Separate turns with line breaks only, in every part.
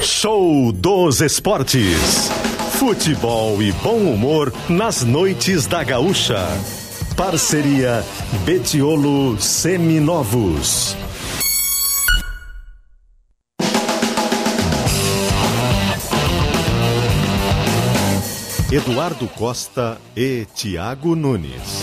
Show dos Esportes. Futebol e bom humor nas noites da Gaúcha. Parceria Betiolo Seminovos. Eduardo Costa e Tiago Nunes.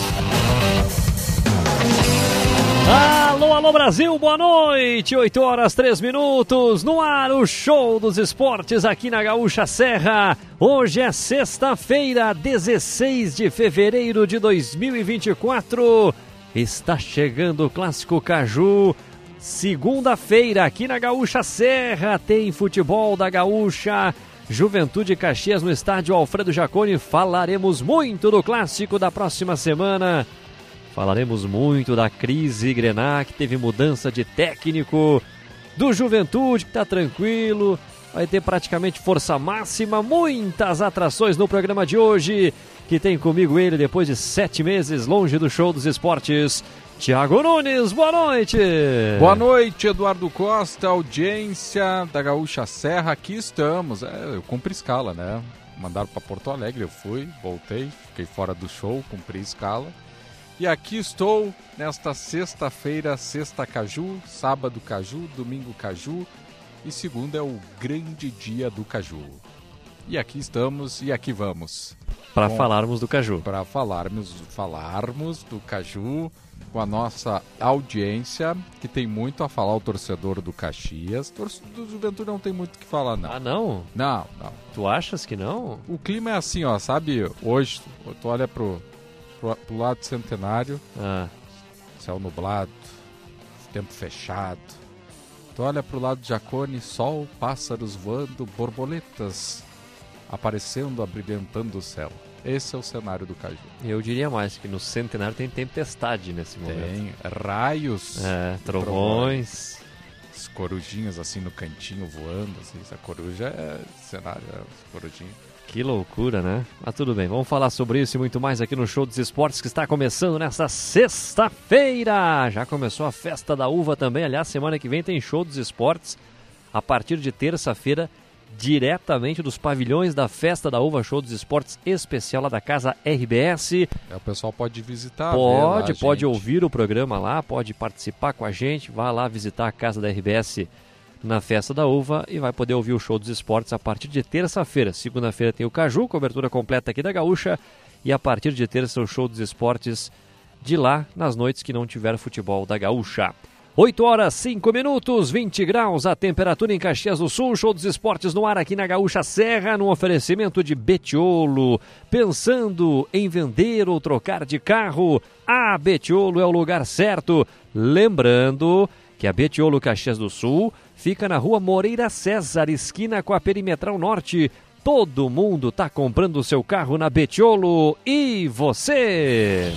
Alô, alô Brasil, boa noite. 8 horas 3 minutos. No ar, o show dos esportes aqui na Gaúcha Serra. Hoje é sexta-feira, 16 de fevereiro de 2024. Está chegando o clássico Caju. Segunda-feira, aqui na Gaúcha Serra, tem futebol da Gaúcha. Juventude Caxias no estádio Alfredo Jaconi. Falaremos muito do clássico da próxima semana. Falaremos muito da crise Grenar, que teve mudança de técnico. Do Juventude, que está tranquilo. Vai ter praticamente força máxima. Muitas atrações no programa de hoje. Que tem comigo ele depois de sete meses longe do show dos esportes. Tiago Nunes, boa noite!
Boa noite, Eduardo Costa, audiência da Gaúcha Serra, aqui estamos. É, eu cumpri escala, né? Mandaram para Porto Alegre, eu fui, voltei, fiquei fora do show, cumpri escala. E aqui estou nesta sexta-feira, sexta Caju, sábado Caju, domingo Caju e segunda é o grande dia do Caju. E aqui estamos e aqui vamos.
Para falarmos do Caju.
Para falarmos, falarmos do Caju com a nossa audiência, que tem muito a falar, o torcedor do Caxias. Torcedor do Juventude não tem muito o que falar, não.
Ah, não?
Não, não.
Tu achas que não?
O clima é assim, ó, sabe? Hoje, tu olha pro, pro, pro lado do centenário,
Ah,
céu nublado, tempo fechado. Tu olha pro lado de Jacone, sol, pássaros voando, borboletas aparecendo, abrilhantando o céu. Esse é o cenário do Caju.
eu diria mais que no centenário tem tempestade nesse momento.
Tem raios,
É, trovões.
as corujinhas assim no cantinho voando, assim, essa coruja é cenário, é as corujinhas.
Que loucura, né? Mas tudo bem, vamos falar sobre isso e muito mais aqui no Show dos Esportes que está começando nesta sexta-feira. Já começou a festa da uva também. Aliás, semana que vem tem Show dos Esportes a partir de terça-feira, diretamente dos pavilhões da Festa da Uva Show dos Esportes especial lá da casa RBS.
É, o pessoal pode visitar,
Pode,
lá,
pode
gente.
ouvir o programa lá, pode participar com a gente, vá lá visitar a casa da RBS na Festa da Uva e vai poder ouvir o show dos esportes a partir de terça-feira. Segunda-feira tem o Caju, cobertura completa aqui da Gaúcha, e a partir de terça o show dos esportes de lá nas noites que não tiver futebol da Gaúcha. 8 horas 5 minutos, 20 graus a temperatura em Caxias do Sul. Show dos esportes no ar aqui na Gaúcha Serra, no oferecimento de Betiolo. Pensando em vender ou trocar de carro? A Betiolo é o lugar certo. Lembrando que a Betiolo Caxias do Sul fica na rua Moreira César, esquina com a Perimetral Norte. Todo mundo tá comprando seu carro na Betiolo. E você?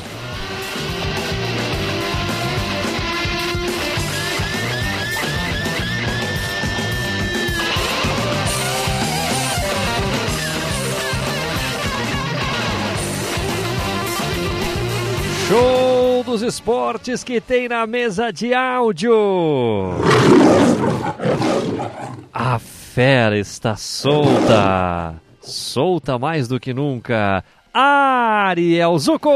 Show dos esportes que tem na mesa de áudio. A fera está solta. Solta mais do que nunca. Ariel Zuko.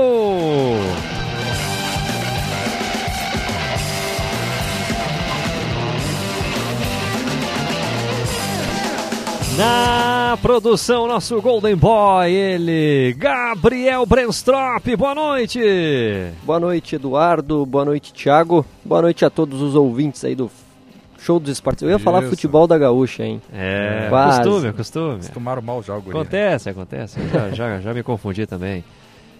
Na produção, nosso Golden Boy, ele, Gabriel Brenstrop. Boa noite.
Boa noite, Eduardo. Boa noite, Thiago. Boa noite a todos os ouvintes aí do Show dos Esportes. Eu ia falar
Isso.
futebol da gaúcha, hein?
É,
Quase.
costume, costume.
Vocês tomaram mal já o guri.
Acontece, acontece. Já, já, já me confundi também.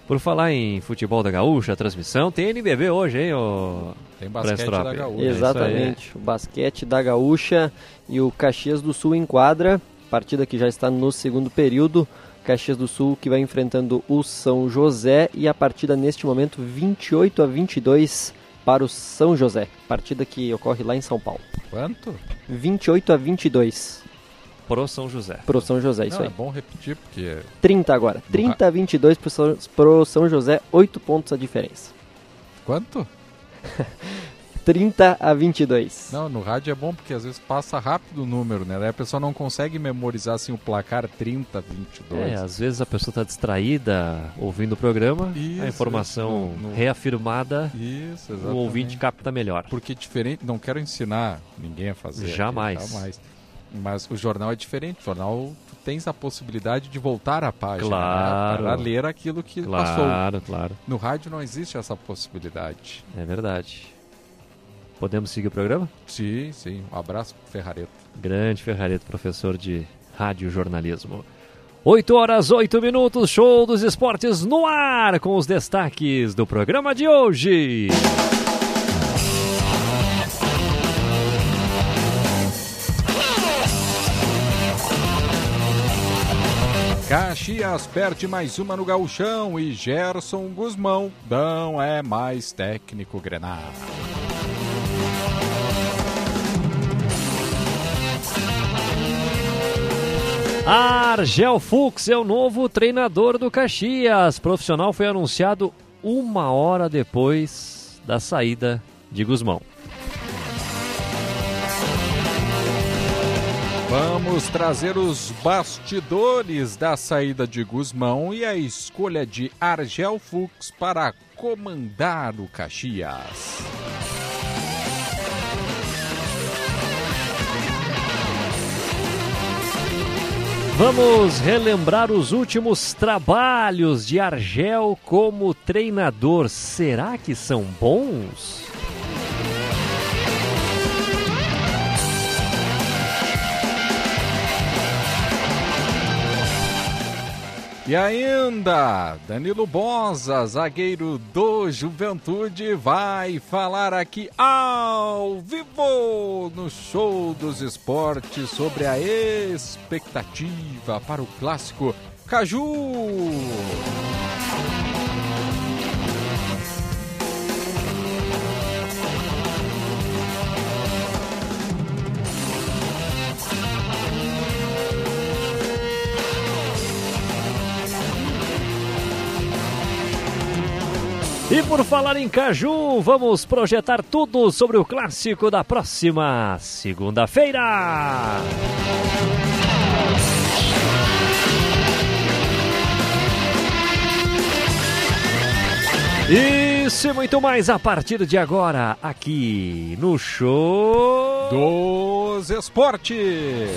Por falar em futebol da gaúcha, a transmissão, tem NBB hoje, hein, ô...
Tem basquete da Gaúcha.
É
Exatamente. O basquete da gaúcha e o Caxias do Sul em quadra. Partida que já está no segundo período. Caxias do Sul que vai enfrentando o São José e a partida neste momento 28 a 22 para o São José. Partida que ocorre lá em São Paulo.
Quanto?
28 a 22
Pro São José.
pro São José, isso
Não,
aí.
é bom repetir, porque
30 agora. 30 a 22 pro São, pro São José, 8 pontos a diferença.
Quanto?
30 a 22.
Não, no rádio é bom porque às vezes passa rápido o número, né? Daí a pessoa não consegue memorizar assim o placar 30 a 22.
É, às vezes a pessoa está distraída ouvindo o programa,
Isso,
a informação
isso, no- no-
reafirmada,
Isso,
o ouvinte capta melhor.
Porque diferente, não quero ensinar ninguém a fazer. aqui,
Jamais.
jamais. Mas o jornal é diferente. O jornal, tu tens a possibilidade de voltar à página
Claro.
né, para ler aquilo que passou.
Claro, claro.
No rádio não existe essa possibilidade.
É verdade. Podemos seguir o programa?
Sim, sim. Um abraço Ferrareto.
Grande Ferrareto, professor de rádio jornalismo. 8 horas, 8 minutos, show dos esportes no ar, com os destaques do programa de hoje.
Caxias perde mais uma no gauchão e Gerson Guzmão não é mais técnico Grenar.
Argel Fux é o novo treinador do Caxias. Profissional foi anunciado uma hora depois da saída de Guzmão.
Vamos trazer os bastidores da saída de Guzmão e a escolha de Argel Fux para comandar o Caxias.
Vamos relembrar os últimos trabalhos de Argel como treinador. Será que são bons?
E ainda, Danilo Bosa, zagueiro do Juventude, vai falar aqui ao vivo no Show dos Esportes sobre a expectativa para o clássico Caju.
E por falar em Caju, vamos projetar tudo sobre o clássico da próxima segunda-feira. Isso e muito mais a partir de agora, aqui no Show
Dos Esportes.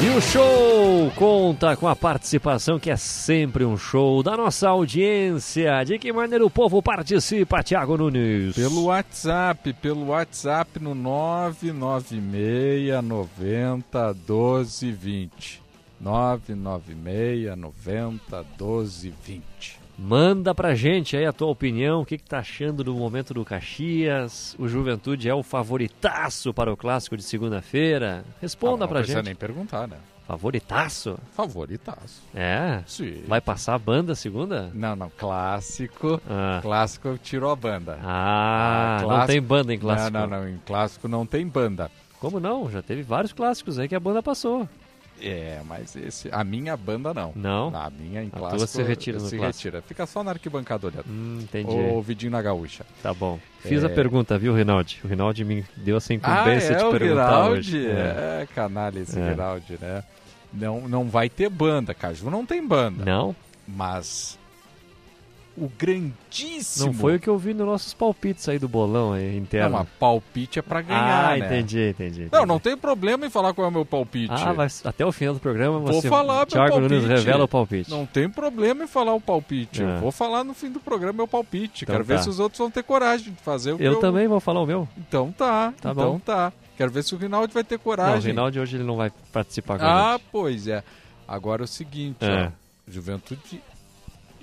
E o show conta com a participação, que é sempre um show, da nossa audiência. De que maneira o povo participa, Thiago Nunes?
Pelo WhatsApp, pelo WhatsApp no 996 90 12 20. 996 90 12 20.
Manda pra gente aí a tua opinião, o que, que tá achando do momento do Caxias? O Juventude é o favoritaço para o clássico de segunda-feira? Responda
Ah, não
pra
precisa
gente.
nem perguntar, né?
Favoritaço?
Favoritaço.
É?
Sim.
Vai passar a banda segunda?
Não, não. Clássico.
Ah,
Clássico eu tiro a banda.
Ah,
Ah,
não
clássico-
tem banda em clássico.
Não, não, não. Em clássico não tem banda.
Como não? Já teve vários clássicos aí que a banda passou.
É, mas esse, a minha banda não.
Não?
A minha em
A
clássico.
se retira
se retira. Fica só na arquibancada olhando.
Hum, entendi.
Ou vidinho na gaúcha.
Tá bom. Fiz
É.
a pergunta, viu, Rinaldi? O Rinaldi me deu essa
Ah,
incumbência
é
de perguntar
Giraldi?
hoje. É.
É, canalha esse
É.
Giraldi, né? Não, não vai ter banda, Caju não tem banda.
Não?
Mas o grandíssimo...
Não foi o que eu vi nos nossos palpites aí do bolão aí, interno.
Não, mas palpite é pra ganhar,
ah,
né?
entendi, entendi, entendi.
Não, não tem problema em falar qual é o meu palpite.
Ah, vai, até o final do programa
Vou
você,
falar meu
Thiago Nunes
palpite.
revela o palpite.
Não tem problema em falar o palpite. Eu vou falar no fim do programa meu palpite.
Então
Quero
tá.
ver se os outros vão ter coragem de fazer o que
eu,
eu...
também vou falar o meu.
Então tá,
Tá
então
bom.
tá. Quero ver se o Rinaldi vai ter
Não, o
coragem.
Rinaldi hoje ele não vai participar com
Ah, pois é. Agora é o seguinte,
É.
ó. Juventude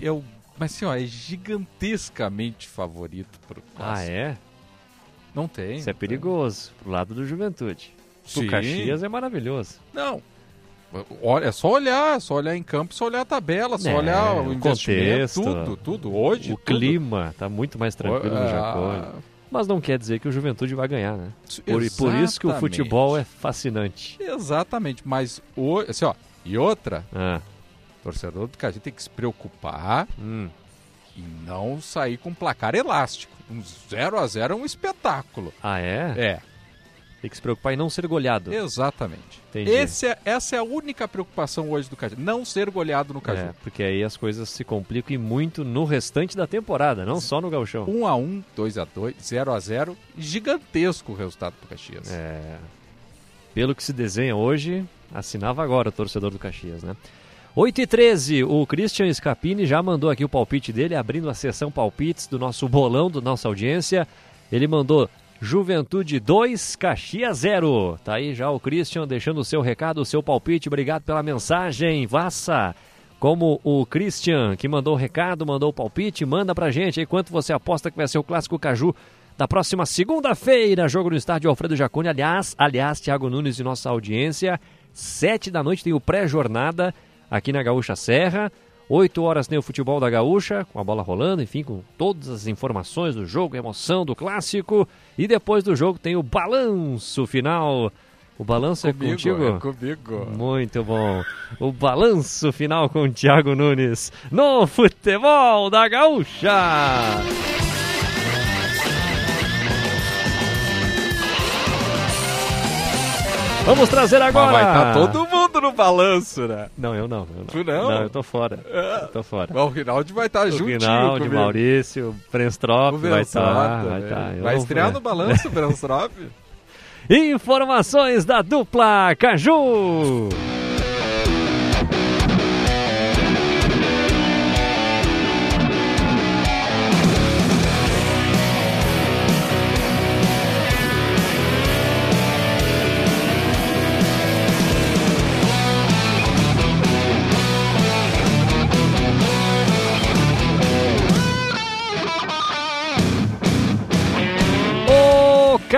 é o... Mas assim, ó, é gigantescamente favorito pro
Ah,
clássico.
é?
Não tem.
Isso é
não tem.
perigoso. Pro lado do Juventude.
Sim.
Caxias é maravilhoso.
Não. Olha, é só olhar, só olhar em campo, só olhar a tabela, só
É,
olhar o
o
investimento,
contexto,
tudo, tudo. Hoje,
o
tudo.
clima tá muito mais tranquilo no
Ah,
Jacone. mas não quer dizer que o Juventude vai ganhar, né? Por, por isso que o futebol é fascinante.
Exatamente, mas o, assim, ó, e outra,
Ah,
torcedor do Caxias tem que se preocupar
hum.
e não sair com placar elástico. Um 0 a 0 é um espetáculo.
Ah, é?
É,
Tem que se preocupar em não ser goleado.
exatamente. Esse é- essa é a única preocupação hoje do Caxias, não ser goleado no Caju.
É, porque aí as coisas se complicam e muito no restante da temporada, não só no gauchão.
1 a 1, 2 a 2, 0 a 0, gigantesco o resultado pro Caxias.
É, pelo que se desenha hoje, assinava agora o torcedor do Caxias, né? 8 e 13, o Christian Scapini já mandou aqui o palpite dele, abrindo a sessão palpites do nosso bolão, da nossa audiência. Ele mandou Juventude 2, Caxias 0. Tá aí já o Christian deixando o seu recado, o seu palpite. Obrigado pela mensagem, Vassa. Como o Christian, que mandou o recado, mandou o palpite, manda pra gente aí quanto você aposta que vai ser o clássico Caju da próxima segunda-feira. Jogo no estádio Alfredo Jaconi. Aliás, aliás, Thiago Nunes e nossa audiência. Sete da noite tem o pré-jornada aqui na Gaúcha Serra. Oito horas tem o futebol da Gaúcha, com a bola rolando, enfim, com todas as informações do jogo, emoção do clássico. E depois do jogo tem o balanço final. O balanço é contigo?
é comigo.
Muito bom. O balanço final com o Thiago Nunes no futebol da Gaúcha. Vamos trazer agora.
vai estar todo mundo no balanço, né?
Não, eu não. Eu não.
Tu não?
Não, eu tô fora. Eu tô fora.
O Rinaldi vai estar
O
juntinho
Rinaldi,
comigo.
Maurício, o Brenstrop
O
vai estar.
Vençado,
vai tá.
Vai
não
estrear no balanço, Branstrop.
Informações da dupla Caju.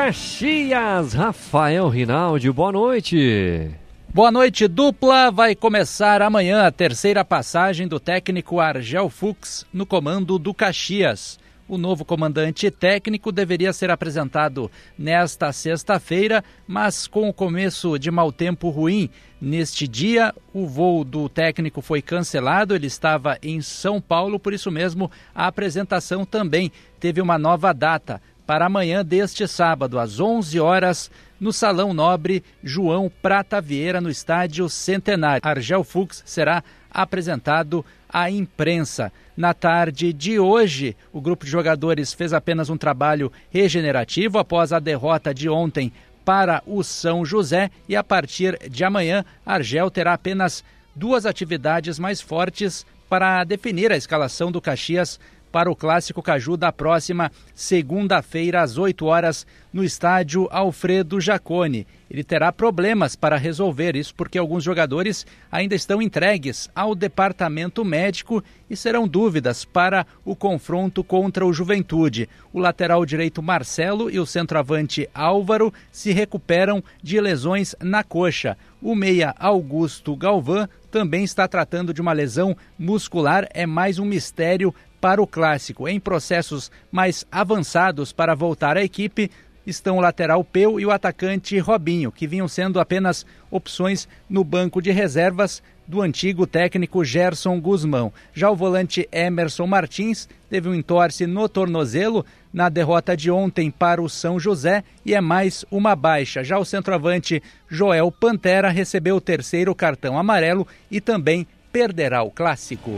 Caxias, Rafael Rinaldi, boa noite.
Boa noite, dupla. Vai começar amanhã a terceira passagem do técnico Argel Fux no comando do Caxias. O novo comandante técnico deveria ser apresentado nesta sexta-feira, mas com o começo de mau tempo ruim neste dia, o voo do técnico foi cancelado. Ele estava em São Paulo, por isso mesmo a apresentação também teve uma nova data para amanhã deste sábado, às 11 horas, no Salão Nobre João Prata Vieira, no Estádio Centenário. Argel Fux será apresentado à imprensa. Na tarde de hoje, o grupo de jogadores fez apenas um trabalho regenerativo após a derrota de ontem para o São José e a partir de amanhã, Argel terá apenas duas atividades mais fortes para definir a escalação do Caxias para o Clássico Caju da próxima segunda-feira, às 8 horas, no estádio Alfredo Jacone. Ele terá problemas para resolver isso, porque alguns jogadores ainda estão entregues ao departamento médico e serão dúvidas para o confronto contra o Juventude. O lateral direito Marcelo e o centroavante Álvaro se recuperam de lesões na coxa. O meia Augusto Galvão também está tratando de uma lesão muscular, é mais um mistério para o clássico. Em processos mais avançados para voltar à equipe estão o lateral Peu e o atacante Robinho, que vinham sendo apenas opções no banco de reservas do antigo técnico Gerson Guzmão. Já o volante Emerson Martins teve um entorce no tornozelo na derrota de ontem para o São José e é mais uma baixa. Já o centroavante Joel Pantera recebeu o terceiro cartão amarelo e também perderá o clássico.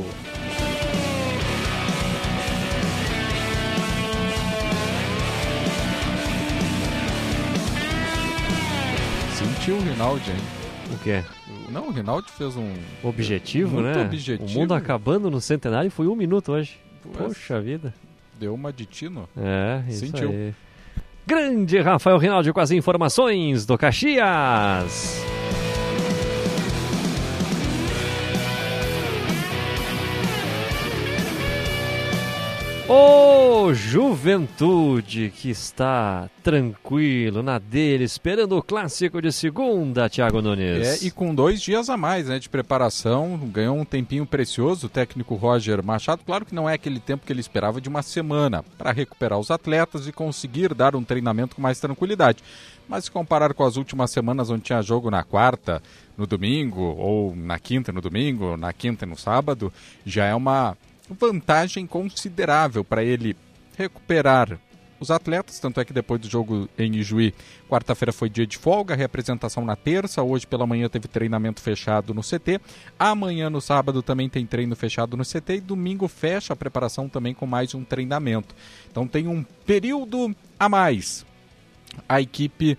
Sentiu o Rinaldi, hein?
O que é?
Não, o Rinaldi fez um.
Objetivo,
Muito
né?
objetivo.
O mundo acabando no centenário foi um minuto hoje. Poxa vida.
Deu uma de tino.
É, isso
Sentiu.
aí. Grande Rafael Rinaldi com as informações do Caxias. O o Juventude, que está tranquilo na dele, esperando o clássico de segunda, Thiago Nunes.
É, e com dois dias a mais né, de preparação, ganhou um tempinho precioso o técnico Roger Machado. Claro que não é aquele tempo que ele esperava de uma semana para recuperar os atletas e conseguir dar um treinamento com mais tranquilidade. Mas se comparar com as últimas semanas onde tinha jogo na quarta, no domingo, ou na quinta no domingo, na quinta no sábado, já é uma vantagem considerável para ele recuperar os atletas, tanto é que depois do jogo em Ijuí, quarta-feira foi dia de folga, representação na terça, hoje pela manhã teve treinamento fechado no CT, amanhã no sábado também tem treino fechado no CT e domingo fecha a preparação também com mais um treinamento. Então tem um período a mais a equipe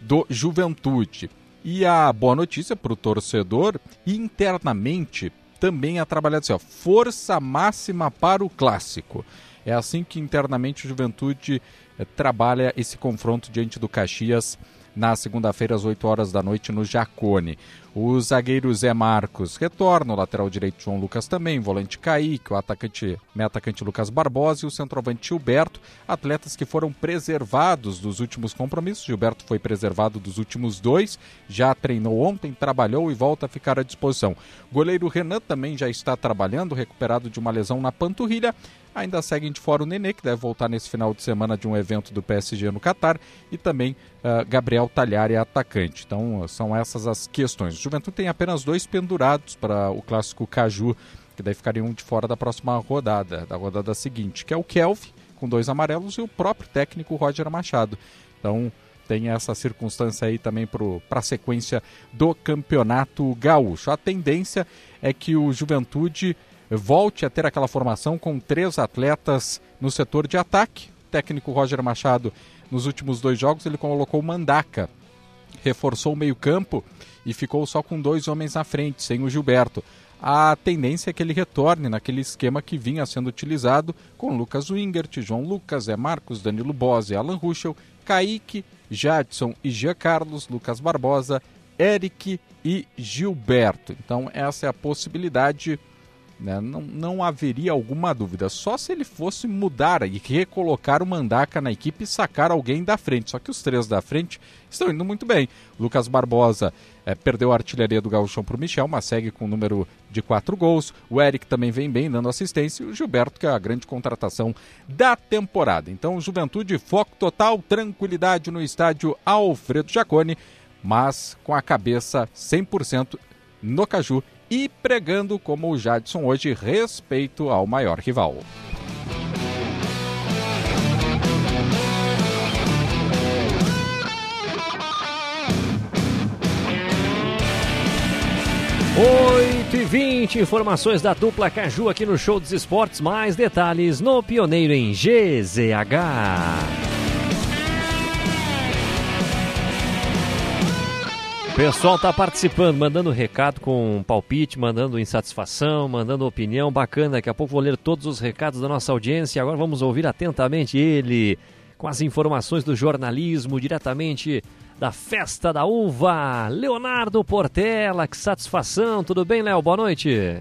do Juventude. E a boa notícia para o torcedor, internamente também é trabalhado assim, ó, força máxima para o clássico. É assim que internamente o Juventude eh, trabalha esse confronto diante do Caxias na segunda-feira às 8 horas da noite no Jacone. O zagueiro Zé Marcos retorna, o lateral direito João Lucas também, volante Kaique, o atacante, meio atacante Lucas Barbosa e o centroavante Gilberto, atletas que foram preservados dos últimos compromissos. Gilberto foi preservado dos últimos dois, já treinou ontem, trabalhou e volta a ficar à disposição. Goleiro Renan também já está trabalhando, recuperado de uma lesão na panturrilha. Ainda seguem de fora o Nenê, que deve voltar nesse final de semana de um evento do PSG no Catar, e também uh, Gabriel Talhari, atacante. Então, são essas as questões. O Juventude tem apenas dois pendurados para o clássico Caju, que daí ficariam de fora da próxima rodada, da rodada seguinte, que é o Kelvin, com dois amarelos, e o próprio técnico Roger Machado. Então, tem essa circunstância aí também para a sequência do campeonato gaúcho. A tendência é que o Juventude volte a ter aquela formação com três atletas no setor de ataque. O técnico Roger Machado, nos últimos dois jogos, ele colocou Mandaca, reforçou o meio-campo e ficou só com dois homens na frente, sem o Gilberto. A tendência é que ele retorne naquele esquema que vinha sendo utilizado com Lucas Wingert, João Lucas, Zé Marcos, Danilo Bose, Alan Ruschel, Kaique, Jadson e Jean Carlos, Lucas Barbosa, Eric e Gilberto. Então, essa é a possibilidade né? Não, não haveria alguma dúvida. Só se ele fosse mudar e recolocar o Mandaca na equipe e sacar alguém da frente. Só que os três da frente estão indo muito bem. Lucas Barbosa é, perdeu a artilharia do Gauchão para o Michel, mas segue com o número de quatro gols. O Eric também vem bem, dando assistência. E o Gilberto, que é a grande contratação da temporada. Então, Juventude, foco total, tranquilidade no estádio Alfredo Jacone, mas com a cabeça 100% no Caju e pregando, como o Jadson hoje, respeito ao maior rival.
Oito e vinte, informações da dupla Caju aqui no Show dos Esportes. Mais detalhes no Pioneiro em GZH. Pessoal tá participando, mandando recado com palpite, mandando insatisfação, mandando opinião bacana. Daqui a pouco vou ler todos os recados da nossa audiência. Agora vamos ouvir atentamente ele com as informações do jornalismo diretamente da Festa da Uva. Leonardo Portela, que satisfação. Tudo bem, Léo? Boa noite.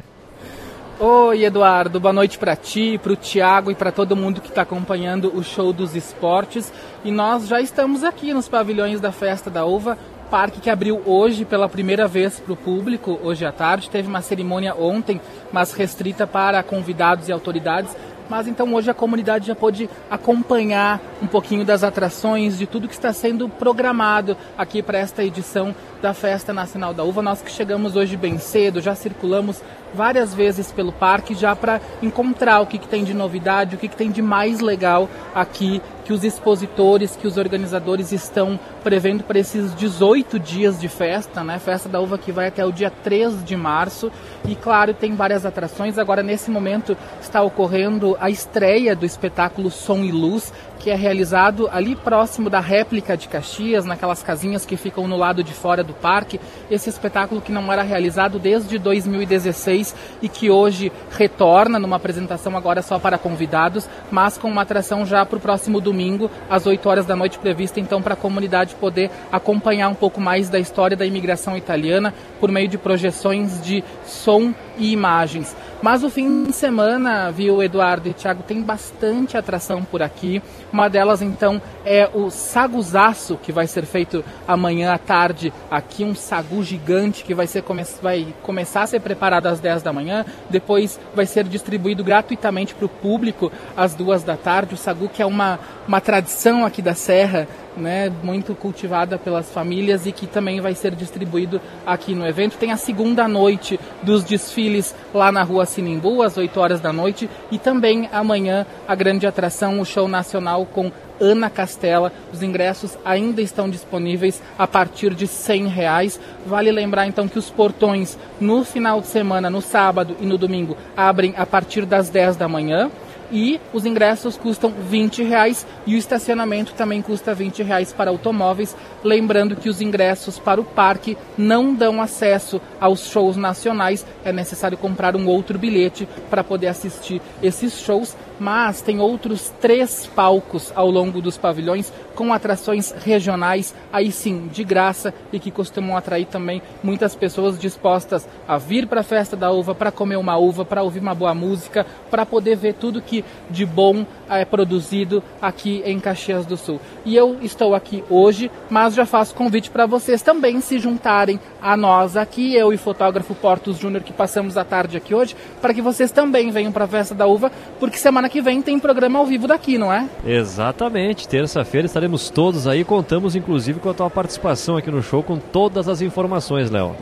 Oi, Eduardo. Boa noite para ti, para o Tiago e para todo mundo que está acompanhando o show dos esportes. E nós já estamos aqui nos pavilhões da Festa da Uva parque que abriu hoje pela primeira vez para o público, hoje à tarde. Teve uma cerimônia ontem, mas restrita para convidados e autoridades. Mas então hoje a comunidade já pôde acompanhar um pouquinho das atrações, de tudo que está sendo programado aqui para esta edição da Festa Nacional da Uva. Nós que chegamos hoje bem cedo, já circulamos várias vezes pelo parque já para encontrar o que, que, tem de novidade, o que, que tem de mais legal aqui que os expositores, que os organizadores estão prevendo para esses 18 dias de festa, né? Festa da Uva que vai até o dia 3 de março. E claro, tem várias atrações. Agora, nesse momento, está ocorrendo a estreia do espetáculo Som e Luz, que é realizado ali próximo da réplica de Caxias, naquelas casinhas que ficam no lado de fora do parque. Esse espetáculo que não era realizado desde 2016 e que hoje retorna numa apresentação agora só para convidados, mas com uma atração já para o próximo domingo, às 8 horas da noite, prevista então para a comunidade poder acompanhar um pouco mais da história da imigração italiana por meio de projeções de som e imagens. Mas o fim de semana, viu, Eduardo e Thiago, tem bastante atração por aqui. Uma delas, então, é o saguzaço, que vai ser feito amanhã à tarde. Aqui, um sagu gigante que vai, ser, vai começar a ser preparado às 10 da manhã. Depois vai ser distribuído gratuitamente para o público às duas da tarde. O sagu, que é uma, uma tradição aqui da Serra, né, muito cultivada pelas famílias e que também vai ser distribuído aqui no evento. Tem a segunda noite dos desfiles lá na rua Sinimbu, às 8 horas da noite, e também amanhã a grande atração, o show nacional com Ana Castela. Os ingressos ainda estão disponíveis a partir de R$ reais. Vale lembrar então que os portões no final de semana, no sábado e no domingo, abrem a partir das 10 da manhã e os ingressos custam 20 reais e o estacionamento também custa 20 reais para automóveis. Lembrando que os ingressos para o parque não dão acesso aos shows nacionais, é necessário comprar um outro bilhete para poder assistir esses shows mas tem outros três palcos ao longo dos pavilhões com atrações regionais, aí sim, de graça e que costumam atrair também muitas pessoas dispostas a vir para a festa da uva, para comer uma uva, para ouvir uma boa música, para poder ver tudo que de bom é produzido aqui em Caxias do Sul. E eu estou aqui hoje, mas já faço convite para vocês também se juntarem a nós aqui, eu e o fotógrafo Portos Júnior, que passamos a tarde aqui hoje, para que vocês também venham para a festa da uva, porque semana que vem tem programa ao vivo daqui, não é?
Exatamente. Terça-feira estaremos todos aí. Contamos, inclusive, com a tua participação aqui no show, com todas as informações, Léo.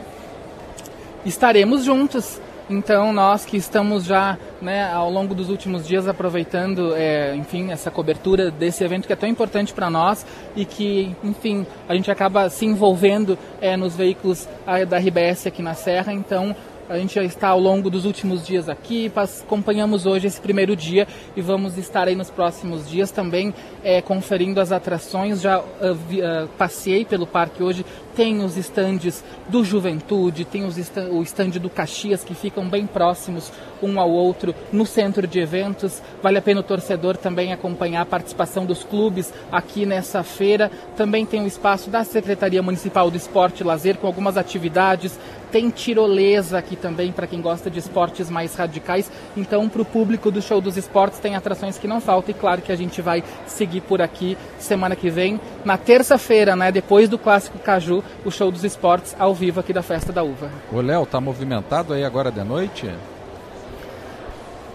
Estaremos juntos. Então, nós que estamos já né, ao longo dos últimos dias aproveitando, é, enfim, essa cobertura desse evento que é tão importante para nós e que, enfim, a gente acaba se envolvendo é, nos veículos da RBS aqui na Serra. Então, a gente já está ao longo dos últimos dias aqui, acompanhamos hoje esse primeiro dia e vamos estar aí nos próximos dias também é, conferindo as atrações. Já uh, vi, uh, passei pelo parque hoje, tem os estandes do Juventude, tem os stand, o estande do Caxias que ficam bem próximos um ao outro no centro de eventos. Vale a pena o torcedor também acompanhar a participação dos clubes aqui nessa feira. Também tem o espaço da Secretaria Municipal do Esporte e Lazer com algumas atividades tem tirolesa aqui também para quem gosta de esportes mais radicais. Então, para o público do Show dos Esportes, tem atrações que não faltam. E claro que a gente vai seguir por aqui semana que vem, na terça-feira, né, depois do Clássico Caju, o Show dos Esportes ao vivo aqui da Festa da Uva.
O Léo, tá movimentado aí agora de noite?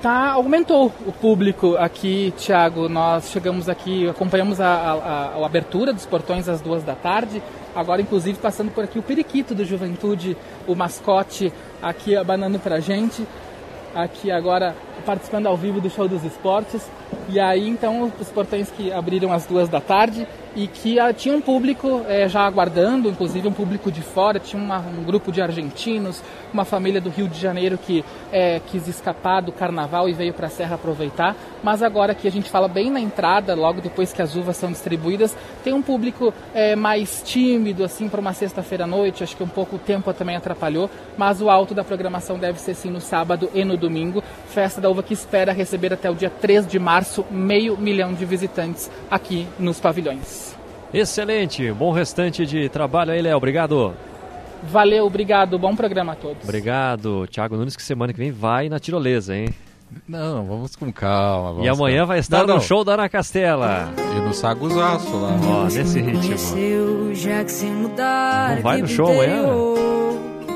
Tá, aumentou o público aqui, Thiago. Nós chegamos aqui, acompanhamos a, a, a abertura dos portões às duas da tarde. Agora, inclusive, passando por aqui o periquito do Juventude, o mascote, aqui abanando pra gente. Aqui agora participando ao vivo do show dos esportes. E aí, então, os portões que abriram às duas da tarde e que uh, tinha um público é, já aguardando, inclusive um público de fora, tinha uma, um grupo de argentinos, uma família do Rio de Janeiro que é, quis escapar do carnaval e veio para a Serra aproveitar. Mas agora que a gente fala bem na entrada, logo depois que as uvas são distribuídas, tem um público é, mais tímido, assim, para uma sexta-feira à noite. Acho que um pouco o tempo também atrapalhou, mas o alto da programação deve ser sim no sábado e no domingo. Festa da Uva que espera receber até o dia 3 de março meio milhão de visitantes aqui nos pavilhões.
Excelente, bom restante de trabalho aí, Léo. Obrigado.
Valeu, obrigado. Bom programa a todos.
Obrigado. Thiago Nunes, que semana que vem vai na tirolesa, hein?
Não, vamos com calma. Vamos
e amanhã
calma.
vai estar não, no não. show da Ana Castela.
E no Saguzaço lá.
Ó, nesse ritmo. Não vai no show amanhã?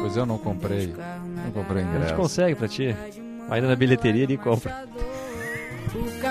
Pois eu não comprei. Não comprei ingresso. A gente
consegue pra ti. Vai na bilheteria e compra.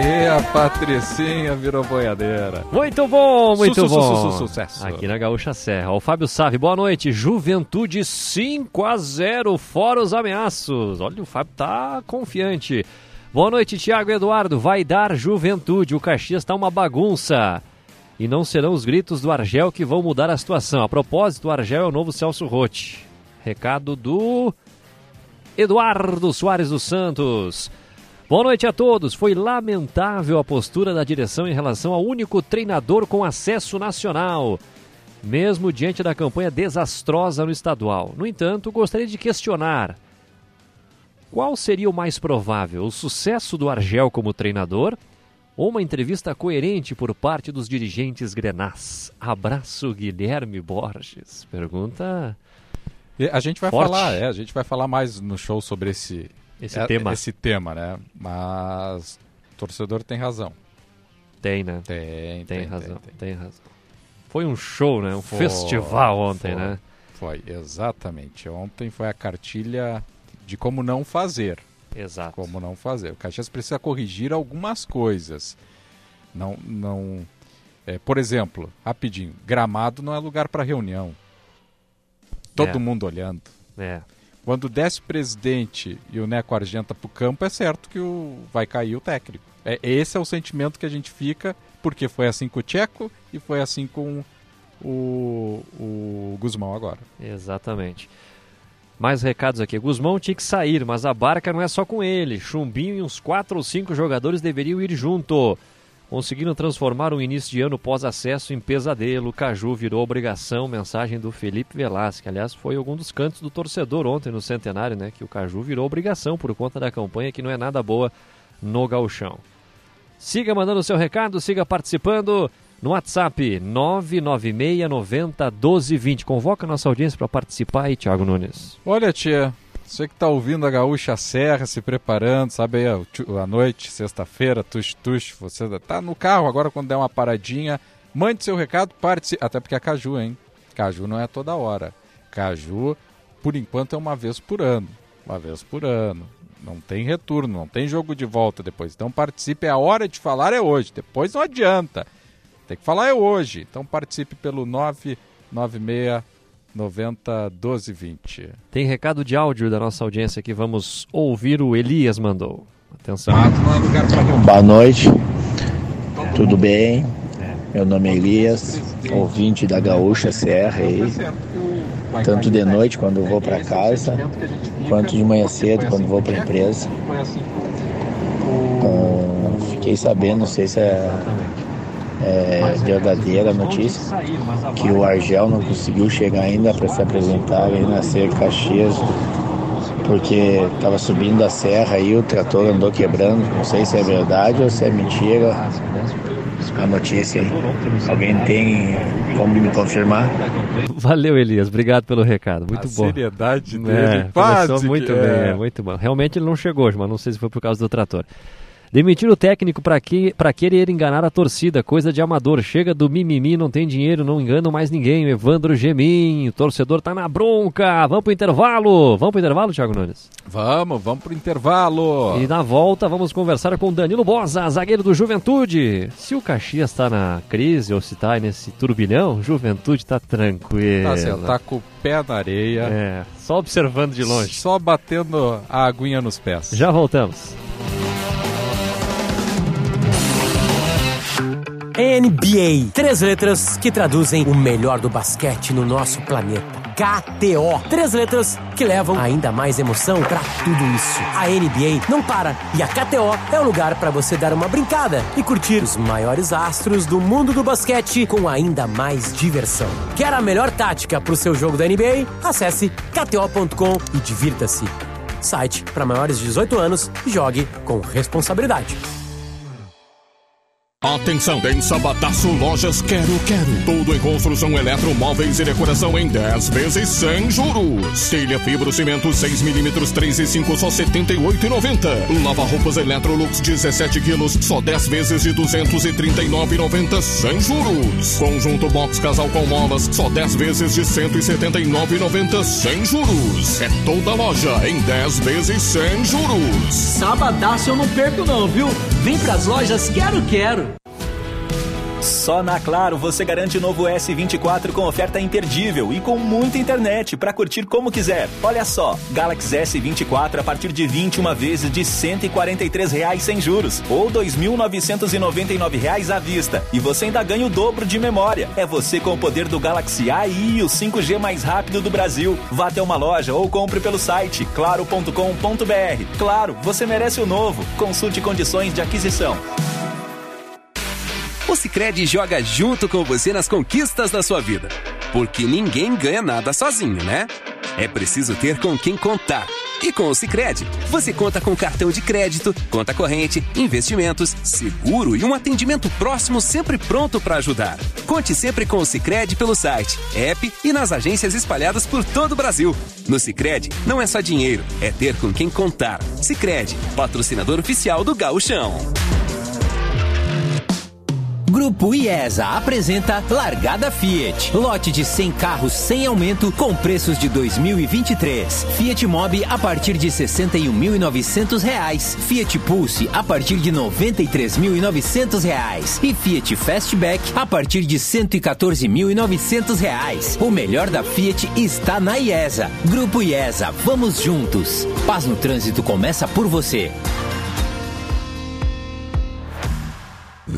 Aê, a Patricinha virou boiadeira.
Muito bom, muito
su, su,
bom.
Su, sucesso.
Aqui na Gaúcha Serra. O Fábio Save, boa noite. Juventude 5 a 0 fora os ameaços. Olha, o Fábio tá confiante. Boa noite, Tiago Eduardo. Vai dar Juventude. O Caxias tá uma bagunça. E não serão os gritos do Argel que vão mudar a situação. A propósito, o Argel é o novo Celso Rotti. Recado do Eduardo Soares dos Santos. Boa noite a todos. Foi lamentável a postura da direção em relação ao único treinador com acesso nacional, mesmo diante da campanha desastrosa no estadual. No entanto, gostaria de questionar: qual seria o mais provável, o sucesso do Argel como treinador ou uma entrevista coerente por parte dos dirigentes grenás? Abraço, Guilherme Borges. Pergunta.
A gente vai
Forte.
falar, é, a gente vai falar mais no show sobre esse,
Esse
é,
tema.
esse tema, né? Mas o torcedor tem razão.
Tem, né?
Tem,
Tem,
tem,
razão,
tem,
tem. razão. Foi um show, né? Um
Foi,
festival ontem,
foi.
né?
Foi, exatamente. Ontem foi a cartilha de como não fazer.
Exato.
Como não fazer. O Caxias precisa corrigir algumas coisas. Não, não. é, por exemplo, rapidinho, gramado não é lugar para reunião. Todo
É.
mundo olhando.
É.
Quando desce o presidente e o Neco Argenta pro campo, é certo que o... vai cair o técnico. É, esse é o sentimento que a gente fica, porque foi assim com o Tcheco e foi assim com o, o Guzmão agora.
Exatamente. Mais recados aqui. Guzmão tinha que sair, mas a barca não é só com ele. Chumbinho e uns quatro ou cinco jogadores deveriam ir junto. Conseguiram transformar um início de ano pós-acesso em pesadelo. Caju virou obrigação. Mensagem do Felipe Velasque. Aliás, foi algum dos cantos do torcedor ontem no centenário, né? Que o Caju virou obrigação por conta da campanha que não é nada boa no gauchão. Siga mandando seu recado, siga participando no WhatsApp 996 90 1220. Convoca a nossa audiência para participar aí, Thiago Nunes.
Olha, tia, você que tá ouvindo a Gaúcha Serra, se preparando, sabe aí, tu- a noite, sexta-feira, tush-tush, você tá no carro agora quando der uma paradinha, mande seu recado, participe, até porque é Caju, hein? Caju não é toda hora. Caju, por enquanto, é uma vez por ano. Uma vez por ano. Não tem retorno, não tem jogo de volta depois. Então participe, a hora de falar é hoje, depois não adianta. Tem que falar é hoje. Então participe pelo 996 90 12 20.
Tem recado de áudio da nossa audiência que vamos ouvir. O Elias mandou. Atenção.
Boa noite, tudo bem? Meu nome é Elias, ouvinte da Gaúcha Serra aí, tanto de noite quando vou para casa, quanto de manhã cedo quando vou para a empresa. Ah, fiquei sabendo, não sei se é, é verdadeira a notícia, que o Argel não conseguiu chegar ainda para se apresentar aí na Serra Caxias, porque estava subindo a serra e o trator andou quebrando. Não sei se é verdade ou se é mentira a notícia. Alguém tem como me confirmar?
Valeu, Elias. Obrigado pelo recado. Muito
a
bom.
seriedade dele,
É,
quase
começou muito
que
bem,
é.
é, muito bom. Realmente ele não chegou hoje, mas não sei se foi por causa do trator. Demitir o técnico para que, pra querer enganar a torcida, coisa de amador. Chega do mimimi, não tem dinheiro, não enganam mais ninguém. Evandro Gemin, o torcedor tá na bronca. Vamos pro intervalo. Vamos pro intervalo, Thiago Nunes?
Vamos, vamos pro intervalo.
E na volta vamos conversar com Danilo Bosa, zagueiro do Juventude. Se o Caxias tá na crise ou se tá nesse turbilhão, Juventude tá tranquilo.
Tá, tá com o pé na areia.
É, só observando de longe.
Só batendo a aguinha nos pés.
Já voltamos.
NBA. Três letras que traduzem o melhor do basquete no nosso planeta. KTO. Três letras que levam ainda mais emoção pra tudo isso. A NBA não para e a KTO é o lugar pra você dar uma brincada e curtir os maiores astros do mundo do basquete com ainda mais diversão. Quer a melhor tática pro seu jogo da NBA? Acesse kto.com e divirta-se. Site para maiores de 18 anos e jogue com responsabilidade.
Atenção, tem Sabadaço Lojas Quero Quero. Tudo em construção, eletromóveis e decoração em 10 vezes sem juros. Telha fibro cimento 6mm 3 e 5 só R$ 78,90. Lava roupas Electrolux 17 quilos só 10 vezes de R$ 239,90 sem juros. Conjunto box casal com molas só 10 vezes de R$ 179,90 sem juros. É toda loja em 10 vezes sem juros.
Sabadaço eu não perco não, viu? Vem pras lojas Quero Quero. Só na Claro você garante o novo S24 com oferta imperdível e com muita internet para curtir como quiser. Olha só, Galaxy S24 a partir de 21 vezes de 143 reais sem juros ou 2.999 reais à vista. E você ainda ganha o dobro de memória. É você com o poder do Galaxy AI e o 5G mais rápido do Brasil. Vá até uma loja ou compre pelo site claro.com.br. Claro, você merece o novo. Consulte condições de aquisição.
O Sicredi joga junto com você nas conquistas da sua vida. Porque ninguém ganha nada sozinho, né? É preciso ter com quem contar. E com o Sicredi, você conta com cartão de crédito, conta corrente, investimentos, seguro e um atendimento próximo sempre pronto para ajudar. Conte sempre com o Sicredi pelo site, app e nas agências espalhadas por todo o Brasil. No Sicredi, não é só dinheiro, é ter com quem contar. Sicredi, patrocinador oficial do Gauchão.
Grupo IESA apresenta Largada Fiat. Lote de 100 carros sem aumento com preços de 2023. Fiat Mobi a partir de R$ 61.900. Fiat Pulse a partir de R$ 93.900. E Fiat Fastback a partir de R$ 114.900. O melhor da Fiat está na IESA. Grupo IESA, vamos juntos. Paz no trânsito começa por você.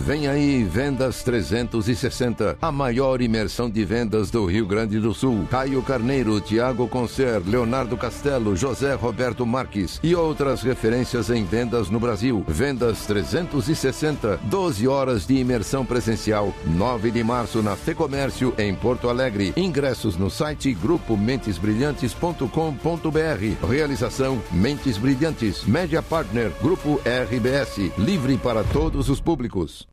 Vem aí Vendas 360, a maior imersão de vendas do Rio Grande do Sul. Caio Carneiro, Tiago Concer, Leonardo Castelo, José Roberto Marques e outras referências em vendas no Brasil. Vendas 360, 12 horas de imersão presencial. 9 de março na Fecomércio em Porto Alegre. Ingressos no site grupomentesbrilhantes.com.br. Realização Mentes Brilhantes, Média Partner, Grupo RBS, livre para todos os públicos.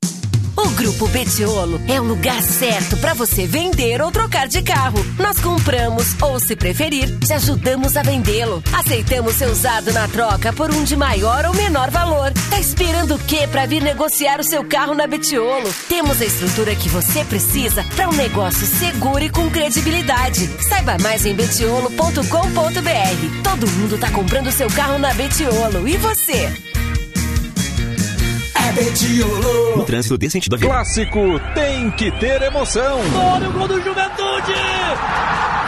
O Grupo Betiolo é o lugar certo para você vender ou trocar de carro. Nós compramos ou, se preferir, te ajudamos a vendê-lo. Aceitamos seu usado na troca por um de maior ou menor valor. Tá esperando o quê para vir negociar o seu carro na Betiolo? Temos a estrutura que você precisa para um negócio seguro e com credibilidade. Saiba mais em betiolo.com.br. Todo mundo tá comprando seu carro na Betiolo. E você?
É.
No trânsito desse sentido da vida.
Clássico tem que ter emoção.
Olha o gol do Juventude!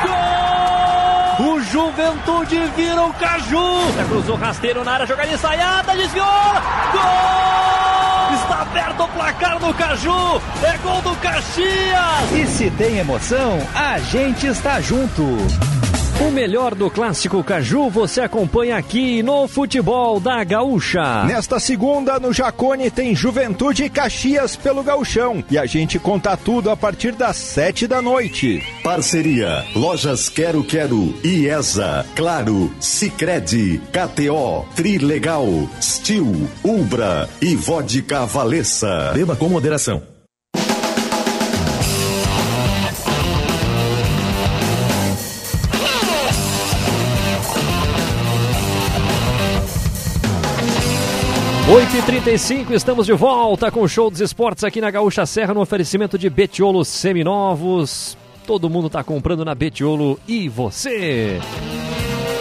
Gol! O Juventude vira o Caju. Já cruzou rasteiro na área, jogada ensaiada, desviou. Gol! Está aberto o placar do Caju. É gol do Caxias.
E se tem emoção, a gente está junto.
O melhor do clássico Caju você acompanha aqui no Futebol da Gaúcha.
Nesta segunda, no Jacone, tem Juventude e Caxias pelo Gauchão. E a gente conta tudo a partir das sete da noite.
Parceria, Lojas Quero Quero, IESA, Claro, Sicredi, KTO, Trilegal, Stil, Ubra e Vodka Valessa.
Beba com moderação.
Oito e trinta estamos de volta com o Show dos Esportes aqui na Gaúcha Serra no oferecimento de Betiolo Seminovos. Todo mundo está comprando na Betiolo e você?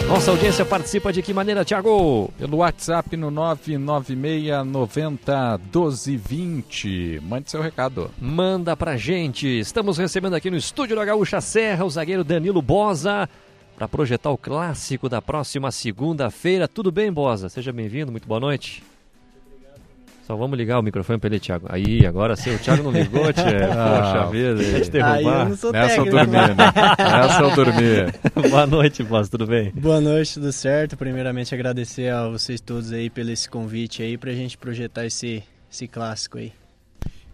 Nossa audiência participa de que maneira, Thiago?
Pelo WhatsApp no 996 90 1220. Mande seu recado.
Manda pra gente. Estamos recebendo aqui no estúdio da Gaúcha Serra o zagueiro Danilo Bosa para projetar o clássico da próxima segunda-feira. Tudo bem, Bosa? Seja bem-vindo, muito boa noite. Só vamos ligar o microfone para ele, Thiago. Aí, agora sim, o Thiago não ligou, tia. Poxa vida, derrubar.
Aí eu não sou Nessa eu dormi, né? Nessa eu dormi.
Boa noite, Boss, tudo bem?
Boa noite, tudo certo. Primeiramente, agradecer a vocês todos aí pelo esse convite aí pra gente projetar esse, esse clássico aí.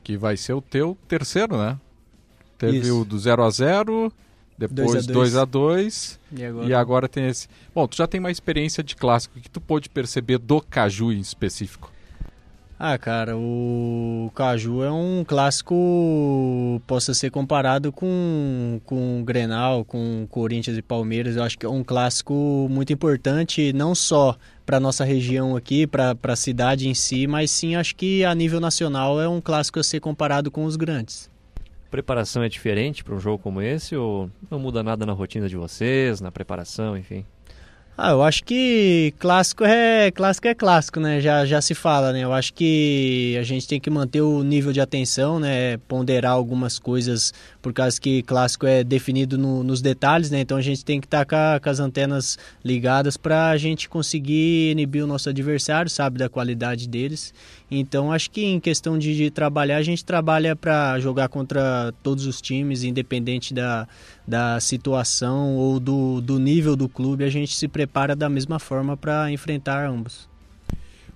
Que vai ser o teu terceiro, né? Teve
Isso.
o do 0 a 0 depois 2 a 2
E agora?
e agora tem esse. Bom, tu já tem uma experiência de clássico. O que tu pôde perceber do Caju em específico?
Ah, cara, o Caju é um clássico, possa ser comparado com, com o Grenal, com Corinthians e Palmeiras. Eu acho que é um clássico muito importante, não só para nossa região aqui, para a cidade em si, mas sim acho que a nível nacional é um clássico a ser comparado com os grandes.
Preparação é diferente para um jogo como esse ou não muda nada na rotina de vocês, na preparação, enfim?
Ah, eu acho que clássico é clássico é clássico, né? Já, já se fala, né? Eu acho que a gente tem que manter o nível de atenção, né? Ponderar algumas coisas, por causa que clássico é definido no, nos detalhes, né? Então a gente tem que estar tá com, as antenas ligadas para a gente conseguir inibir o nosso adversário, sabe da qualidade deles. Então acho que em questão de, de trabalhar, a gente trabalha para jogar contra todos os times, independente da, da situação ou do, do nível do clube, a gente se prepara da mesma forma para enfrentar ambos.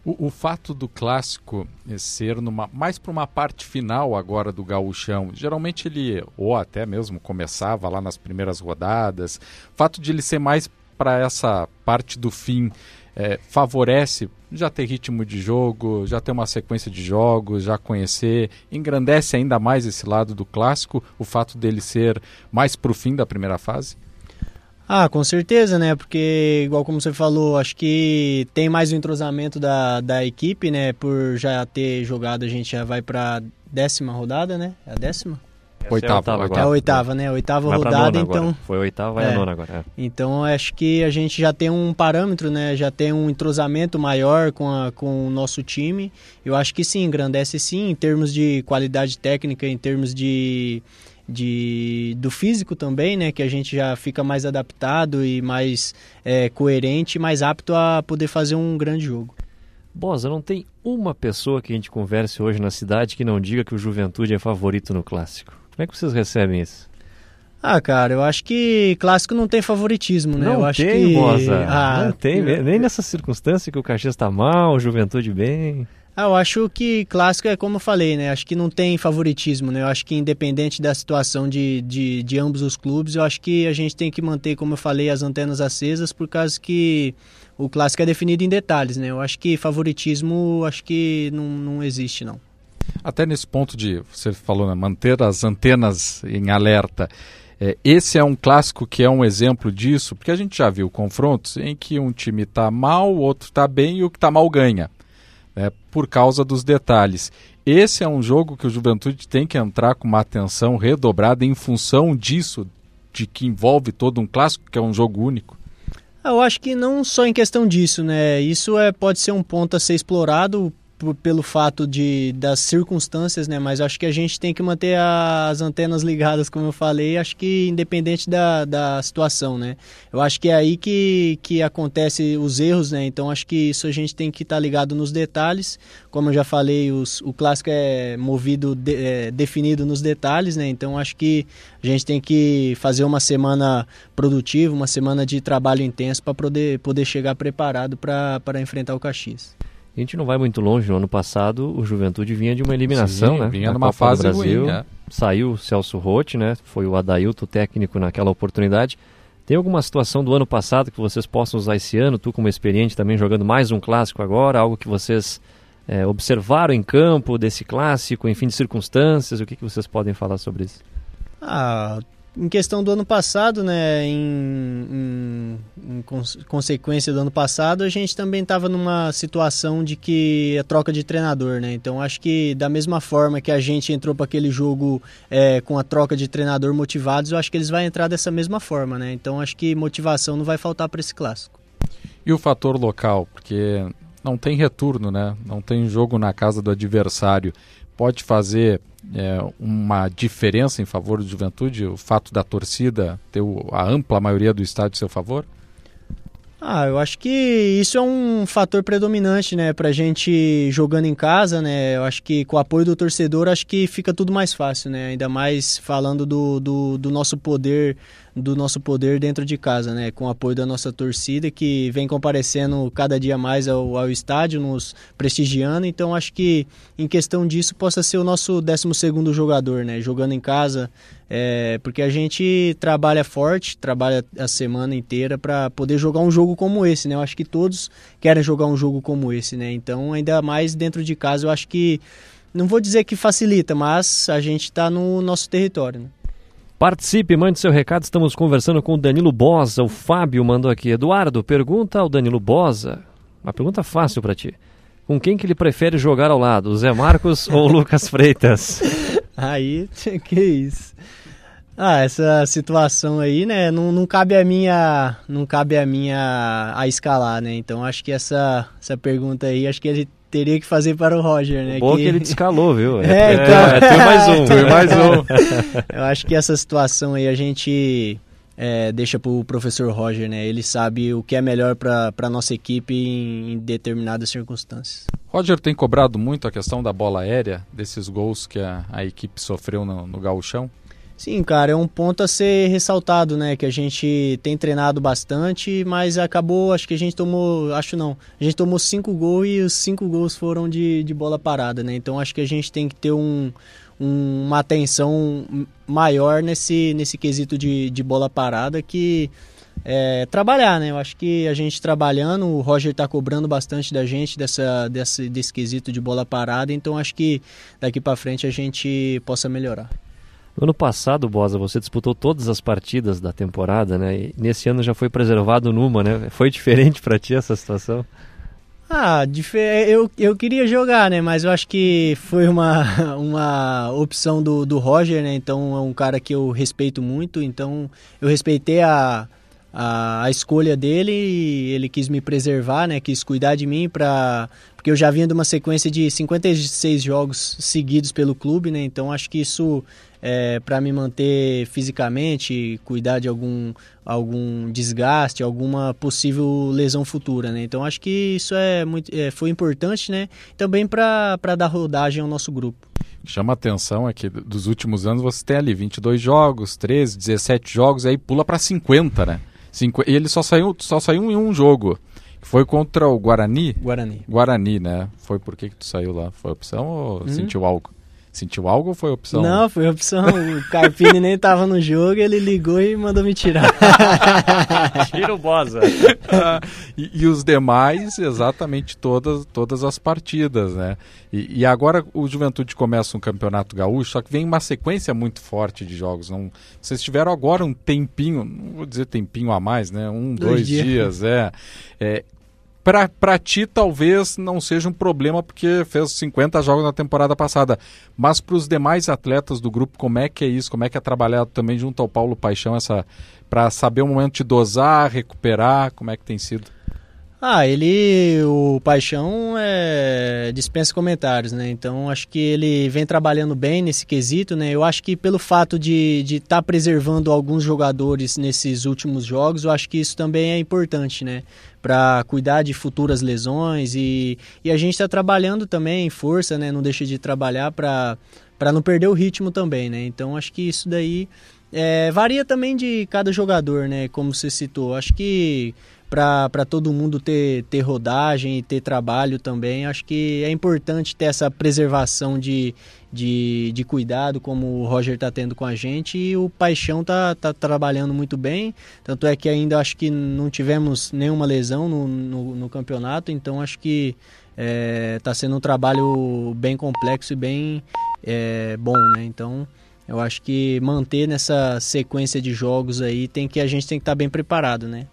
O, o, fato do clássico ser numa, mais para uma parte final agora do gauchão, geralmente ele, ou até mesmo começava lá nas primeiras rodadas, fato de ele ser mais para essa parte do fim, é, favorece já ter ritmo de jogo, já ter uma sequência de jogos, já conhecer, engrandece ainda mais esse lado do clássico, o fato dele ser mais para o fim da primeira fase?
Ah, com certeza, né? Porque, igual como você falou, acho que tem mais o entrosamento da, da equipe, né? Por já ter jogado, a gente já vai para décima rodada, né? É a décima?
Oitava, é a
oitava, agora. É a oitava, né? Oitava vai rodada, então. Agora.
Foi a oitava, vai é. a nona agora. É.
Então acho que a gente já tem um parâmetro, né? Já tem um entrosamento maior com, a, com o nosso time. Eu acho que sim, engrandece sim, em termos de qualidade técnica, em termos de, de do físico também, né? Que a gente já fica mais adaptado e mais é, coerente, mais apto a poder fazer um grande jogo.
Bosa, não tem uma pessoa que a gente converse hoje na cidade que não diga que o Juventude é favorito no clássico. Como é que vocês recebem isso?
Ah, cara, eu acho que clássico não tem favoritismo, né?
Não
eu acho
tem,
que...
Bosa. Ah, não tem, nem nessa circunstância que o Caxias está mal, o Juventude bem.
Ah, eu acho que clássico é como eu falei, né? Acho que não tem favoritismo, né? Eu acho que independente da situação de, de, de ambos os clubes, eu acho que a gente tem que manter, como eu falei, as antenas acesas, por causa que o clássico é definido em detalhes, né? Eu acho que favoritismo, acho que não, não existe, não.
Até nesse ponto de, você falou, né, manter as antenas em alerta. É, esse é um clássico que é um exemplo disso, porque a gente já viu confrontos em que um time está mal, o outro está bem e o que está mal ganha, né, por causa dos detalhes. Esse é um jogo que o Juventude tem que entrar com uma atenção redobrada em função disso, de que envolve todo um clássico, que é um jogo único.
Eu acho que não só em questão disso, né? Isso é, pode ser um ponto a ser explorado pelo fato de das circunstâncias, né? Mas acho que a gente tem que manter as antenas ligadas, como eu falei, acho que independente da, da situação, né? Eu acho que é aí que, que acontece os erros, né? Então acho que isso a gente tem que estar tá ligado nos detalhes. Como eu já falei, os, o clássico é movido, de, é, definido nos detalhes, né? Então acho que a gente tem que fazer uma semana produtiva, uma semana de trabalho intenso para poder, poder chegar preparado para enfrentar o Caxias.
A gente não vai muito longe. No ano passado, o Juventude vinha de uma eliminação,
Sim,
né?
Vinha numa Copa fase Brasil. Ruim, é.
Saiu o Celso Rotti, né? Foi o Adailto técnico naquela oportunidade. Tem alguma situação do ano passado que vocês possam usar esse ano? Tu, como experiente, também jogando mais um clássico agora? Algo que vocês é, observaram em campo desse clássico, enfim, de circunstâncias? O que, que vocês podem falar sobre isso?
Ah, em questão do ano passado, né, em, em, em consequência do ano passado, a gente também estava numa situação de que a troca de treinador, né? Então acho que da mesma forma que a gente entrou para aquele jogo é, com a troca de treinador motivados, eu acho que eles vão entrar dessa mesma forma, né? Então acho que motivação não vai faltar para esse clássico.
E o fator local, porque não tem retorno, né? Não tem jogo na casa do adversário. Pode fazer é, uma diferença em favor do Juventude, o fato da torcida ter a ampla maioria do estádio a seu favor?
Ah, eu acho que isso é um fator predominante, né, pra gente jogando em casa, né, eu acho que com o apoio do torcedor, acho que fica tudo mais fácil, né, ainda mais falando do, do, do nosso poder do nosso poder dentro de casa, né? Com o apoio da nossa torcida que vem comparecendo cada dia mais ao, ao estádio, nos prestigiando. Então acho que em questão disso possa ser o nosso 12 segundo jogador, né? Jogando em casa, é, porque a gente trabalha forte, trabalha a semana inteira para poder jogar um jogo como esse, né? Eu acho que todos querem jogar um jogo como esse, né? Então ainda mais dentro de casa, eu acho que não vou dizer que facilita, mas a gente está no nosso território. Né?
Participe, mande seu recado. Estamos conversando com o Danilo Bosa. O Fábio mandou aqui. Eduardo, pergunta ao Danilo Bosa. Uma pergunta fácil para ti. Com quem que ele prefere jogar ao lado, o Zé Marcos ou o Lucas Freitas?
Aí, que isso. Ah, essa situação aí, né, não, não cabe a minha, não cabe a minha a escalar, né? Então acho que essa, essa pergunta aí, acho que ele teria que fazer para o Roger, né?
Bom
que...
que ele descalou, viu?
É, então... é,
é, é mais um.
Tem mais um.
Eu acho que essa situação aí a gente é, deixa para o professor Roger, né? Ele sabe o que é melhor para a nossa equipe em, em, determinadas circunstâncias.
Roger tem cobrado muito a questão da bola aérea, desses gols que a, a equipe sofreu no, no gauchão?
Sim, cara, é um ponto a ser ressaltado, né? Que a gente tem treinado bastante, mas acabou, acho que a gente tomou, acho não, a gente tomou cinco gols e os cinco gols foram de, de bola parada, né? Então acho que a gente tem que ter um, um, uma atenção maior nesse, nesse quesito de, de bola parada que é, trabalhar, né? Eu acho que a gente trabalhando, o Roger está cobrando bastante da gente dessa, desse, desse quesito de bola parada, então acho que daqui para frente a gente possa melhorar.
No ano passado, Bosa, você disputou todas as partidas da temporada, né? E nesse ano já foi preservado numa, né? Foi diferente para ti essa situação?
Ah, eu, eu queria jogar, né? Mas eu acho que foi uma, uma opção do, do Roger, né? Então é um cara que eu respeito muito. Então eu respeitei a, a, a escolha dele e ele quis me preservar, né? Quis cuidar de mim para porque eu já vinha de uma sequência de 56 jogos seguidos pelo clube, né? Então acho que isso é, para me manter fisicamente, cuidar de algum, algum desgaste, alguma possível lesão futura, né? Então acho que isso é muito, é, foi importante, né? Também para dar rodagem ao nosso grupo.
Chama atenção é que dos últimos anos você tem ali 22 jogos, 13, 17 jogos, aí pula para 50, né? Cinqu... E ele só saiu, só saiu em um jogo. Foi contra o Guarani?
Guarani.
Guarani, né? Foi por que, que tu saiu lá? Foi opção ou hum. sentiu algo? Sentiu algo ou foi opção?
Não, foi opção. O Carpini nem tava no jogo, ele ligou e mandou me tirar.
Tira o Bosa.
e, e, os demais, exatamente todas, todas as partidas, né? E, e, agora o Juventude começa um campeonato gaúcho, só que vem uma sequência muito forte de jogos. Não, vocês tiveram agora um tempinho, não vou dizer tempinho a mais, né? Um, dois, dois dias. dias, é. é para ti talvez não seja um problema porque fez 50 jogos na temporada passada, mas para os demais atletas do grupo, como é que é isso? Como é que é trabalhado também junto ao Paulo Paixão essa para saber o momento de dosar, recuperar, como é que tem sido?
Ah, ele, o Paixão, é, dispensa comentários, né? Então acho que ele vem trabalhando bem nesse quesito, né? Eu acho que pelo fato de estar tá preservando alguns jogadores nesses últimos jogos, eu acho que isso também é importante, né? Para cuidar de futuras lesões e, e a gente está trabalhando também em força, né? Não deixa de trabalhar para não perder o ritmo também, né? Então acho que isso daí é, varia também de cada jogador, né? Como você citou. Acho que para todo mundo ter, ter rodagem e ter trabalho também. Acho que é importante ter essa preservação de, de, de cuidado, como o Roger está tendo com a gente, e o Paixão está tá trabalhando muito bem. Tanto é que ainda acho que não tivemos nenhuma lesão no, no, no campeonato, então acho que está é, tá sendo um trabalho bem complexo e bem é, bom, né? Então. Eu acho que manter nessa sequência de jogos aí tem que a gente tem que estar tá bem preparado, né?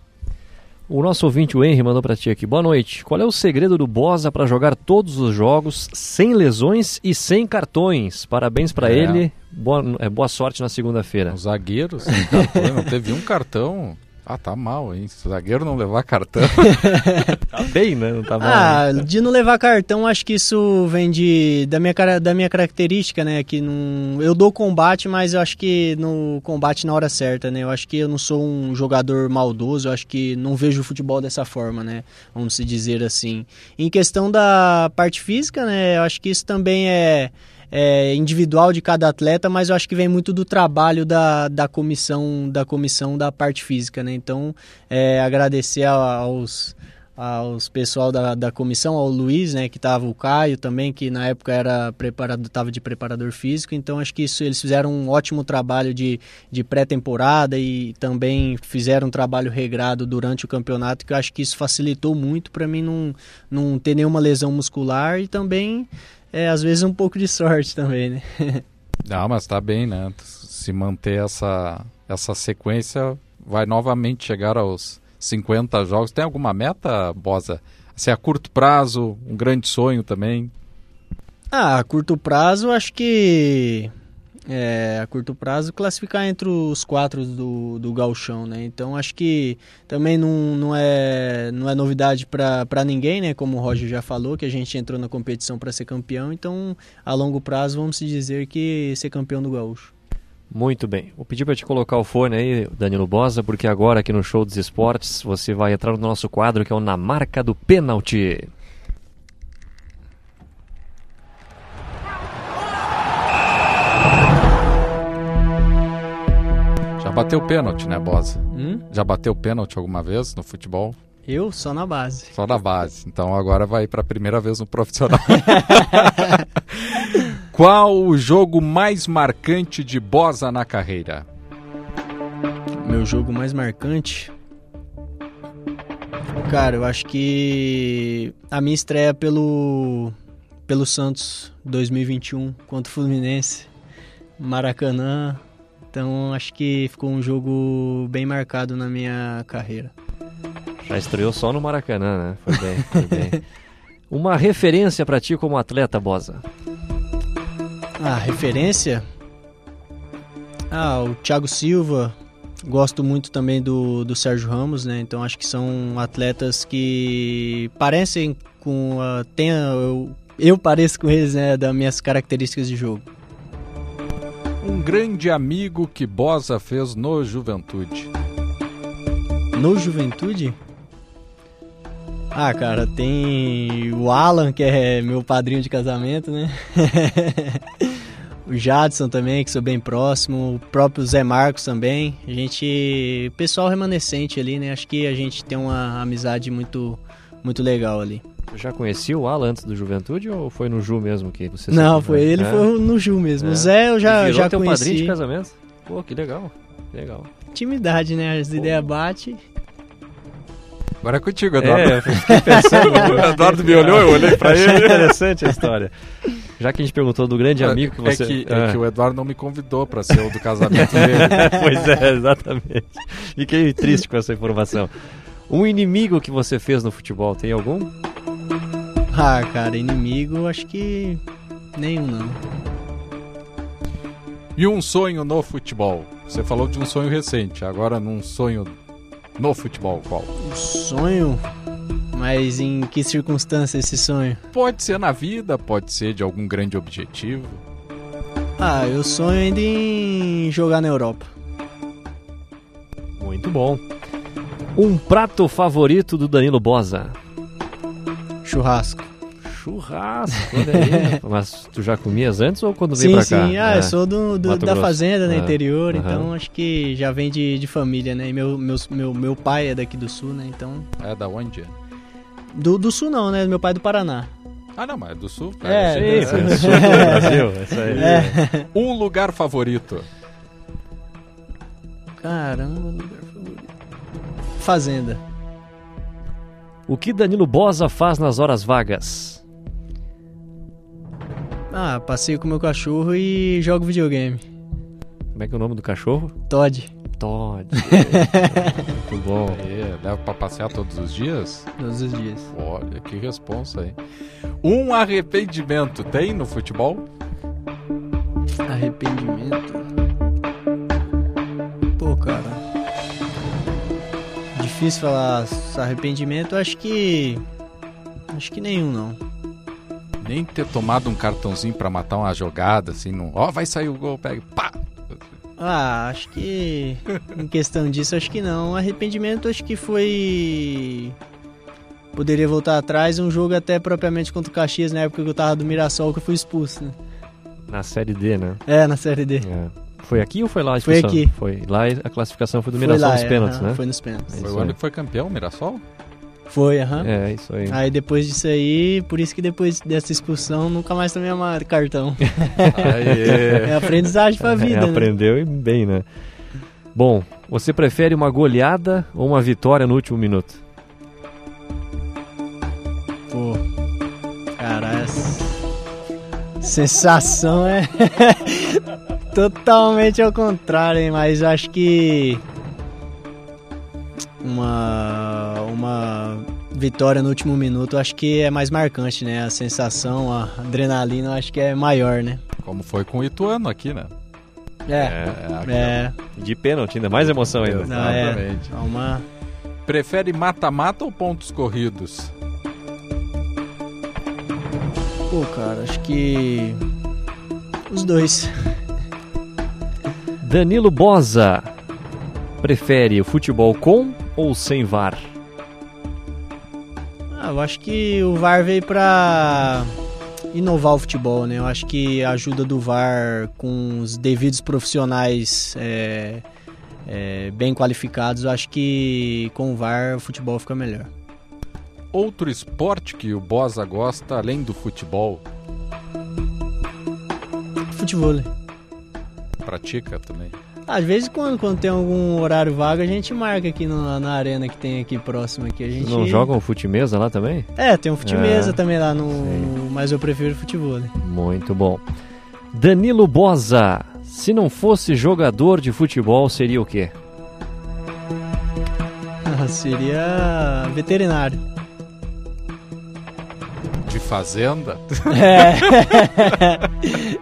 O nosso ouvinte, o Henry, mandou para ti aqui. Boa noite. Qual é o segredo do Bosa para jogar todos os jogos sem lesões e sem cartões? Parabéns para é. ele. Boa, é, boa sorte na segunda-feira.
Os zagueiros sem cartão, não teve um cartão. Ah, tá mal, hein? Se o zagueiro não levar cartão.
tá bem, né? Não tá mal.
Ah, né? de não levar cartão, acho que isso vem de, da, minha, da minha característica, né? Que não, eu dou combate, mas eu acho que no combate na hora certa, né? Eu acho que eu não sou um jogador maldoso, eu acho que não vejo o futebol dessa forma, né? Vamos se dizer assim. Em questão da parte física, né? Eu acho que isso também é é, individual de cada atleta, mas eu acho que vem muito do trabalho da, da comissão da comissão da parte física, né? Então, é, agradecer aos aos pessoal da, da comissão, ao Luiz, né, que estava o Caio também, que na época era preparador, estava de preparador físico, então acho que isso eles fizeram um ótimo trabalho de, de pré-temporada e também fizeram um trabalho regrado durante o campeonato, que eu acho que isso facilitou muito para mim não, não ter nenhuma lesão muscular e também é, às vezes um pouco de sorte também, né?
Não, mas tá bem, né? Se manter essa, essa sequência, vai novamente chegar aos 50 jogos. Tem alguma meta, Bosa? Se é a curto prazo, um grande sonho também?
Ah, a curto prazo, acho que é, a curto prazo, classificar entre os quatro do, do galchão, né? Então acho que também não, não, é, não é novidade para ninguém, né? Como o Roger já falou, que a gente entrou na competição para ser campeão, então a longo prazo vamos dizer que ser campeão do gaúcho.
Muito bem. Vou pedir para te colocar o fone aí, Danilo Bosa, porque agora aqui no Show dos Esportes você vai entrar no nosso quadro que é o Na Marca do Pênalti.
Bateu pênalti, né, Bosa?
Hum?
Já bateu pênalti alguma vez no futebol?
Eu só na base.
Só na base. Então agora vai para a primeira vez no profissional. Qual o jogo mais marcante de Bosa na carreira?
Meu jogo mais marcante. Cara, eu acho que a minha estreia pelo pelo Santos 2021 contra o Fluminense, Maracanã. Então acho que ficou um jogo bem marcado na minha carreira.
Já estreou só no Maracanã, né? Foi bem, foi bem. Uma referência para ti como atleta, Bosa?
Ah, referência? Ah, o Thiago Silva. Gosto muito também do, do Sérgio Ramos, né? Então acho que são atletas que parecem com a. Tem, eu, eu pareço com eles, né? Das minhas características de jogo.
Um grande amigo que Bosa fez no Juventude.
No Juventude? Ah, cara, tem o Alan, que é meu padrinho de casamento, né? o Jadson também, que sou bem próximo, o próprio Zé Marcos também. A gente, pessoal remanescente ali, né? Acho que a gente tem uma amizade muito muito legal ali.
Já conhecia o Alan antes do Juventude ou foi no Ju mesmo que você
Não, foi ele, é? foi no Ju mesmo. É. O Zé eu já, já
teu
conheci.
padrinho de casamento? Pô, que legal. Legal.
Intimidade, né? As ideias batem.
Agora é contigo, Eduardo.
É, eu fiquei pensando.
o Eduardo me olhou, eu olhei pra ele.
interessante a história. Já que a gente perguntou do grande amigo que você...
É que, é. é que o Eduardo não me convidou para ser o do casamento dele.
pois é, exatamente. Fiquei triste com essa informação. Um inimigo que você fez no futebol, tem algum?
Ah, cara, inimigo acho que nenhum não.
E um sonho no futebol? Você falou de um sonho recente, agora num sonho no futebol, qual?
Um sonho? Mas em que circunstância esse sonho?
Pode ser na vida, pode ser de algum grande objetivo.
Ah, eu sonho ainda em jogar na Europa.
Muito bom. Um prato favorito do Danilo Bosa?
Churrasco.
Churrasco, olha aí. Mas tu já comias antes ou quando veio pra cá?
Sim, ah, é. eu sou do, do da fazenda, no né, ah, interior, uhum. então acho que já vem de, de família, né? E meu, meu, meu, meu pai é daqui do sul, né? Então...
É da onde?
Do, do sul não, né? Meu pai é do Paraná.
Ah, não, mas é do sul.
É,
sim, é, sul do Brasil, é isso aí.
É. Um lugar favorito?
Caramba, lugar favorito. Fazenda.
O que Danilo Bosa faz nas horas vagas?
Ah, passeio com meu cachorro e jogo videogame.
Como é que é o nome do cachorro?
Todd.
Todd. Muito bom.
É, deve pra passear todos os dias?
Todos os dias.
Olha, que responsa aí. Um arrependimento tem no futebol?
Arrependimento? Difícil falar arrependimento, acho que. Acho que nenhum não
nem ter tomado um cartãozinho para matar uma jogada, assim, não. Ó, oh, vai sair o gol, pega, pá!
Ah, acho que em questão disso, acho que não. Arrependimento, acho que foi. Poderia voltar atrás um jogo até propriamente contra o Caxias, na época que eu tava do Mirassol, que eu fui expulso, né?
Na Série D, né?
É, na Série D.
É. Foi aqui ou foi lá a
expulsão? Foi aqui.
Foi lá a classificação foi do Mirassol foi lá, nos
é,
pênaltis, né?
Foi nos pênaltis.
Foi o ano que foi campeão, o Mirassol?
Foi, aham. Uhum.
É, isso aí.
Aí depois disso aí, por isso que depois dessa expulsão, nunca mais tomei mais cartão. é aprendizagem pra vida, é,
né? Aprendeu e bem, né? Bom, você prefere uma goleada ou uma vitória no último minuto?
Pô, cara, essa sensação é totalmente ao contrário, hein? Mas acho que uma, uma vitória no último minuto, acho que é mais marcante, né? A sensação, a adrenalina, acho que é maior, né?
Como foi com o Ituano aqui, né?
É, é.
De pênalti, ainda mais emoção ainda.
Não, é.
Exatamente.
É uma...
Prefere mata-mata ou pontos corridos?
Pô, cara, acho que. Os dois.
Danilo Boza. Prefere o futebol com ou sem VAR?
Ah, eu acho que o VAR veio pra inovar o futebol, né? Eu acho que a ajuda do VAR com os devidos profissionais é, é, bem qualificados, eu acho que com o VAR o futebol fica melhor.
Outro esporte que o Bosa gosta além do futebol?
Futebol. né?
Pratica também.
Às vezes quando, quando tem algum horário vago, a gente marca aqui no- na arena que tem aqui próximo aqui. A gente...
Não jogam fute-mesa lá também?
É, tem um futimesa
É,
também lá no. Mas eu prefiro futebol. né?
Muito bom. Danilo Boza. Se não fosse jogador de futebol, seria o quê?
Seria veterinário.
De fazenda?
É.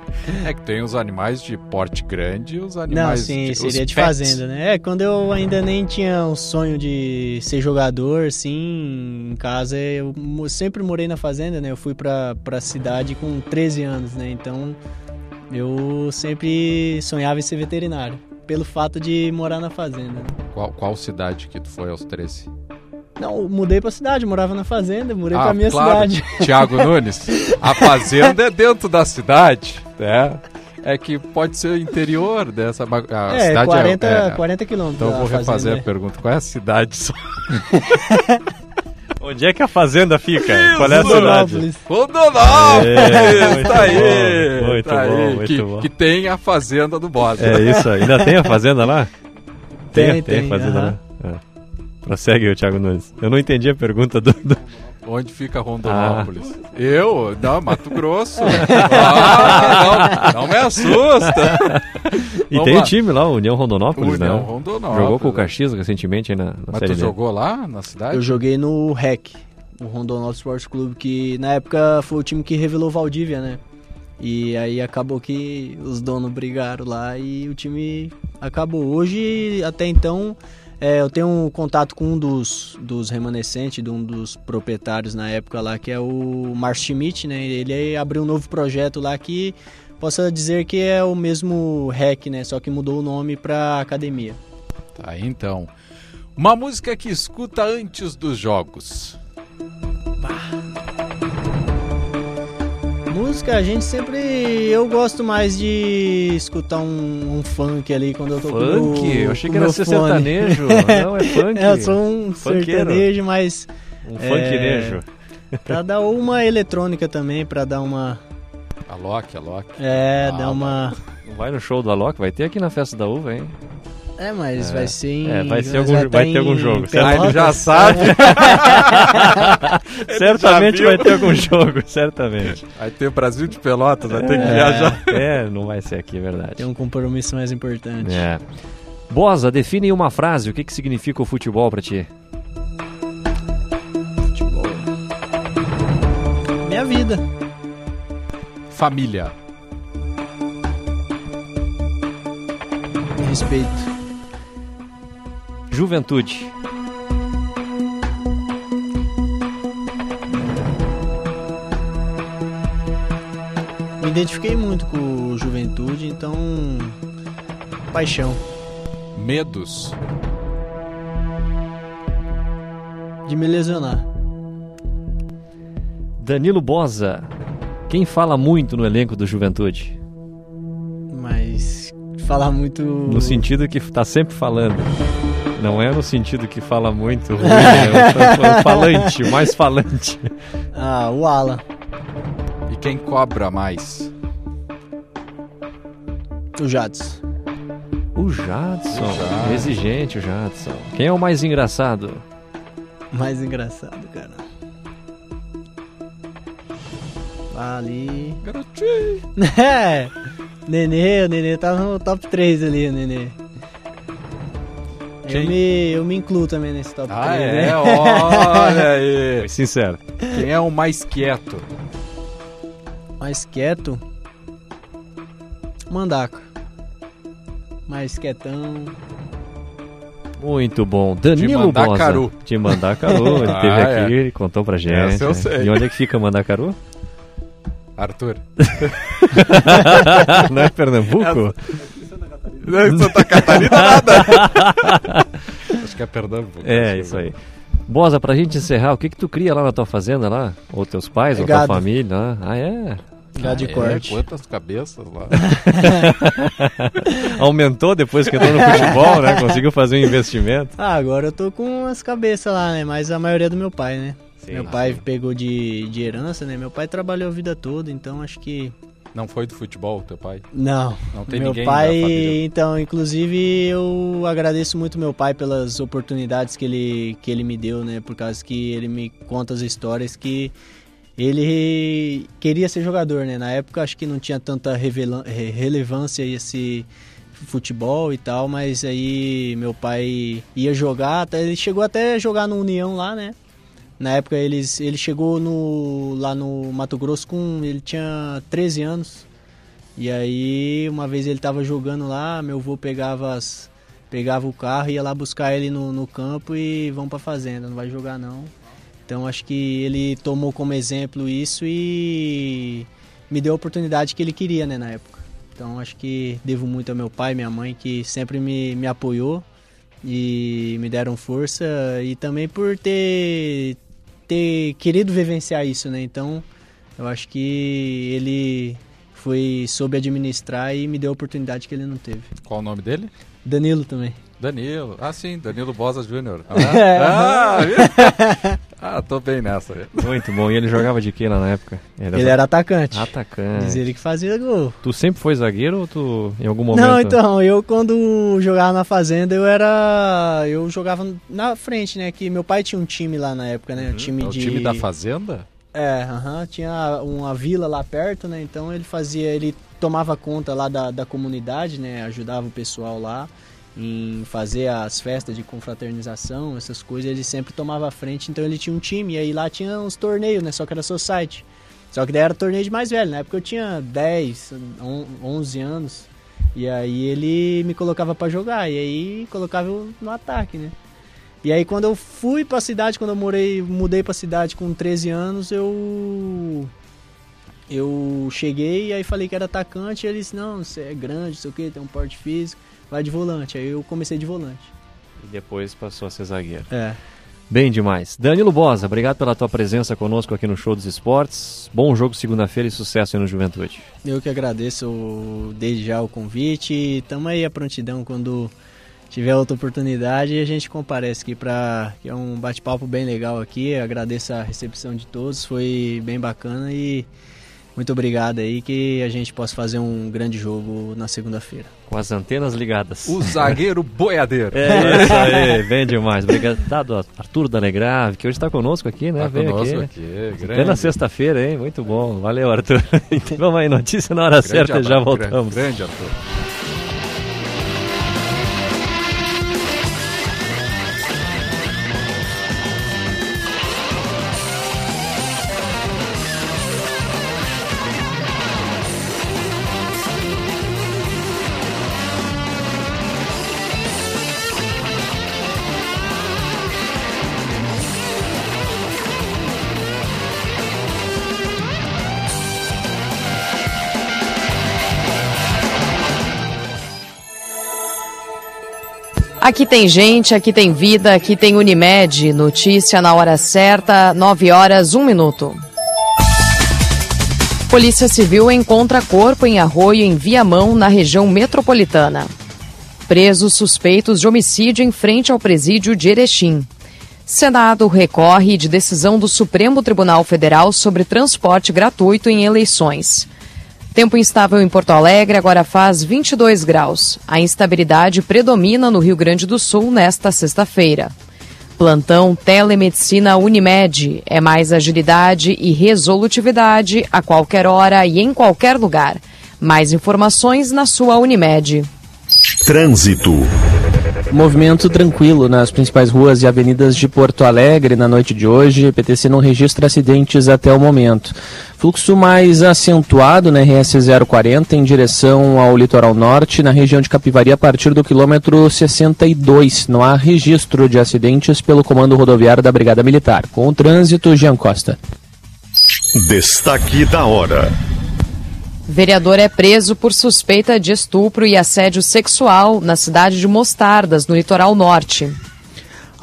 é que tem os animais de porte grande e os
Não,
animais
sim,
os
seria de
pets.
fazenda, né? É, quando eu ainda nem tinha o sonho de ser jogador, sim, em casa, eu sempre morei na fazenda, né? Eu fui pra, pra cidade com 13 anos, né? Então, eu sempre sonhava em ser veterinário, pelo fato de morar na fazenda. né?
Qual, qual cidade que tu foi aos 13?
Não, mudei pra cidade, morava na fazenda, mudei
ah,
pra minha
claro.
cidade.
Tiago Nunes, a fazenda é dentro da cidade, né? É que pode ser o interior dessa a
É,
cidade
40
é,
40 quilômetros
Então eu
a
vou refazer
fazenda.
a pergunta. Qual é a cidade? só?
Onde é que a fazenda fica? Qual é a cidade?
Rondonópolis.
É,
tá aí!
bom, muito
tá aí,
bom, muito
que,
bom.
que tem a fazenda do Bosa.
É isso, ainda tem a fazenda lá?
Tem,
a
tem,
fazenda
aham.
lá. É. Prossegue, Thiago Nunes. Eu não entendi a pergunta do. do-
Onde fica Rondonópolis?
Ah.
Eu? Não, Mato Grosso. ah, não, não me assusta.
E
Vamos
tem
lá.
o time lá, o União Rondonópolis,
União
né?
Rondonópolis,
Jogou com o
é.
Caxias recentemente aí na, na
Mas
Série
tu
D.
jogou lá na cidade?
Eu joguei no REC, o Rondonópolis Sports Clube, que na época foi o time que revelou Valdívia, né? E aí acabou que os donos brigaram lá e o time acabou. Hoje, até então, é, eu tenho um contato com um dos, dos remanescentes, de um dos proprietários na época lá, que é o Márcio Schmidt, né? Ele abriu um novo projeto lá que possa dizer que é o mesmo REC, né? Só que mudou o nome pra academia.
Tá aí então. Uma música que escuta antes dos jogos.
Música, a gente sempre. Eu gosto mais de escutar um, um funk ali quando eu tô com o
Funk? Eu achei
com
que era ser
fone.
sertanejo. Não, é funk.
É, eu sou um
Funkeiro.
sertanejo, mas.
Um
é,
funknejo.
Pra dar uma eletrônica também, pra dar uma.
Alok, Alok.
É,
Ah,
dar uma.
Não vai no show do Alok? Vai ter aqui na festa da uva, hein?
É, mas
É.
vai ser em.
É, vai ser algum-
tá
vai ter
em
algum jogo,
Pelotas.
Ah, ele já sabe. certamente vai ter algum jogo, certamente.
Vai ter o Brasil de Pelotas, vai ter que
É.
viajar.
É, não vai ser aqui, é verdade.
Tem um compromisso mais importante.
É. Bosa, define em uma frase o que, que significa o futebol pra ti.
Minha vida.
Família.
Respeito.
Juventude.
Me identifiquei muito com Juventude, então. Paixão.
Medos.
De me lesionar.
Danilo Bosa. Quem fala muito no elenco do Juventude?
Mas. Falar muito.
No sentido que tá sempre falando. Não é no sentido que fala muito ruim, é o falante, o mais falante.
Ah, o Alan.
E quem cobra mais?
O Jadson.
O Jadson. Exigente o Jadson. Quem é o mais engraçado?
Mais engraçado, cara. Ali.
Garotinho.
É! Nenê, o Nenê tá no top 3 ali, o Nenê. Eu me, eu me incluo também nesse top
Ah,
3.
é?
né?
Olha aí.
Foi sincero.
Quem é o mais quieto?
Mais quieto. Mandaca. mais quietão.
Muito bom. Danilo
De
Bosa.
Mandacaru.
De Mandacaru. Ele
Ah,
esteve
é.
aqui, ele contou pra gente.
Essa eu sei.
E onde é que fica Mandacaru?
Arthur.
Não é Pernambuco?
Não é Santa Catarina nada. Acho que é Pernambuco.
É,
acho
isso aí. Bosa, pra gente encerrar, o que que tu cria lá na tua fazenda lá? Ou teus pais,
É
ou tua
gado.
família lá? Ah, é?
Gado de
É,
corte.
quantas cabeças lá.
Aumentou depois que entrou no futebol, né? Conseguiu fazer um investimento.
Ah, agora eu tô com as cabeças lá, né? Mas a maioria é do meu pai, né?
Sim,
meu pai pegou de, de herança, né? Meu pai trabalhou a vida toda, então acho que.
Não foi do futebol, teu pai?
Não.
Não tem
meu
ninguém
pai, então, inclusive eu agradeço muito meu pai pelas oportunidades que ele, que ele me deu, né? Por causa que ele me conta as histórias que ele queria ser jogador, né? Na época acho que não tinha tanta relevância esse futebol e tal, mas aí meu pai ia jogar, ele chegou até a jogar no União lá, né? Na época eles, ele chegou no, lá no Mato Grosso com. Ele tinha 13 anos. E aí, uma vez ele tava jogando lá, meu avô pegava, as, pegava o carro, ia lá buscar ele no, no campo e vão pra fazenda, não vai jogar não. Então acho que ele tomou como exemplo isso e me deu a oportunidade que ele queria, né, na época. Então acho que devo muito ao meu pai e minha mãe que sempre me, me apoiou e me deram força e também por ter, ter querido vivenciar isso, né? Então eu acho que ele foi soube administrar e me deu a oportunidade que ele não teve.
Qual o nome dele?
Danilo também.
Danilo. Ah, sim, Danilo Bosa Júnior.
É.
Ah, viu? ah, tô bem nessa.
Muito bom. E ele jogava de quê lá na época?
Ele era atacante.
Atacante.
Diz ele que fazia gol.
Tu sempre foi zagueiro ou tu em algum momento?
Não, então, eu quando jogava na fazenda, eu era. Eu jogava na frente, né? Que meu pai tinha um time lá na época, né? Um time
É o
de.
time da Fazenda?
É, aham, tinha uma vila lá perto, né? Então ele fazia, ele tomava conta lá da, da comunidade, né? Ajudava o pessoal lá em fazer as festas de confraternização, essas coisas, ele sempre tomava a frente, então ele tinha um time, e aí lá tinha uns torneios, né? Só que era society. Só que daí era torneio de mais velho, na época eu tinha 10, on- 11 anos, e aí ele me colocava pra jogar, e aí colocava eu no ataque, né? E aí quando eu fui pra cidade, quando eu morei, mudei pra cidade com 13 anos, eu eu cheguei e aí falei que era atacante, e ele disse: "Não, você é grande, sei o que, tem um porte físico, vai de volante". Aí eu comecei de volante.
E depois passou a ser zagueiro.
É.
Bem demais. Danilo Bosa, obrigado pela tua presença conosco aqui no Show dos Esportes. Bom jogo segunda-feira e sucesso aí no Juventude.
Eu que agradeço desde já o convite tamo aí à prontidão quando tiver outra oportunidade a gente comparece aqui para que é um bate-papo bem legal aqui. Eu agradeço a recepção de todos, foi bem bacana e muito obrigado aí que a gente possa fazer um grande jogo na segunda-feira.
Com as antenas ligadas.
O zagueiro boiadeiro.
É isso aí, bem demais. Obrigado, Arthur Danegrave, que hoje está conosco aqui, né?
Tá
Veio
conosco
aqui.
aqui, grande.
Plena sexta-feira, hein? Muito bom. Valeu, Arthur. Então, vamos aí, notícia na hora
Grande
certa e já voltamos.
Grande, grande Arthur.
Aqui tem gente, aqui tem vida, aqui tem Unimed. Notícia na hora certa, 9 horas, 1 minuto. Polícia Civil encontra corpo em arroio em Viamão, na região metropolitana. Presos suspeitos de homicídio em frente ao presídio de Erechim. Senado recorre de decisão do Supremo Tribunal Federal sobre transporte gratuito em eleições. Tempo instável em Porto Alegre, agora faz 22 graus. A instabilidade predomina no Rio Grande do Sul nesta sexta-feira. Plantão Telemedicina Unimed é mais agilidade e resolutividade a qualquer hora e em qualquer lugar. Mais informações na sua Unimed.
Trânsito.
Movimento tranquilo nas principais ruas e avenidas de Porto Alegre na noite de hoje. PTC não registra acidentes até o momento. Fluxo mais acentuado na RS 040 em direção ao litoral norte, na região de Capivari, a partir do quilômetro 62. Não há registro de acidentes pelo comando rodoviário da Brigada Militar. Com o trânsito, Jean Costa.
Destaque da hora.
Vereador é preso por suspeita de estupro e assédio sexual na cidade de Mostardas, no litoral norte.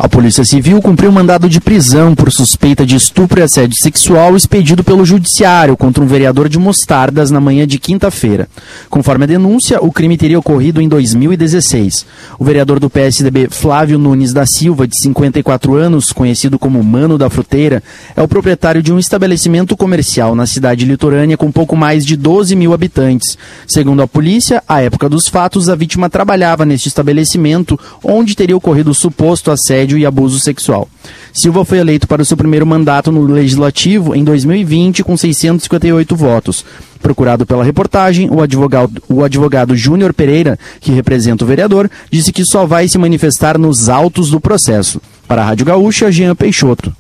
A Polícia Civil cumpriu mandado de prisão por suspeita de estupro e assédio sexual expedido pelo Judiciário contra um vereador de Mostardas na manhã de quinta-feira. Conforme a denúncia, o crime teria ocorrido em 2016. O vereador do PSDB, Flávio Nunes da Silva, de 54 anos, conhecido como Mano da Fruteira, é o proprietário de um estabelecimento comercial na cidade litorânea com pouco mais de 12 mil habitantes. Segundo a polícia, à época dos fatos, a vítima trabalhava neste estabelecimento onde teria ocorrido o suposto assédio assédio e abuso sexual. Silva foi eleito para o seu primeiro mandato no Legislativo em 2020 com 658 votos. Procurado pela reportagem, o advogado, o advogado Júnior Pereira, que representa o vereador, disse que só vai se manifestar nos autos do processo. Para a Rádio Gaúcha, Jean Peixoto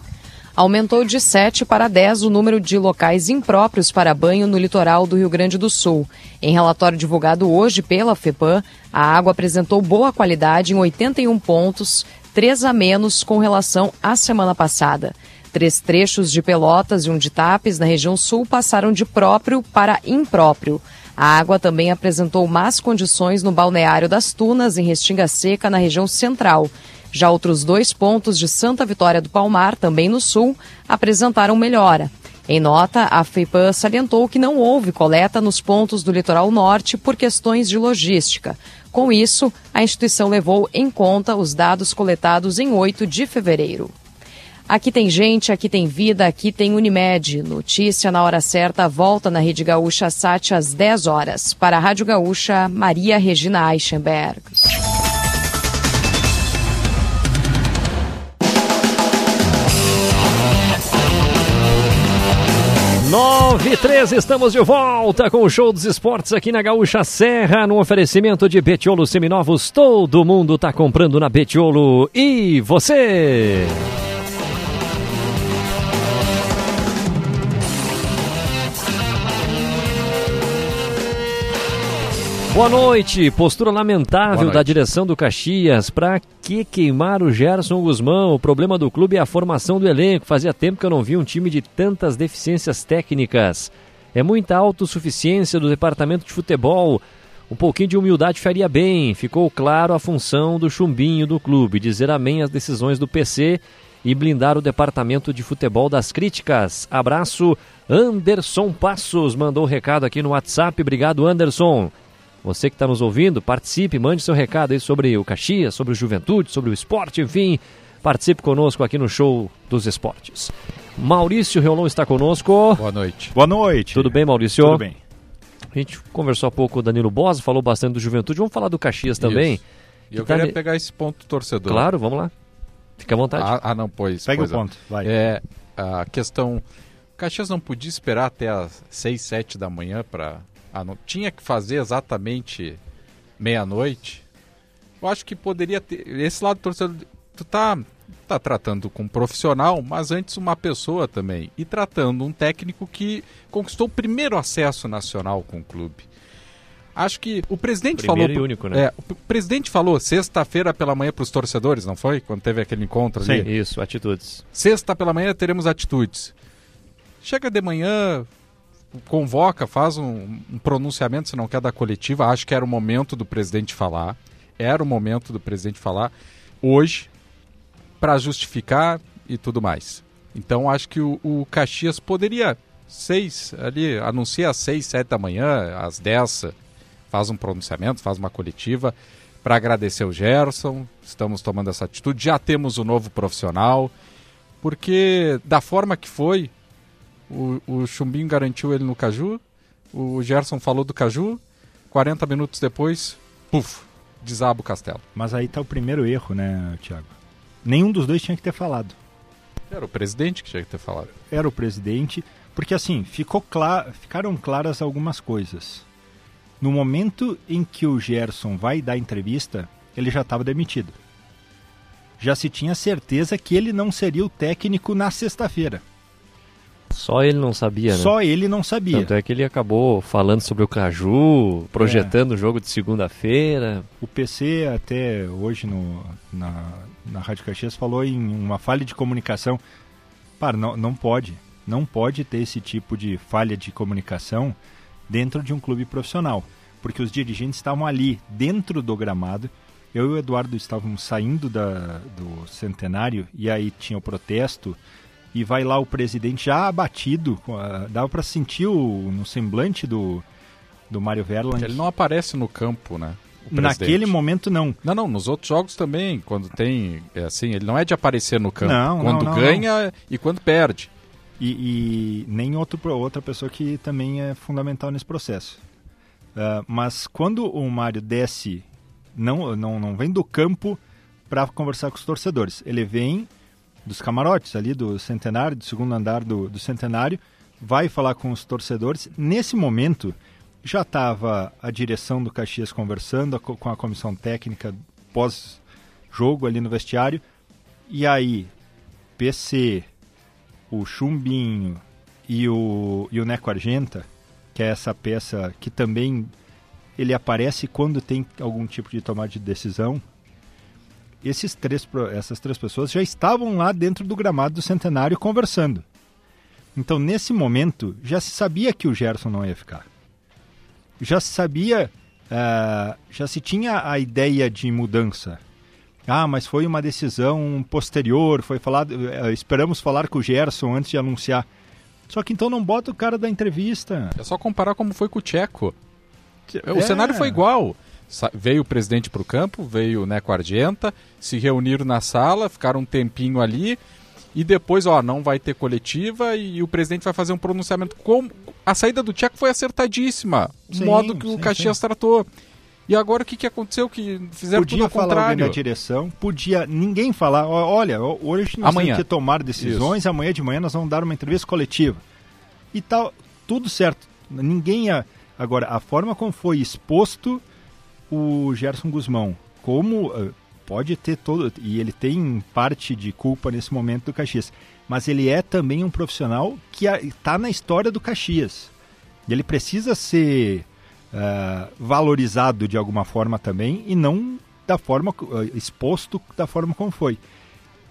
aumentou de 7 para 10 o número de locais impróprios para banho no litoral do Rio Grande do Sul. Em relatório divulgado hoje pela FEPAM, a água apresentou boa qualidade em 81 pontos, três a menos com relação à semana passada. Três trechos de Pelotas e um de Tapes, na região sul, passaram de próprio para impróprio. A água também apresentou más condições no balneário das Tunas, em Restinga Seca, na região central. Já outros dois pontos de Santa Vitória do Palmar, também no sul, apresentaram melhora. Em nota, a FEIPAM salientou que não houve coleta nos pontos do litoral norte por questões de logística. Com isso, a instituição levou em conta os dados coletados em 8 de fevereiro. Aqui tem gente, aqui tem vida, aqui tem Unimed. Notícia na hora certa, volta na Rede Gaúcha Sat às 10 horas. Para a Rádio Gaúcha, Maria Regina Eichenberg.
9 e 13, estamos de volta com o show dos esportes aqui na Gaúcha Serra, no oferecimento de Betiolo Seminovos. Todo mundo tá comprando na Betiolo. E você? Boa noite. Postura lamentável da direção do Caxias. Pra que queimar o Gerson Guzmão? O problema do clube é a formação do elenco. Fazia tempo que eu não vi um time de tantas deficiências técnicas. É muita autossuficiência do departamento de futebol. Um pouquinho de humildade faria bem. Ficou claro a função do chumbinho do clube, dizer amém às decisões do PC e blindar o departamento de futebol das críticas. Abraço, Anderson Passos mandou o um recado aqui no WhatsApp. Obrigado, Anderson. Você que está nos ouvindo, participe, mande seu recado aí sobre o Caxias, sobre o Juventude, sobre o esporte, enfim. Participe conosco aqui no Show dos Esportes. Maurício Reolon está conosco.
Boa noite.
Boa noite.
Tudo bem, Maurício?
Tudo bem.
A gente conversou há pouco com o Danilo Bosa, falou bastante do Juventude. Vamos falar do Caxias também.
Isso. E eu tá queria pegar esse ponto torcedor.
Claro, vamos lá. Fique à vontade.
Ah, ah não, pois.
Pega
pois
o ponto, vai.
É, a questão... O Caxias não podia esperar até as 6, 7 da manhã para ah, não tinha que fazer exatamente meia-noite, eu acho que poderia ter. Esse lado do torcedor, tu tá, tá tratando com um profissional, mas antes uma pessoa também. E tratando um técnico que conquistou o primeiro acesso nacional com o clube. Acho que o presidente
Primeiro
falou.
Único, né?
É, o presidente falou sexta-feira pela manhã para os torcedores, não foi? Quando teve aquele encontro
Sim,
ali.
isso, atitudes.
Sexta pela manhã teremos atitudes. Chega de manhã, convoca, faz um, um, pronunciamento, se não quer da coletiva. Acho que era o momento do presidente falar. Era o momento do presidente falar hoje para justificar e tudo mais. Então acho que o, o Caxias poderia seis ali anuncia às seis, sete da manhã, às dez faz um pronunciamento, faz uma coletiva para agradecer o Gerson. Estamos tomando essa atitude. Já temos o novo profissional, porque da forma que foi, o, o Chumbinho garantiu ele no Caju. O Gerson falou do Caju. 40 minutos depois, puf, desaba o castelo.
Mas aí tá o primeiro erro, né, Thiago? Nenhum dos dois tinha que ter falado.
Era o presidente que tinha que ter falado.
Era o presidente, porque assim, ficou clar... ficaram claras algumas coisas. No momento em que o Gerson vai dar entrevista, ele já estava demitido. Já se tinha certeza que ele não seria o técnico na sexta-feira.
Só ele não sabia, né?
Só ele não sabia.
Tanto é que ele acabou falando sobre o Caju, projetando o jogo de segunda-feira.
O PC até hoje no, na, na Rádio Caxias falou em uma falha de comunicação. Para, não, não pode. Não pode ter esse tipo de falha de comunicação dentro de um clube profissional. Porque os dirigentes estavam ali, dentro do gramado. Eu e o Eduardo estávamos saindo da, do centenário e aí tinha o protesto e vai lá o presidente já abatido, dava para sentir o, no semblante do, do Mário Verland.
Ele não aparece no campo, né?
Naquele momento não.
Não, não, nos outros jogos também, quando tem, é assim, ele não é de aparecer no campo.
Não,
quando
não, não,
ganha e quando perde.
E, e, nem outro, outra pessoa que também é fundamental nesse processo. Uh, mas quando o Mário desce, não, não, não vem do campo para conversar com os torcedores. Ele vem dos camarotes ali do centenário, do segundo andar do, do centenário, vai falar com os torcedores. Nesse momento, já estava a direção do Caxias conversando com a comissão técnica pós-jogo ali no vestiário. E aí, PC, o Chumbinho e o, e o Neco Argenta, que é essa peça que também ele aparece quando tem algum tipo de tomada de decisão, esses três, essas três pessoas já estavam lá dentro do gramado do centenário conversando. Então, nesse momento, já se sabia que o Gerson não ia ficar. Já se sabia, uh, já se tinha a ideia de mudança. Ah, mas foi uma decisão posterior, foi falado, uh, esperamos falar com o Gerson antes de anunciar. Só que então não bota o cara da entrevista.
É só comparar como foi com o Tcheco. O é. cenário foi igual veio o presidente para o campo, veio o Neco Argenta, se reuniram na sala, ficaram um tempinho ali e depois, ó, não vai ter coletiva e, e o presidente vai fazer um pronunciamento. Com... A saída do Tcheco foi acertadíssima, o modo que sim, o Caxias sim. tratou. E agora o que, que aconteceu? Que fizeram
podia
tudo ao
falar
contrário.
na direção, podia ninguém falar, olha, hoje nós
amanhã.
temos que tomar decisões, Isso. amanhã de manhã nós vamos dar uma entrevista coletiva. E tal, tudo certo. Ninguém ia... Agora, a forma como foi exposto o Gerson Guzmão. Como uh, pode ter todo. E ele tem parte de culpa nesse momento do Caxias. Mas ele é também um profissional que está na história do Caxias. E ele precisa ser uh, valorizado de alguma forma também e não da forma uh, exposto da forma como foi.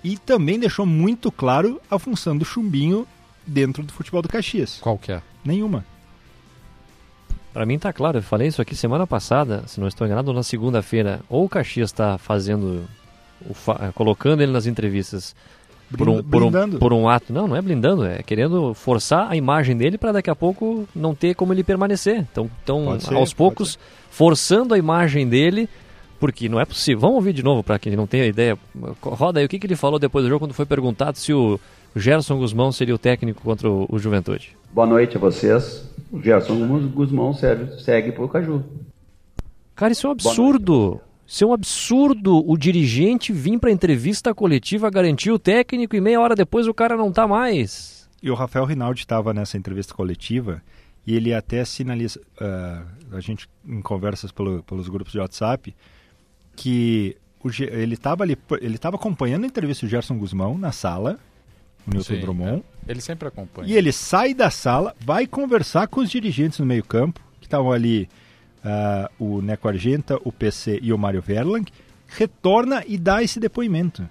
E também deixou muito claro a função do chumbinho dentro do futebol do Caxias.
Qual que é?
Nenhuma.
Para mim tá claro, eu falei isso aqui semana passada, se não estou enganado, na segunda-feira. Ou o Caxias está fazendo, fa colocando ele nas entrevistas por um, por, um, por um ato. Não, não é blindando, é querendo forçar a imagem dele para daqui a pouco não ter como ele permanecer. Então, então ser, aos poucos, forçando a imagem dele, porque não é possível. Vamos ouvir de novo para quem não tem a ideia. Roda aí o que, que ele falou depois do jogo quando foi perguntado se o Gerson Guzmão seria o técnico contra o, o Juventude.
Boa noite a vocês. O Gerson Guzmão segue, segue pro Caju.
Cara, isso é um absurdo. Isso é um absurdo o dirigente vir para entrevista coletiva garantir o técnico e meia hora depois o cara não tá mais.
E o Rafael Rinaldi estava nessa entrevista coletiva e ele até sinaliza, uh, a gente em conversas pelo, pelos grupos de WhatsApp, que o, ele estava ali, ele estava acompanhando a entrevista do Gerson Guzmão na sala, o Newton Sim, Drummond.
É. Ele sempre acompanha.
E ele sai da sala, vai conversar com os dirigentes no meio-campo, que estavam ali uh, o Neco Argenta, o PC e o Mário Verlang, retorna e dá esse depoimento.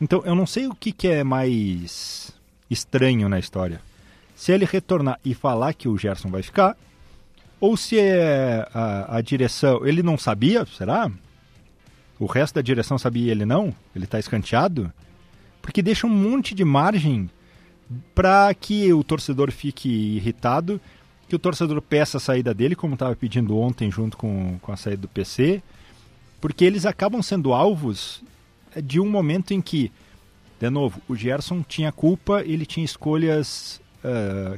Então, eu não sei o que, que é mais estranho na história. Se ele retornar e falar que o Gerson vai ficar, ou se é a, a direção. Ele não sabia, será? O resto da direção sabia e ele não? Ele está escanteado? Porque deixa um monte de margem para que o torcedor fique irritado, que o torcedor peça a saída dele, como estava pedindo ontem junto com, com a saída do PC, porque eles acabam sendo alvos de um momento em que, de novo, o Gerson tinha culpa, ele tinha escolhas uh,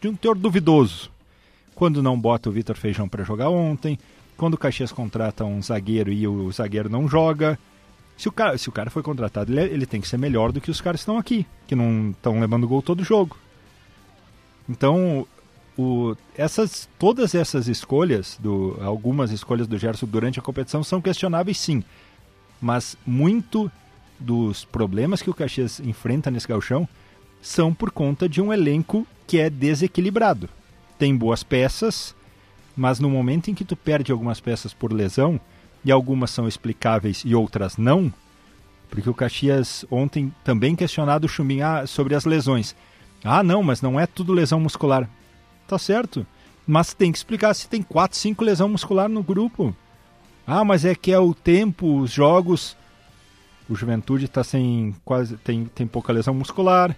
de um teor duvidoso. Quando não bota o Vitor Feijão para jogar ontem, quando o Caxias contrata um zagueiro e o zagueiro não joga, se o cara, se o cara foi contratado, ele, é, ele tem que ser melhor do que os caras que estão aqui, que não estão levando gol todo jogo. Então, o, essas, todas essas escolhas, do, algumas escolhas do Gerson durante a competição são questionáveis sim. Mas muito dos problemas que o Caxias enfrenta nesse galchão são por conta de um elenco que é desequilibrado. Tem boas peças, mas no momento em que tu perde algumas peças por lesão, e algumas são explicáveis e outras não, porque o Caxias ontem também questionado o Chumbim ah, sobre as lesões. Ah, não, mas não é tudo lesão muscular. Tá certo, mas tem que explicar se tem 4, 5 lesão muscular no grupo. Ah, mas é que é o tempo, os jogos. O Juventude está sem quase tem, tem pouca lesão muscular.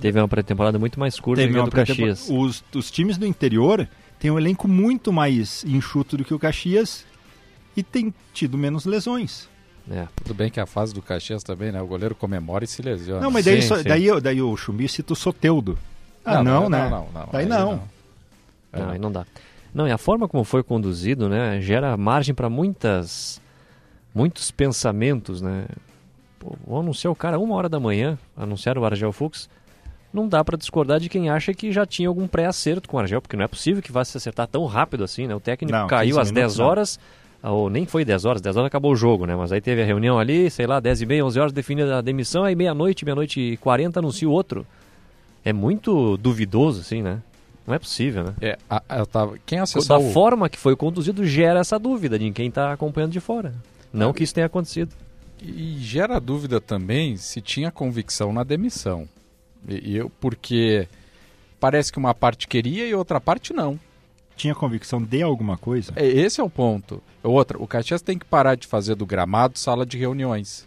Teve uma pré-temporada muito mais curta que a do Caxias.
Os, os times do interior têm um elenco muito mais enxuto do que o Caxias e tem tido menos lesões.
É. Tudo bem que a fase do Caxias também, né? O goleiro comemora e se lesiona.
Não, mas daí, sim, sim. daí, daí o Chumbi cita o Soteudo. Ah, não, não, né? Não, não, daí não.
Não. não, aí não dá. Não, e a forma como foi conduzido, né, gera margem para muitas muitos pensamentos, né? Pô, vou anunciar o cara uma hora da manhã, anunciar o Argel Fux, não dá para discordar de quem acha que já tinha algum pré-acerto com o Argel, porque não é possível que vá se acertar tão rápido assim, né? O técnico não, caiu às 10 horas, ou nem foi 10 horas, 10 horas acabou o jogo, né? Mas aí teve a reunião ali, sei lá, 10 e meia, 11 horas definiu a demissão, aí meia-noite, meia-noite e 40 anuncia o outro. É muito duvidoso, assim, né? Não é possível, né?
É, a, eu tava, quem acessou...
Da o... forma que foi conduzido gera essa dúvida de quem está acompanhando de fora. Não é. que isso tenha acontecido.
E gera dúvida também se tinha convicção na demissão. E, eu, porque parece que uma parte queria e outra parte não.
Tinha convicção de alguma coisa?
É, esse é o ponto. Outra, o Caxias tem que parar de fazer do gramado sala de reuniões.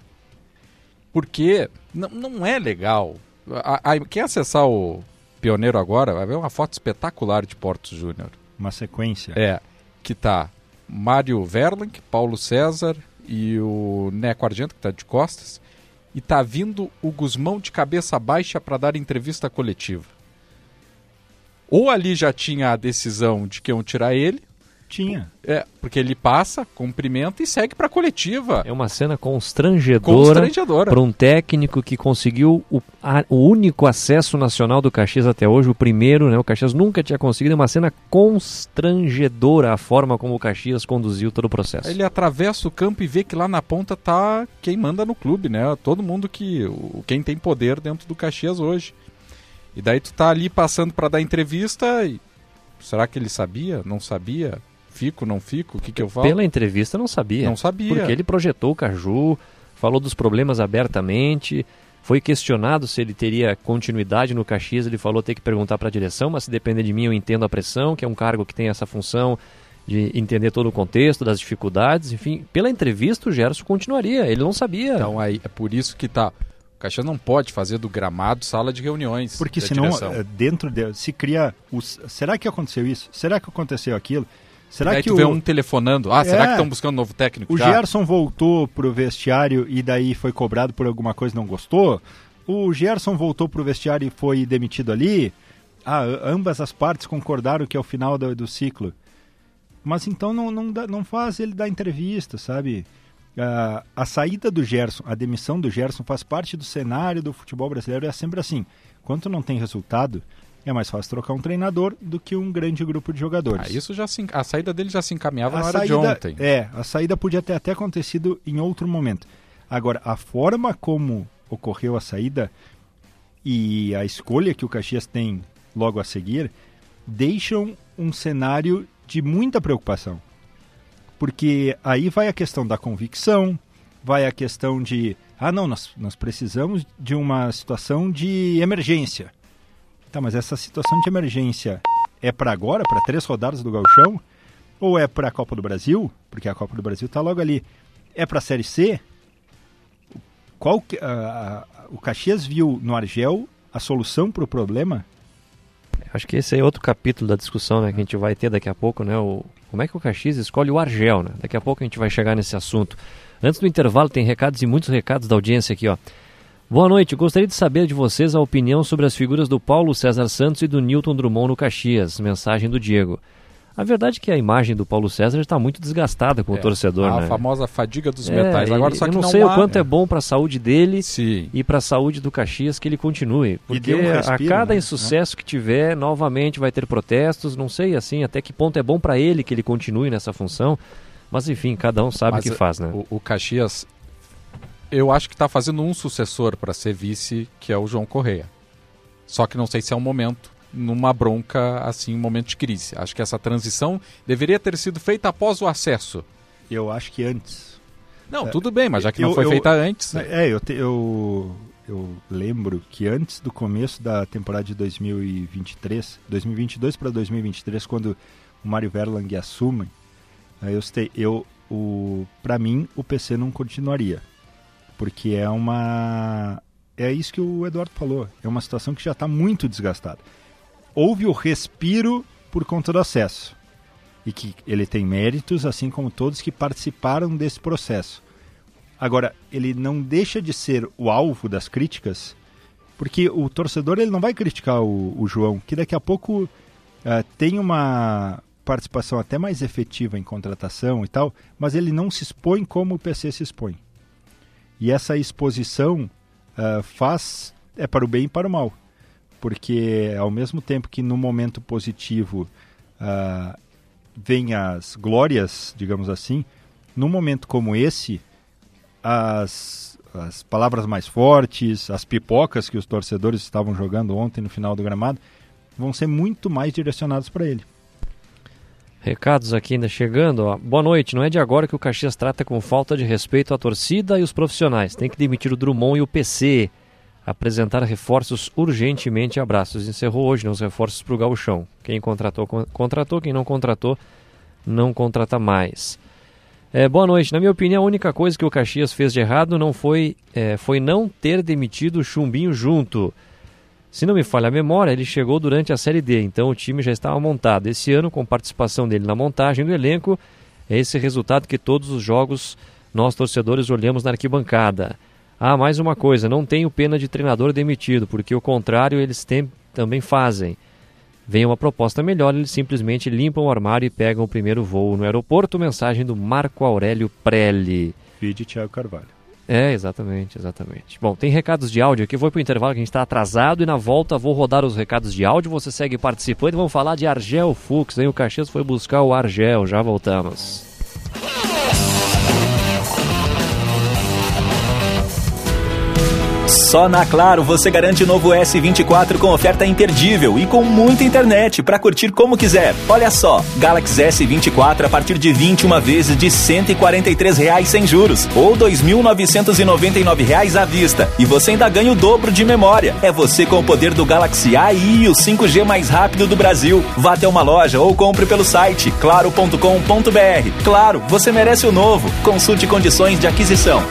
Porque não, não é legal. A, a, quem acessar o Pioneiro agora vai ver uma foto espetacular de Porto Júnior.
Uma sequência.
É, que tá Mário Verling, Paulo César e o Neco Argento, que está de costas e tá vindo o Guzmão de cabeça baixa para dar entrevista coletiva. Ou ali já tinha a decisão de que iam tirar ele.
Tinha.
É, porque ele passa, cumprimenta e segue para a coletiva.
É uma cena constrangedora, constrangedora. para um técnico que conseguiu o, a, o único acesso nacional do Caxias até hoje, o primeiro, né? O Caxias nunca tinha conseguido, é uma cena constrangedora a forma como o Caxias conduziu todo o processo.
Ele atravessa o campo e vê que lá na ponta tá quem manda no clube, né? Todo mundo que o, quem tem poder dentro do Caxias hoje. E daí tu tá ali passando para dar entrevista e será que ele sabia? Não sabia? Fico, não fico? O que, que eu falo?
Pela entrevista não sabia.
Não sabia.
Porque ele projetou o Caju, falou dos problemas abertamente, foi questionado se ele teria continuidade no Caxias, ele falou ter que perguntar para a direção, mas se depender de mim eu entendo a pressão, que é um cargo que tem essa função de entender todo o contexto, das dificuldades, enfim. Pela entrevista o Gerson continuaria, ele não sabia.
Então aí é por isso que tá... O Caxias não pode fazer do gramado sala de reuniões.
Porque senão. Eh, dentro de, se cria. Os, será que aconteceu isso? Será que aconteceu aquilo?
Será e aí que tu o... vê um telefonando. Ah, é, será que estão buscando um novo técnico?
O
já?
Gerson voltou pro vestiário e daí foi cobrado por alguma coisa e não gostou? O Gerson voltou pro vestiário e foi demitido ali? Ah, ambas as partes concordaram que é o final do, do ciclo. Mas então não, não, dá, não faz ele dar entrevista, sabe? Uh, a saída do Gerson, a demissão do Gerson faz parte do cenário do futebol brasileiro. É sempre assim. Quando não tem resultado, é mais fácil trocar um treinador do que um grande grupo de jogadores.
Ah, isso já se, a saída dele já se encaminhava a na hora saída, de ontem.
É, a saída podia ter até acontecido em outro momento. Agora, a forma como ocorreu a saída e a escolha que o Caxias tem logo a seguir deixam um cenário de muita preocupação. Porque aí vai a questão da convicção, vai a questão de, ah não, nós, nós precisamos de uma situação de emergência. Tá, mas essa situação de emergência é para agora, para três rodadas do Gauchão? Ou é para a Copa do Brasil? Porque a Copa do Brasil está logo ali. É para a Série C? Qual uh, o Caxias viu no Argel a solução para o problema?
Acho que esse é outro capítulo da discussão né, que a gente vai ter daqui a pouco, né? O, como é que o Caxias escolhe o Argel, né? Daqui a pouco a gente vai chegar nesse assunto. Antes do intervalo, tem recados e muitos recados da audiência aqui, ó. Boa noite. Gostaria de saber de vocês a opinião sobre as figuras do Paulo César Santos e do Newton Drummond no Caxias. Mensagem do Diego. A verdade é que a imagem do Paulo César está muito desgastada com
É,
o torcedor,
a
né?
famosa fadiga dos
É,
metais. Agora
e
só que
eu não,
não
sei
há-
o quanto é bom para a saúde dele
Sim.
e para a saúde do Caxias que ele continue, porque
um respiro,
a cada
né?
insucesso que tiver, novamente vai ter protestos. Não sei assim até que ponto é bom para ele que ele continue nessa função, mas enfim, cada um sabe o que faz, né?
O, o Caxias, eu acho que está fazendo um sucessor para ser vice, que é o João Correia. Só que não sei se é um momento, numa bronca assim, um momento de crise. Acho que essa transição deveria ter sido feita após o acesso.
Eu acho que antes.
Não,
É,
tudo bem, mas já que não
eu-
foi
eu-
feita antes.
É, eu, te- eu, eu lembro que antes do começo da temporada de 2023, 2022 para 2023, quando o Mário Verlang assume, eu, eu o para mim o PC não continuaria, porque é uma é isso que o Eduardo falou, é uma situação que já está muito desgastada. Houve o respiro por conta do acesso e que ele tem méritos, assim como todos que participaram desse processo. Agora, ele não deixa de ser o alvo das críticas, porque o torcedor ele não vai criticar o, o João, que daqui a pouco eh, tem uma participação até mais efetiva em contratação e tal, mas ele não se expõe como o PC se expõe. E essa exposição eh, faz é para o bem e para o mal, porque ao mesmo tempo que no momento positivo ah, vem as glórias, digamos assim, num momento como esse, as, as palavras mais fortes, as pipocas que os torcedores estavam jogando ontem no final do gramado, vão ser muito mais direcionadas para ele.
Recados aqui ainda chegando. Ó. Boa noite. Não é de agora que o Caxias trata com falta de respeito a torcida e os profissionais. Tem que demitir o Drummond e o PC. Apresentar reforços urgentemente. Abraços. Encerrou hoje né, os reforços para o Gauchão. Quem contratou, con- contratou. Quem não contratou, não contrata mais. É, boa noite. Na minha opinião, a única coisa que o Caxias fez de errado não foi, é, foi não ter demitido o Chumbinho junto. Se não me falha a memória, ele chegou durante a Série D, então o time já estava montado. Esse ano, com participação dele na montagem do elenco, é esse resultado que todos os jogos nós torcedores olhamos na arquibancada. Ah, mais uma coisa, não tenho pena de treinador demitido, porque o contrário eles tem- também fazem. Vem uma proposta melhor, eles simplesmente limpam o armário e pegam o primeiro voo no aeroporto. Mensagem do Marco Aurélio Prelli.
Vide Thiago Carvalho.
É, exatamente, exatamente. Bom, tem recados de áudio aqui. Eu vou pro intervalo que a gente está atrasado e na volta vou rodar os recados de áudio. Você segue participando. Vamos falar de Argel Fux. Hein? O Caxias foi buscar o Argel. Já voltamos.
Só na Claro você garante novo S24 com oferta imperdível e com muita internet para curtir como quiser. Olha só, Galaxy S24 a partir de 21 vezes de 143 reais sem juros ou 2.999 reais à vista. E você ainda ganha o dobro de memória. É você com o poder do Galaxy AI e o 5G mais rápido do Brasil. Vá até uma loja ou compre pelo site claro.com.br. Claro, você merece o novo. Consulte condições de aquisição.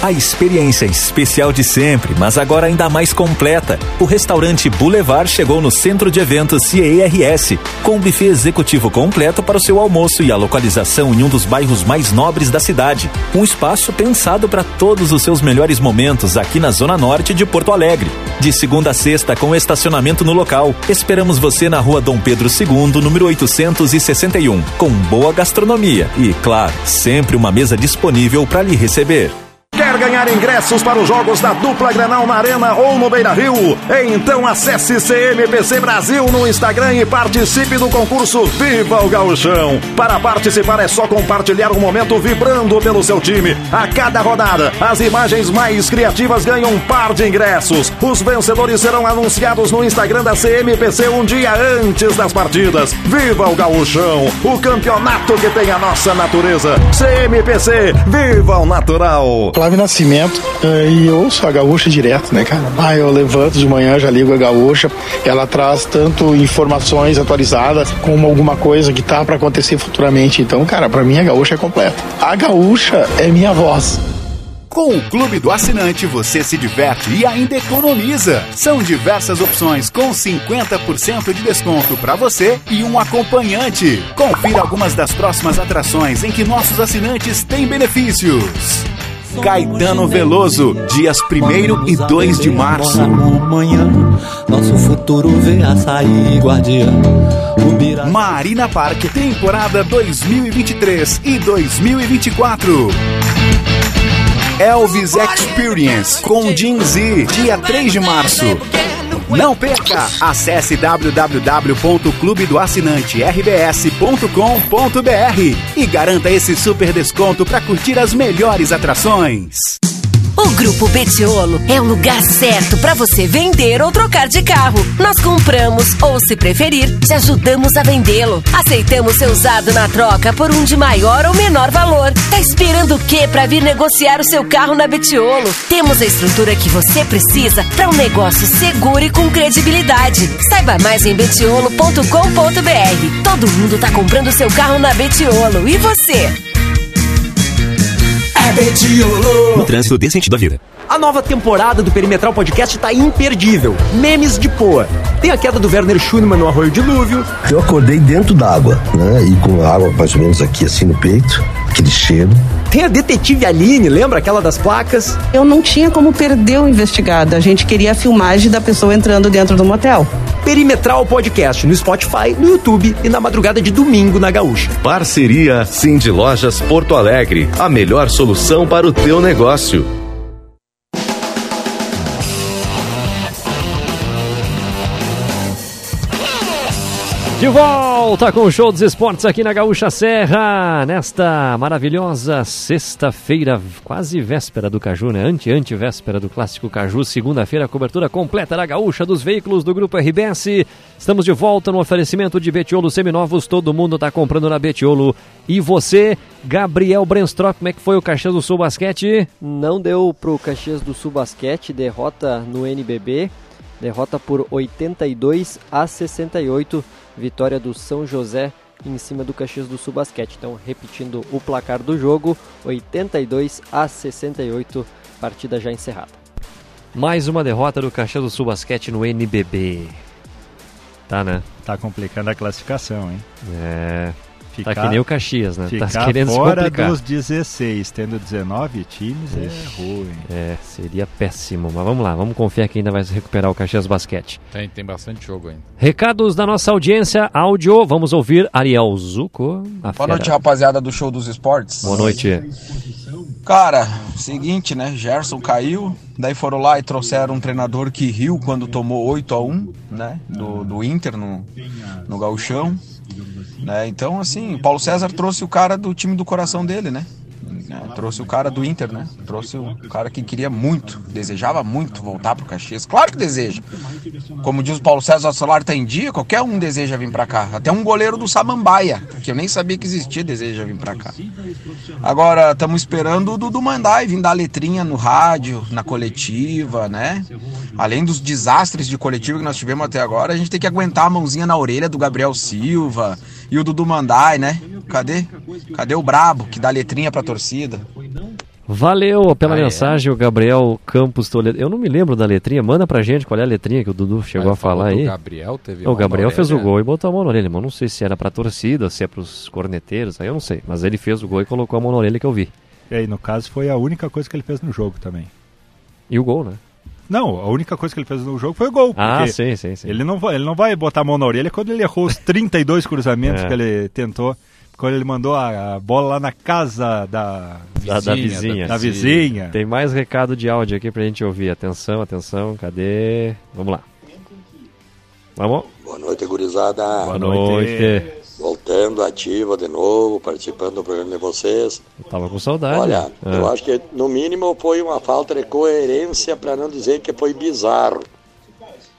A experiência especial de sempre, mas agora ainda mais completa. O restaurante Boulevard chegou no centro de eventos CERS, com um buffet executivo completo para o seu almoço e a localização em um dos bairros mais nobres da cidade. Um espaço pensado para todos os seus melhores momentos aqui na zona norte de Porto Alegre. De segunda a sexta, com estacionamento no local. Esperamos você na rua Dom Pedro II, número 861, com boa gastronomia e, claro, sempre uma mesa disponível para lhe receber.
Quer ganhar ingressos para os jogos da dupla Granal na Arena ou no Beira Rio? Então acesse CMPC Brasil no Instagram e participe do concurso Viva o Gauchão. Para participar é só compartilhar um momento vibrando pelo seu time. A cada rodada, as imagens mais criativas ganham um par de ingressos. Os vencedores serão anunciados no Instagram da CMPC um dia antes das partidas. Viva o Gauchão, o campeonato que tem a nossa natureza. CMPC, viva o natural.
Flávio Nascimento eh, e eu ouço a gaúcha direto, né, cara? Ah, eu levanto de manhã, já ligo a gaúcha, ela traz tanto informações atualizadas como alguma coisa que tá para acontecer futuramente. Então, cara, para mim a gaúcha é completa. A gaúcha é minha voz.
Com o Clube do Assinante você se diverte e ainda economiza. São diversas opções com 50% de desconto para você e um acompanhante. Confira algumas das próximas atrações em que nossos assinantes têm benefícios. Caetano Veloso, dias 1 e 2 de março.
Nosso futuro a sair, guardião.
Marina Park, temporada 2023 e 2024. Elvis Experience com Jin Z, dia 3 de março. Não perca! Acesse www.clubedoassinante.rbs.com.br e garanta esse super desconto para curtir as melhores atrações.
O Grupo Betiolo é o lugar certo para você vender ou trocar de carro. Nós compramos ou, se preferir, te ajudamos a vendê-lo. Aceitamos seu usado na troca por um de maior ou menor valor. Tá esperando o quê para vir negociar o seu carro na Betiolo? Temos a estrutura que você precisa para um negócio seguro e com credibilidade. Saiba mais em betiolo.com.br. Todo mundo tá comprando seu carro na Betiolo. E você?
No trânsito sentido da vida.
A nova temporada do Perimetral Podcast tá imperdível. Memes de poa. Tem a queda do Werner Schumann no Arroio Dilúvio.
Eu acordei dentro d'água, né? E com água mais ou menos aqui assim no peito, aquele cheiro.
Tem a detetive Aline, lembra aquela das placas?
Eu não tinha como perder o investigado. A gente queria a filmagem da pessoa entrando dentro do motel.
Perimetral Podcast no Spotify, no YouTube e na madrugada de domingo na Gaúcha.
Parceria Cindy Lojas Porto Alegre, a melhor solução para o teu negócio.
De volta com o show dos esportes aqui na Gaúcha Serra, nesta maravilhosa sexta-feira, quase véspera do Caju, né? Ante-ante-véspera do Clássico Caju, segunda-feira, cobertura completa da Gaúcha dos veículos do Grupo RBS. Estamos de volta no oferecimento de Betiolo Seminovos, todo mundo está comprando na Betiolo. E você, Gabriel Brenstrop, como é que foi o Caxias do Sul Basquete?
Não deu pro Caxias do Sul Basquete, derrota no NBB, derrota por 82 a 68 vitória do São José em cima do Caxias do Sul Basquete. Então, repetindo o placar do jogo, 82 a 68, partida já encerrada.
Mais uma derrota do Caxias do Sul Basquete no NBB. Tá, né?
Tá complicando a classificação, hein?
É. Ficar, tá que nem o Caxias, né?
Ficar
tá querendo
fora
se complicar.
dos 16, tendo 19 times é ruim.
É, seria péssimo. Mas vamos lá, vamos confiar que ainda vai se recuperar o Caxias Basquete.
Tem, tem bastante jogo ainda.
Recados da nossa audiência, áudio. Vamos ouvir Ariel Zuco.
Boa fera. noite, rapaziada do Show dos Esportes.
Boa noite.
Cara, seguinte, né? Gerson caiu, daí foram lá e trouxeram um treinador que riu quando tomou 8 a 1 né? Do, do Inter no, no Gauchão. Né? Então, assim, Paulo César trouxe o cara do time do coração dele, né? Trouxe o cara do Inter, né? Trouxe o cara que queria muito, desejava muito voltar pro Caxias. Claro que deseja. Como diz o Paulo César, o salário tá em dia, qualquer um deseja vir para cá. Até um goleiro do Samambaia, que eu nem sabia que existia, deseja vir para cá. Agora, estamos esperando o Dudu Mandai vir dar letrinha no rádio, na coletiva, né? Além dos desastres de coletiva que nós tivemos até agora, a gente tem que aguentar a mãozinha na orelha do Gabriel Silva e o Dudu Mandai, né? Cadê? Cadê o brabo que dá letrinha pra torcida?
Valeu pela
Ah, é?
mensagem, o Gabriel Campos Toledo. Eu não me lembro da letrinha, manda pra gente qual é a letrinha que o Dudu chegou
Ah,
a falar aí.
Gabriel, teve
o Gabriel fez o gol e botou a mão na orelha, mas não sei se era pra torcida, se é pros corneteiros, aí eu não sei. Mas ele fez o gol e colocou a mão na orelha que eu vi.
E aí, no caso, foi a única coisa que ele fez no jogo também.
E o gol, né?
Não, a única coisa que ele fez no jogo foi o gol.
Ah, sim, sim, sim.
Ele não, vai, ele não vai botar a mão na orelha quando ele errou os 32 cruzamentos
É.
que ele tentou. Quando ele mandou a, a bola lá na casa da
Da, da vizinha.
Da vizinha.
Tem mais recado de áudio aqui pra gente ouvir. Atenção, atenção, cadê? Vamos lá. Vamos?
Boa noite, gurizada.
Boa noite.
Voltando ativa de novo, participando do programa de vocês.
Eu tava com saudade.
Olha,
Ah.
eu acho que no mínimo foi uma falta de coerência, para não dizer que foi bizarro.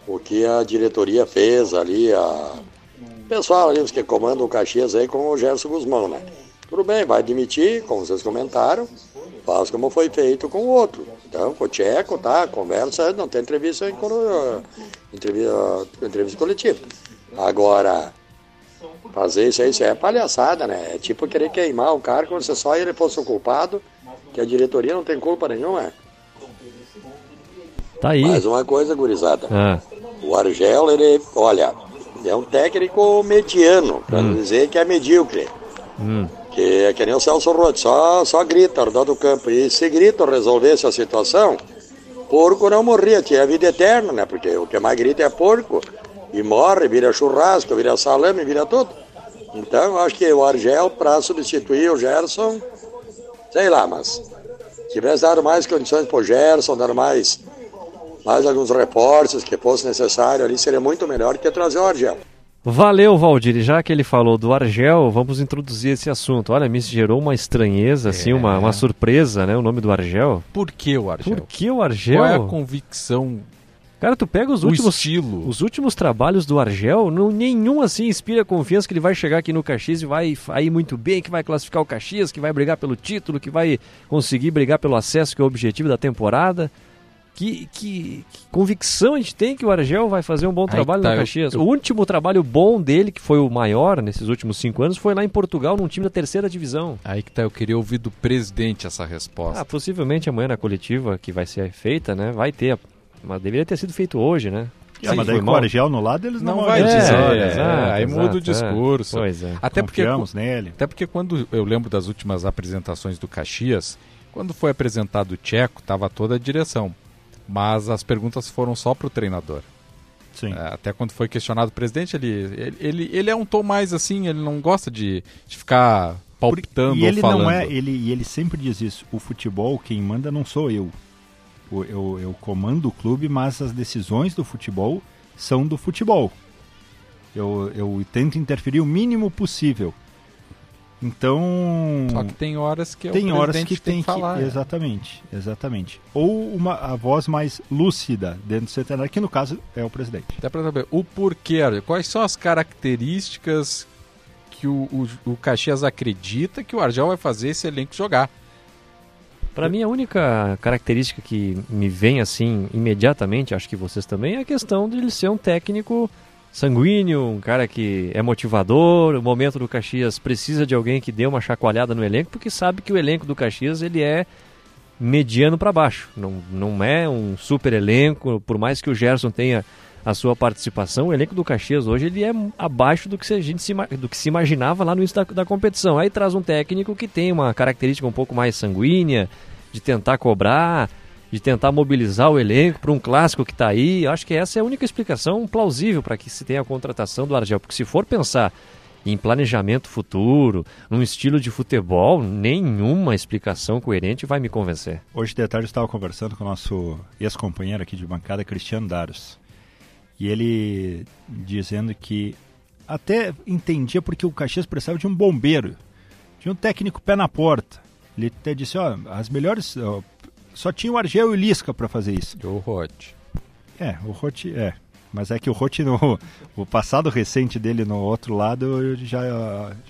O que a diretoria fez ali, a... o pessoal ali, os que comandam o Caxias aí com o Gerson Guzmão, né? Tudo bem, vai admitir, como vocês comentaram, faz como foi feito com o outro. Então, com o Tcheco, tá, conversa, não tem entrevista, em, entrevista, entrevista coletiva. Agora, fazer isso aí, isso é palhaçada, né? É tipo querer queimar o cara como se só ele fosse o culpado, que a diretoria não tem culpa nenhuma.
Tá aí.
Mais uma coisa, gurizada.
Ah.
O Argel, ele, olha, é um técnico mediano, para não dizer que é medíocre.
Hum.
Que é que nem o Celso Rotti, só, só grita ao redor do campo. E se grita resolvesse a situação, porco não morria, tinha vida eterna, né? Porque o que mais grita é porco. E morre, vira churrasco, vira salame, vira tudo. Então, eu acho que o Argel, para substituir o Gerson, sei lá, mas tivesse dado mais condições pro Gerson, dado mais, mais alguns reforços que fosse necessário ali, seria muito melhor que trazer o Argel.
Valeu, Valdir. E Já que ele falou do Argel, vamos introduzir esse assunto. Olha, me gerou uma estranheza, assim, uma, uma surpresa, né? O nome do Argel.
Por que o Argel?
Por que o Argel?
Qual é a convicção?
Cara, tu pega os últimos
estilo.
os últimos trabalhos do Argel, não, nenhum assim inspira confiança que ele vai chegar aqui no Caxias e vai ir muito bem, que vai classificar o Caxias, que vai brigar pelo título, que vai conseguir brigar pelo acesso, que é o objetivo da temporada. Que, que- que convicção a gente tem que o Argel vai fazer um bom
Aí
trabalho
tá,
no Caxias.
eu-
O último trabalho bom dele, que foi o maior nesses últimos cinco anos, foi lá em Portugal, num time da terceira divisão.
Aí que tá, eu queria ouvir do presidente essa resposta.
Ah, possivelmente amanhã na coletiva que vai ser feita, né? Vai ter. Mas deveria ter sido feito hoje, né?
É, mas daí com o. Argel no lado, eles não,
Não
vão
vai
dizer.
É,
é,
exato,
aí
exato,
muda o
é.
discurso.
Pois é.
Até porque,
nele.
até porque quando eu lembro das últimas apresentações do Caxias, quando foi apresentado o Tcheco, tava toda a direção. Mas as perguntas foram só pro treinador.
Sim.
É, até quando foi questionado o presidente, ele, ele, ele, ele é um tom mais assim, ele não gosta de, de ficar palpitando
E ele
ou falando.
não é, ele, e ele sempre diz isso. O futebol, quem manda não sou eu. Eu, eu comando o clube, mas as decisões do futebol são do futebol. Eu, eu tento interferir o mínimo possível. Então.
Só que tem horas que é o
tem horas que tem que,
falar. é.
exatamente, exatamente. Ou uma a voz mais lúcida dentro do centenário, que no caso é o presidente.
Dá pra saber o porquê, quais são as características que o, o, o Caxias acredita que o Argel vai fazer esse elenco jogar.
Pra mim, a única característica que me vem assim imediatamente, acho que vocês também, é a questão de ele ser um técnico sanguíneo, um cara que é motivador. O momento do Caxias precisa de alguém que dê uma chacoalhada no elenco, porque sabe que o elenco do Caxias ele é mediano para baixo. Não, não é um super elenco, por mais que o Gerson tenha a sua participação, o elenco do Caxias hoje ele é abaixo do que, a gente se, do que se imaginava lá no início da, da competição. Aí traz um técnico que tem uma característica um pouco mais sanguínea, de tentar cobrar, de tentar mobilizar o elenco para um clássico que está aí. Eu acho que essa é a única explicação plausível para que se tenha a contratação do Argel. Porque se for pensar em planejamento futuro, num estilo de futebol, nenhuma explicação coerente vai me convencer.
Hoje de tarde eu estava conversando com o nosso ex-companheiro aqui de bancada, Cristiano Daros. E ele dizendo que até entendia porque o Caxias precisava de um bombeiro, de um técnico pé na porta. Ele até disse, ó, as melhores... ó, só tinha o Argel e o Lisca para fazer isso.
O Rote.
É, o Rote, é. Mas é que o Rote, no, o passado recente dele no outro lado, já,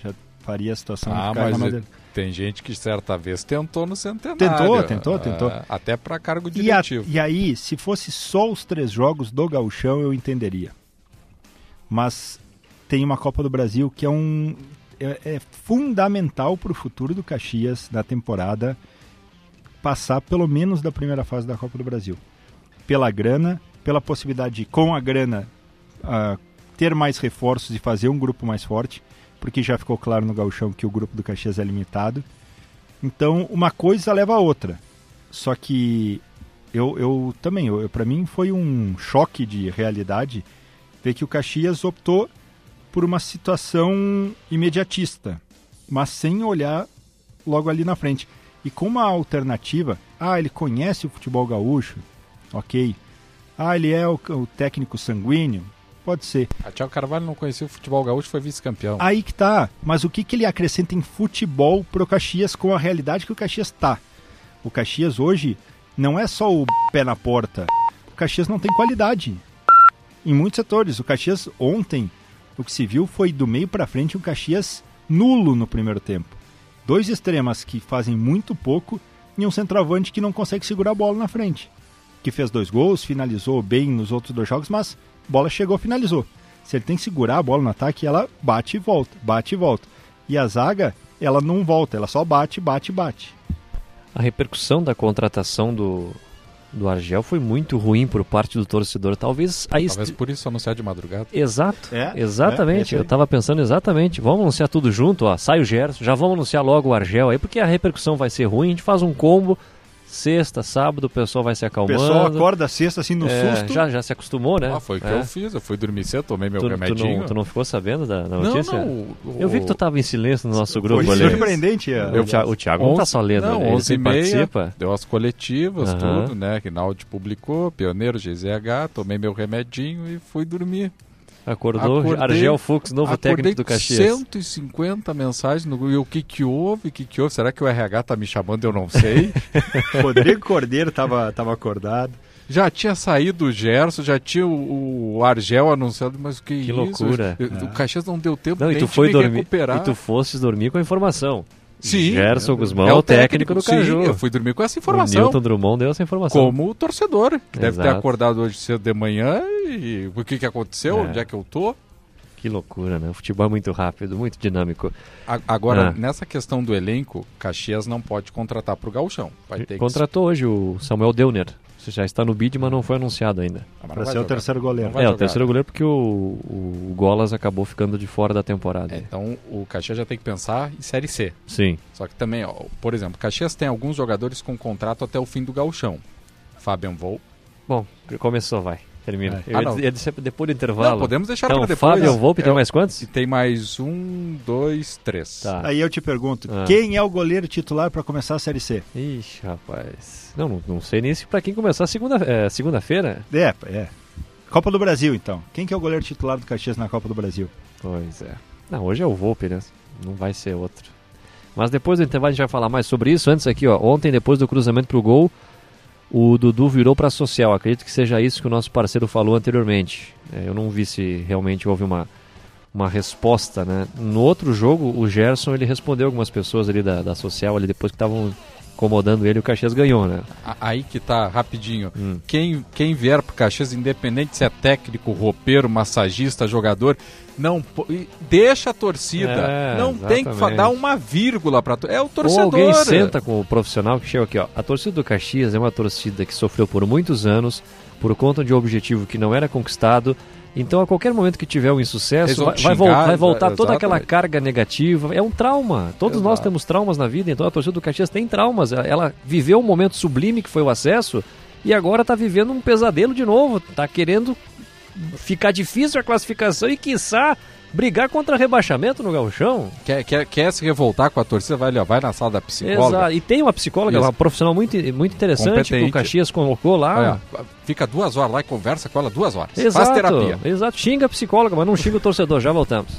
já faria a situação
Ah,
ficar
mas tem gente que certa vez tentou no centenário.
Tentou, tentou,
Ah,
tentou.
Até para cargo
E, a-
diretivo.
e aí, se fosse só os três jogos do Gauchão, eu entenderia. Mas tem uma Copa do Brasil que é um é, é fundamental para o futuro do Caxias na temporada passar pelo menos da primeira fase da Copa do Brasil. Pela grana, pela possibilidade de, com a grana, ah, ter mais reforços e fazer um grupo mais forte, porque já ficou claro no Gauchão que o grupo do Caxias é limitado. Então, uma coisa leva a outra. Só que eu, eu também, eu, para mim foi um choque de realidade ver que o Caxias optou por uma situação imediatista, mas sem olhar logo ali na frente. E com uma alternativa, ah, ele conhece o futebol gaúcho, ok. Ah, ele é o, o técnico sanguíneo, pode ser.
A Thiago Carvalho não conhecia o futebol gaúcho foi vice-campeão.
Aí que tá. Mas o que, que ele acrescenta em futebol pro Caxias com a realidade que o Caxias tá? O Caxias hoje não é só o pé na porta. O Caxias não tem qualidade. Em muitos setores. O Caxias ontem, o que se viu foi do meio para frente um Caxias nulo no primeiro tempo. Dois extremas que fazem muito pouco e um centroavante que não consegue segurar a bola na frente. Que fez dois gols, finalizou bem nos outros dois jogos, mas bola chegou, finalizou. Se ele tem que segurar a bola no ataque, ela bate e volta, bate e volta. E a zaga, ela não volta, ela só bate, bate, bate.
A repercussão da contratação do, do Argel foi muito ruim por parte do torcedor. Talvez aí
Talvez por isso anunciar de madrugada.
Exato.
É,
exatamente.
é, é
eu tava pensando exatamente. Vamos anunciar tudo junto, ó. Sai o Gerson, já vamos anunciar logo o Argel aí, porque a repercussão vai ser ruim. A gente faz um combo. Sexta, sábado, o pessoal vai se
O
acalmando.
pessoal acorda sexta assim no
É,
susto.
Já, já se acostumou, né?
Ah, foi o que
É.
eu fiz. Eu fui dormir cedo, tomei meu
Tu, tu,
remedinho.
não, tu não ficou sabendo da, da
Não,
notícia?
não, o-
Eu vi que tu tava em silêncio no nosso grupo
Foi
ali.
surpreendente, é.
O, Thiago, o Thiago não tá só lendo,
não,
ele
11 e meia,
participa.
deu as coletivas,
Aham.
tudo, né? Que Naldi publicou, Pioneiro, GZH, tomei meu remedinho e fui dormir.
Acordou, Argel Fux, novo técnico
acordei
do Caxias.
150 mensagens no Google. E o que que houve? O que que houve? Será que o RH tá me chamando? Eu não sei.
Rodrigo Cordeiro tava, tava acordado.
Já tinha saído o Gerson, já tinha o, o Argel anunciado, mas o que,
Que
isso?
loucura.
O Caxias não deu tempo
Não, e tu
de
foi dormir.
recuperar.
E tu fosses dormir com a informação.
Sim.
Gerson Guzmão
É o
o técnico do
sim,
Caju.
eu fui dormir com essa
O
informação.
Newton Drummond deu essa informação.
Como o torcedor, que deve ter
Exato.
acordado hoje cedo de manhã e o que, que aconteceu,
É.
onde é que eu tô.
Que loucura, né? O futebol é muito rápido, muito dinâmico.
Agora,
Ah.
nessa questão do elenco, Caxias não pode contratar pro Gauchão. Vai ter que
Contratou hoje o Samuel Deuner. Você já está no bid, mas não foi anunciado ainda.
Ah, vai
ser o
jogar.
terceiro goleiro.
É, o
jogar.
terceiro goleiro porque o, o Golas acabou ficando de fora da temporada.
Então o Caxias já tem que pensar em Série C.
Sim.
Só que também, ó, por exemplo, Caxias tem alguns jogadores com contrato até o fim do Gauchão. Fabian Vol.
Bom, começou, vai. Termina.
É.
Eu
Ah,
ia dizer- ia dizer depois do intervalo.
Não, podemos deixar
então,
para depois.
Fábio Volpe tem
É,
mais quantos?
E tem mais um, dois, três.
Tá.
Aí eu te pergunto,
Ah.
quem é o goleiro titular para começar a Série C?
Ixi, rapaz. Não, não, não sei nem se pra quem começar segunda, é, segunda-feira.
É, é. Copa do Brasil, então. Quem que é o goleiro titular do Caxias na Copa do Brasil?
Pois é. Não, hoje é o Volpe, né? Não vai ser outro. Mas depois do intervalo a gente vai falar mais sobre isso. Antes aqui, ó, ontem depois do cruzamento pro gol, o Dudu virou pra social. Acredito que seja isso que o nosso parceiro falou anteriormente. É, eu não vi se realmente houve uma, uma resposta, né? No outro jogo, o Gerson ele respondeu algumas pessoas ali da, da social ali depois que estavam incomodando ele, o Caxias ganhou, né?
Aí que tá, rapidinho.
Hum.
Quem, quem vier pro Caxias, independente se é técnico, roupeiro, massagista, jogador, não deixa a torcida.
É,
não tem que
exatamente.
dar uma vírgula pra to- É o
Ou
torcedor.
alguém senta com o profissional que chega aqui, ó. A torcida do Caxias é uma torcida que sofreu por muitos anos por conta de um objetivo que não era conquistado. Então, a qualquer momento que tiver um insucesso, vai,
xingar,
vai voltar toda aquela
exatamente.
carga negativa. É um trauma. Todos nós
Exato.
temos traumas na vida, então a torcida do Caxias tem traumas. Ela viveu um momento sublime que foi o acesso e agora está vivendo um pesadelo de novo. Está querendo ficar difícil a classificação e, quiçá, brigar contra rebaixamento no gauchão.
Quer, quer, quer se revoltar com a torcida, vai, ó, vai na sala da psicóloga.
Exato. E tem uma psicóloga,
Isso.
uma profissional muito, muito interessante que o
Competente.
Caxias colocou lá.
Olha, fica duas horas lá e conversa com ela duas horas.
Exato,
Faz terapia.
Exato. Xinga a psicóloga, mas não xinga o torcedor. Já voltamos.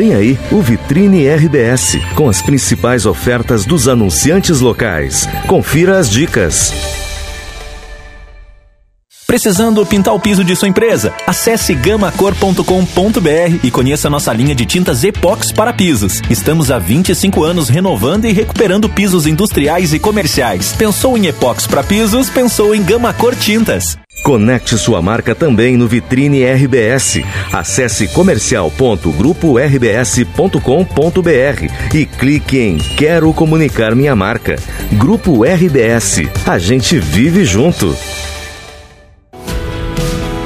Vem aí o Vitrine RBS, com as principais ofertas dos anunciantes locais. Confira as dicas.
Precisando pintar o piso de sua empresa? Acesse gamacor.com.br e conheça nossa linha de tintas Epox para pisos. Estamos há 25 anos renovando e recuperando pisos industriais e comerciais. Pensou em Epox para pisos? Pensou em Gamacor Tintas.
Conecte sua marca também no Vitrine RBS. Acesse comercial.grupo-rbs.com.br e clique em Quero comunicar minha marca. Grupo RBS. A gente vive junto.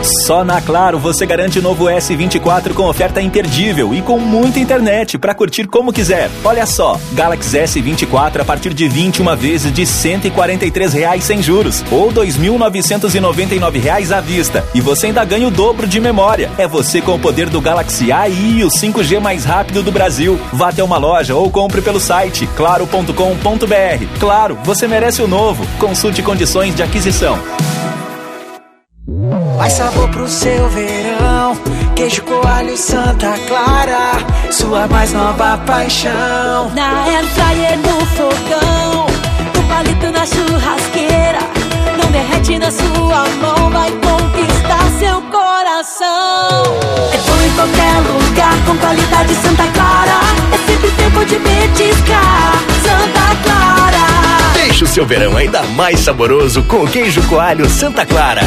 Só na Claro você garante o novo S24 com oferta imperdível e com muita internet para curtir como quiser. Olha só, Galaxy S24 a partir de 21 vezes de 143 reais sem juros ou 2.999 reais à vista. E você ainda ganha o dobro de memória. É você com o poder do Galaxy AI e o 5G mais rápido do Brasil. Vá até uma loja ou compre pelo site claro.com.br. Claro, você merece o novo. Consulte condições de aquisição.
Mais sabor pro seu verão. Queijo coalho Santa Clara. Sua mais nova paixão.
Na air fryer no fogão, no palito na churrasqueira. Não derrete na sua mão, vai conquistar seu coração.
É bom em qualquer lugar. Com qualidade Santa Clara. É sempre tempo de petiscar. Santa Clara.
Deixe o seu verão ainda mais saboroso com o queijo coalho Santa Clara.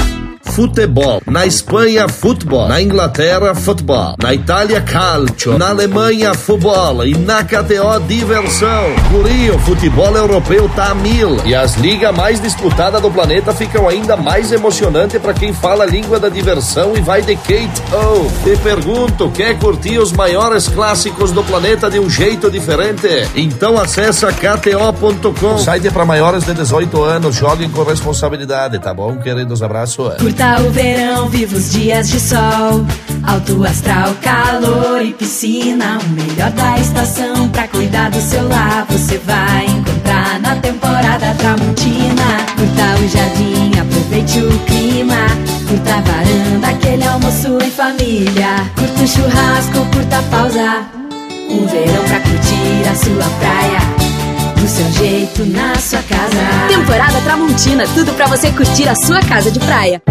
Futebol. Na Espanha, futebol. Na Inglaterra, futebol. Na Itália, calcio. Na Alemanha, futebol. E na KTO, diversão. Guri, o futebol europeu tá a mil. E as ligas mais disputadas do planeta ficam ainda mais emocionantes para quem fala a língua da diversão e vai de Kate O. Te pergunto, quer curtir os maiores clássicos do planeta de um jeito diferente? Então acessa kto.com. Site para maiores de 18 anos. Joguem com responsabilidade, tá bom, queridos? Abraço.
Curta o verão, viva os dias de sol. Alto astral, calor e piscina. O melhor da estação pra cuidar do seu lar. Você vai encontrar na temporada Tramontina. Curta o jardim, aproveite o clima. Curta a varanda, aquele almoço em família. Curta o churrasco, curta a pausa. Um verão pra curtir a sua praia. Do seu jeito, na sua casa.
Temporada Tramontina, tudo pra você curtir a sua casa de praia.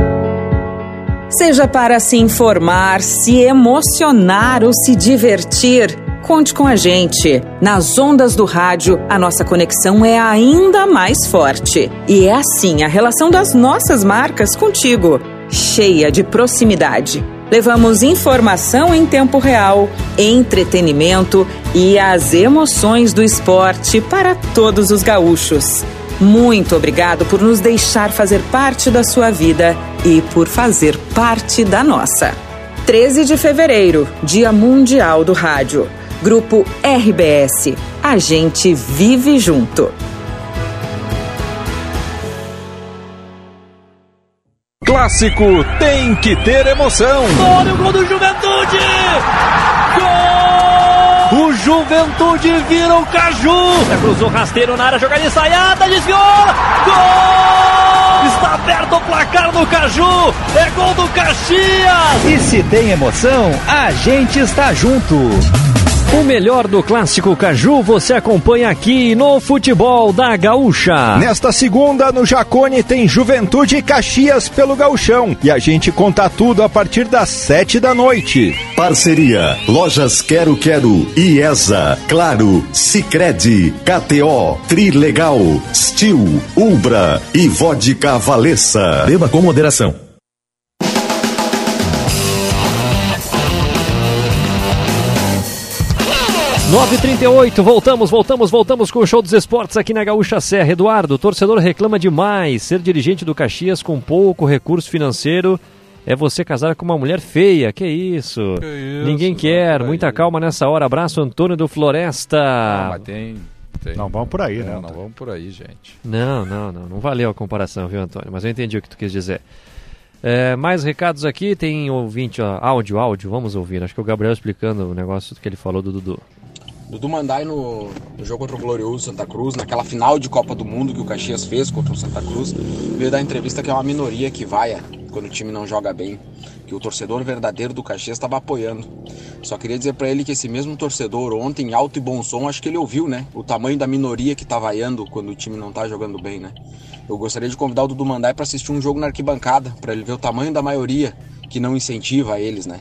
Seja para se informar, se emocionar ou se divertir, conte com a gente. Nas ondas do rádio, a nossa conexão é ainda mais forte. E é assim a relação das nossas marcas contigo, cheia de proximidade. Levamos informação em tempo real, entretenimento e as emoções do esporte para todos os gaúchos. Muito obrigado por nos deixar fazer parte da sua vida e por fazer parte da nossa. 13 de fevereiro, Dia Mundial do Rádio. Grupo RBS. A gente vive junto.
Clássico tem que ter emoção.
Olha o gol do Juventude! Gol! O Juventude vira o Caju! Cruzou rasteiro na área, jogada ensaiada, desviou! Gol! Está aberto o placar no Caju! É gol do Caxias!
E se tem emoção, a gente está junto.
O melhor do clássico Caju você acompanha aqui no Futebol da Gaúcha.
Nesta segunda, no Jacone, tem Juventude e Caxias pelo Gauchão. E a gente conta tudo a partir das sete da noite.
Parceria: Lojas Quero Quero, IESA, Claro, Sicredi, KTO, Trilegal, Stil, Ubra e Vodka Valessa.
Beba com moderação.
9h38, voltamos, voltamos, voltamos com o show dos esportes aqui na Gaúcha Serra. Eduardo, o torcedor reclama demais. Ser dirigente do Caxias com pouco recurso financeiro é você casar com uma mulher feia. Que isso?
Que isso
Ninguém quer. Muita calma nessa hora. Abraço, Antônio do Floresta.
Ah, mas tem, tem.
Não vamos por aí,
É,
né?
Não vamos por aí, gente.
Não, não, não. Não valeu a comparação, viu, Antônio? Mas eu entendi o que tu quis dizer. É, mais recados aqui, tem ouvinte, ó, áudio, áudio, vamos ouvir. Acho que é o Gabriel explicando o negócio que ele falou do Dudu.
Dudu Mandai no, no jogo contra o Glorioso Santa Cruz, naquela final de Copa do Mundo que o Caxias fez contra o Santa Cruz, veio dar entrevista que é uma minoria que vai quando o time não joga bem, que o torcedor verdadeiro do Caxias estava apoiando. Só queria dizer para ele que esse mesmo torcedor ontem, em alto e bom som, acho que ele ouviu, né? O tamanho da minoria que tá vaiando quando o time não tá jogando bem, né? Eu gostaria de convidar o Dudu Mandai para assistir um jogo na arquibancada, para ele ver o tamanho da maioria que não incentiva eles, né?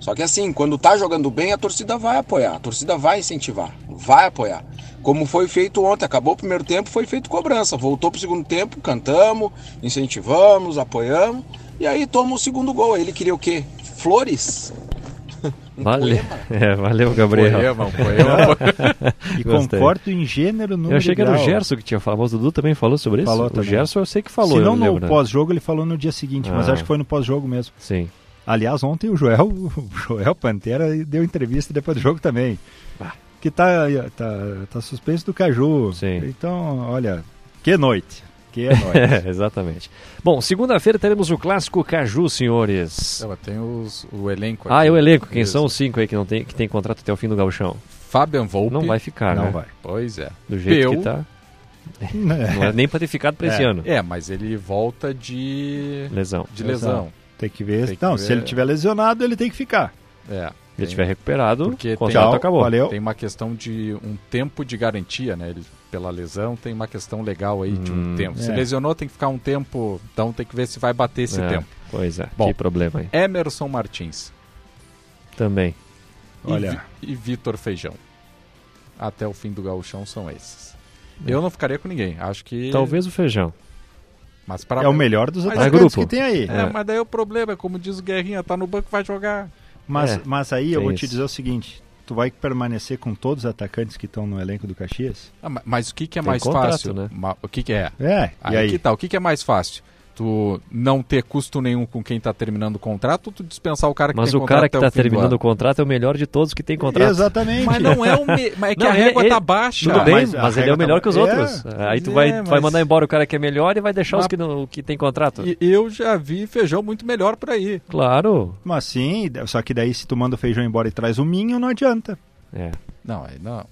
Só que assim, quando tá jogando bem, a torcida vai apoiar, a torcida vai incentivar, vai apoiar. Como foi feito ontem, acabou o primeiro tempo, foi feito cobrança. Voltou pro segundo tempo, cantamos, incentivamos, apoiamos. E aí toma o segundo gol. Ele queria o quê? Flores?
Valeu, é, valeu Gabriel.
Poema, um poema.
E
Gostei.
concordo em gênero, número
Eu achei que era o. Gerson que tinha falado, mas o Dudu também falou sobre isso?
Falou
o
também.
Gerson eu sei que falou.
Se não no
né?
pós-jogo, ele falou no dia seguinte, mas
Ah.
acho que foi no pós-jogo mesmo.
Sim.
Aliás, ontem o Joel, o Joel Pantera deu entrevista depois do jogo também. Que tá, tá, tá suspenso do Caju.
Sim.
Então, olha, que noite. Que noite.
É, exatamente. Bom, segunda-feira teremos o clássico Caju, senhores.
É, mas tem os, o elenco
Ah,
aqui.
é o elenco. Quem
Isso.
são os cinco aí que, não tem, que tem contrato até o fim do gauchão?
Fabian Volpe.
Não vai ficar,
Não
né?
vai. Pois é.
Do jeito
Peu.
que tá. Não é nem pra ter ficado pra esse
É,
ano.
É, mas ele volta de...
Lesão.
De lesão.
Tem que ver.
Tem que
não,
ver.
se ele tiver lesionado, ele tem que ficar.
É.
Se ele tiver recuperado,
Porque
o contrato
tem,
acabou.
valeu.
Tem uma questão de um tempo de garantia, né? Ele, pela lesão tem uma questão legal aí de um
Hum,
tempo. Se
é.
lesionou, tem que ficar um tempo. Então tem que ver se vai bater esse
É,
tempo.
Pois é,
Bom.
que problema aí.
Emerson Martins
Também.
e
Olha.
Vi- e Vitor Feijão. Até o fim do gauchão são esses. Eu não ficaria com ninguém. Acho que.
Talvez o feijão.
Mas pra...
É o melhor dos
Mas
atacantes
é
que tem aí.
É, mas daí o problema é, como diz o Guerrinha, tá no banco vai jogar.
Mas,
É,
mas aí eu vou te
isso.
dizer o seguinte: tu vai permanecer com todos os atacantes que estão no elenco do Caxias?
Ah, ma- mas o que, que é
Tem
mais
contrato,
fácil?
né?
O que, que é?
É, e
aí,
aí?
que tá. O que, que é mais fácil? Tu não ter custo nenhum com quem tá terminando o contrato ou tu dispensar o cara que
Mas
tem
o
contrato
cara que
até
tá
o fim do
terminando
ano?
o contrato é o melhor de todos que tem contrato.
Exatamente.
Mas não é o me... mas é que
Não,
a régua
ele-
tá baixa.
Tudo bem,
mas
mas, ele é o
tá
melhor
ba-
que os
É,
outros. Aí tu
é,
vai, vai
mas-
mandar embora o cara que é melhor e vai deixar os
Mas-
que, não, que tem contrato.
E eu já vi feijão muito melhor por aí.
Claro.
Mas sim, só que daí se tu manda o feijão embora e traz o minho, não adianta.
É.
Não, não.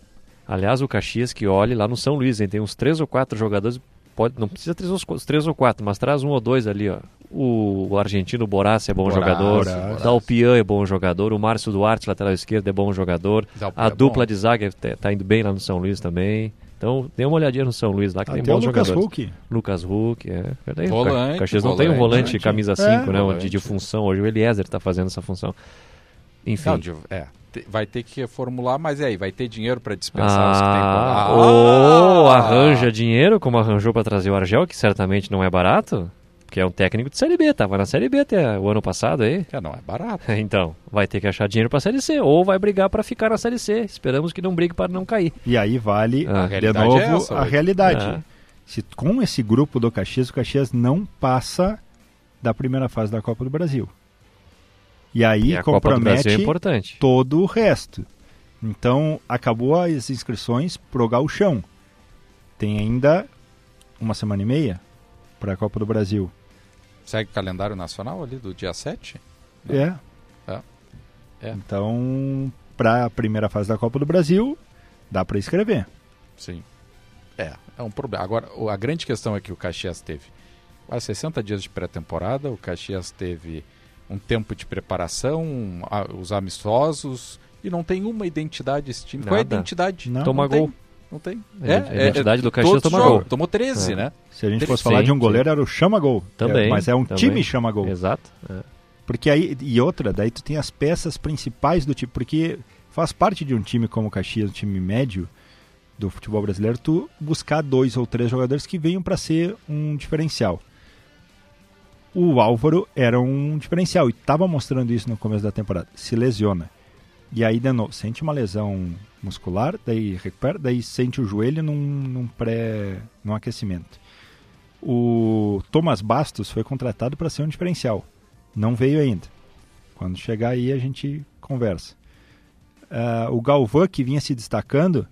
Aliás, o Caxias que olhe lá no São Luís, hein, tem uns três ou quatro jogadores, pode, não precisa ter os, três ou quatro, mas traz um ou dois ali, ó. O, o argentino Borassi é bom
Borassi,
jogador,
Borassi.
Dalpian é bom jogador, o Márcio Duarte, lateral esquerdo, é bom jogador,
Dalpian
a
é
dupla
bom.
de zaga tá, tá indo bem lá no São Luís também. Então, dê uma olhadinha no São Luís lá que tem
Até o
bons
Lucas
jogadores.
Huck.
Lucas Huck, é verdade.
Volante,
o Caxias não tem um
volante.
volante camisa
É,
5, né,
volante.
de, de função. Hoje o Eliezer tá fazendo essa função. Enfim.
Não, de- é, te- vai ter que reformular, mas e aí, vai ter dinheiro para dispensar os que tem
Ah, ou
Ah!
arranja dinheiro, como arranjou para trazer o Argel, que certamente não é barato, que é um técnico de Série B, tava na Série B até o ano passado aí.
Que não é barato.
Então, vai ter que achar dinheiro para Série C, ou vai brigar para ficar na Série C. Esperamos que não brigue para não cair.
E aí vale,
Ah. A
de
realidade
novo,
é essa
a
hoje.
realidade.
É.
Se, com esse grupo do Caxias, o Caxias não passa da primeira fase da Copa do Brasil. E aí
E a Copa do
compromete
é importante.
todo o resto. Então, acabou as inscrições pro Gauchão. Tem ainda uma semana e meia para a Copa do Brasil.
Segue o calendário nacional ali do dia 7?
É.
É. É.
Então, para a primeira fase da Copa do Brasil, dá para escrever.
Sim. É, é um problema. Agora, a grande questão é que o Caxias teve quase 60 dias de pré-temporada, o Caxias teve um tempo de preparação, a- os amistosos, e não tem uma identidade esse time. Qual é a
Nada.
identidade?
Não.
Toma
tem.
gol.
Não tem.
A identidade do Caxias
todos
toma
jogam.
gol.
Tomou 13,
É.
né?
Se a gente
Sim,
fosse falar de um
sim.
goleiro, era o chama-gol.
Também,
É, mas é um
também.
time chama-gol.
Exato. é.
Porque aí, e outra, daí tu tem as peças principais do time, porque faz parte de um time como o Caxias, um time médio do futebol brasileiro, tu buscar dois ou três jogadores que venham para ser um diferencial. O Álvaro era um diferencial e estava mostrando isso no começo da temporada. Se lesiona. E aí, de novo, sente uma lesão muscular, daí recupera, daí sente o joelho num, num pré. num aquecimento. O Thomas Bastos foi contratado para ser um diferencial. Não veio ainda. Quando chegar aí a gente conversa. Ah, o Galvão, que vinha se destacando,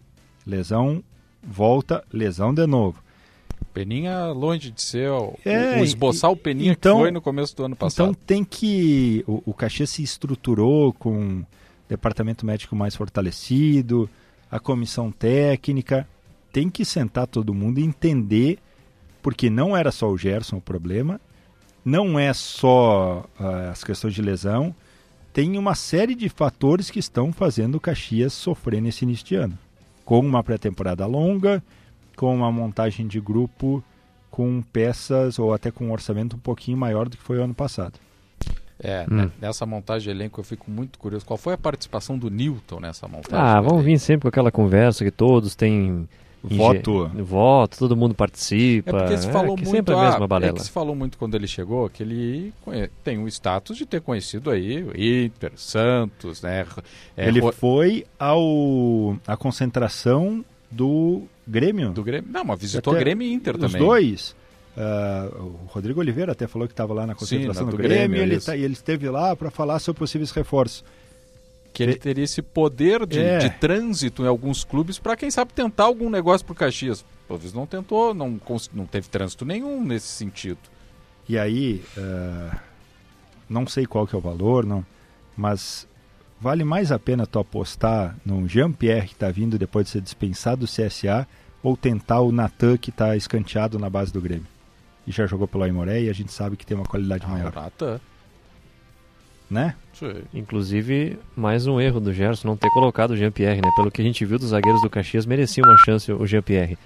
lesão, volta, lesão de novo.
Peninha longe de ser o,
É,
o esboçar o Peninha
então-
que foi no começo do ano passado.
Então tem que. O, o Caxias se estruturou com um departamento médico mais fortalecido, a comissão técnica. Tem que sentar todo mundo e entender, porque não era só o Gerson o problema, não é só ah, as questões de lesão, tem uma série de fatores que estão fazendo o Caxias sofrer nesse início de ano. Com uma pré-temporada longa, com uma montagem de grupo com peças ou até com um orçamento um pouquinho maior do que foi o ano passado.
É,
Hum.
né, nessa montagem de elenco eu fico muito curioso. Qual foi a participação do Newton nessa montagem?
Ah,
elenco?
vir sempre com aquela conversa que todos têm inge-
Voto.
voto, todo mundo participa.
É porque se falou
que
muito,
sempre a
ah,
mesma balela.
é que se falou muito quando ele chegou que ele conhe- tem o status de ter conhecido aí o Inter, Santos, né? É,
Ele
ro-
foi ao a concentração do Grêmio.
do Grêmio. Não, mas visitou
Até
Grêmio e Inter
Os
também.
dois. Ah, o Rodrigo Oliveira até falou que estava lá na concentração
na
do,
do
Grêmio,
Grêmio,
e ele, tá- e ele esteve lá para falar sobre possíveis reforços.
Que ele teria esse poder de,
É.
de trânsito em alguns clubes para quem sabe tentar algum negócio pro Caxias. Talvez não tentou, não, não teve trânsito nenhum nesse sentido.
E aí, ah, não sei qual que é o valor, não, mas vale mais a pena tu apostar no Jean-Pierre que está vindo depois de ser dispensado do CSA ou tentar o Natan que está escanteado na base do Grêmio. E já jogou pelo Aimoré e a gente sabe que tem uma qualidade maior,
Natan.
né?
Sim.
Inclusive, mais um erro do Gerson não ter colocado o Jean-Pierre, né? Pelo que a gente viu dos zagueiros do Caxias, merecia uma chance o Jean-Pierre.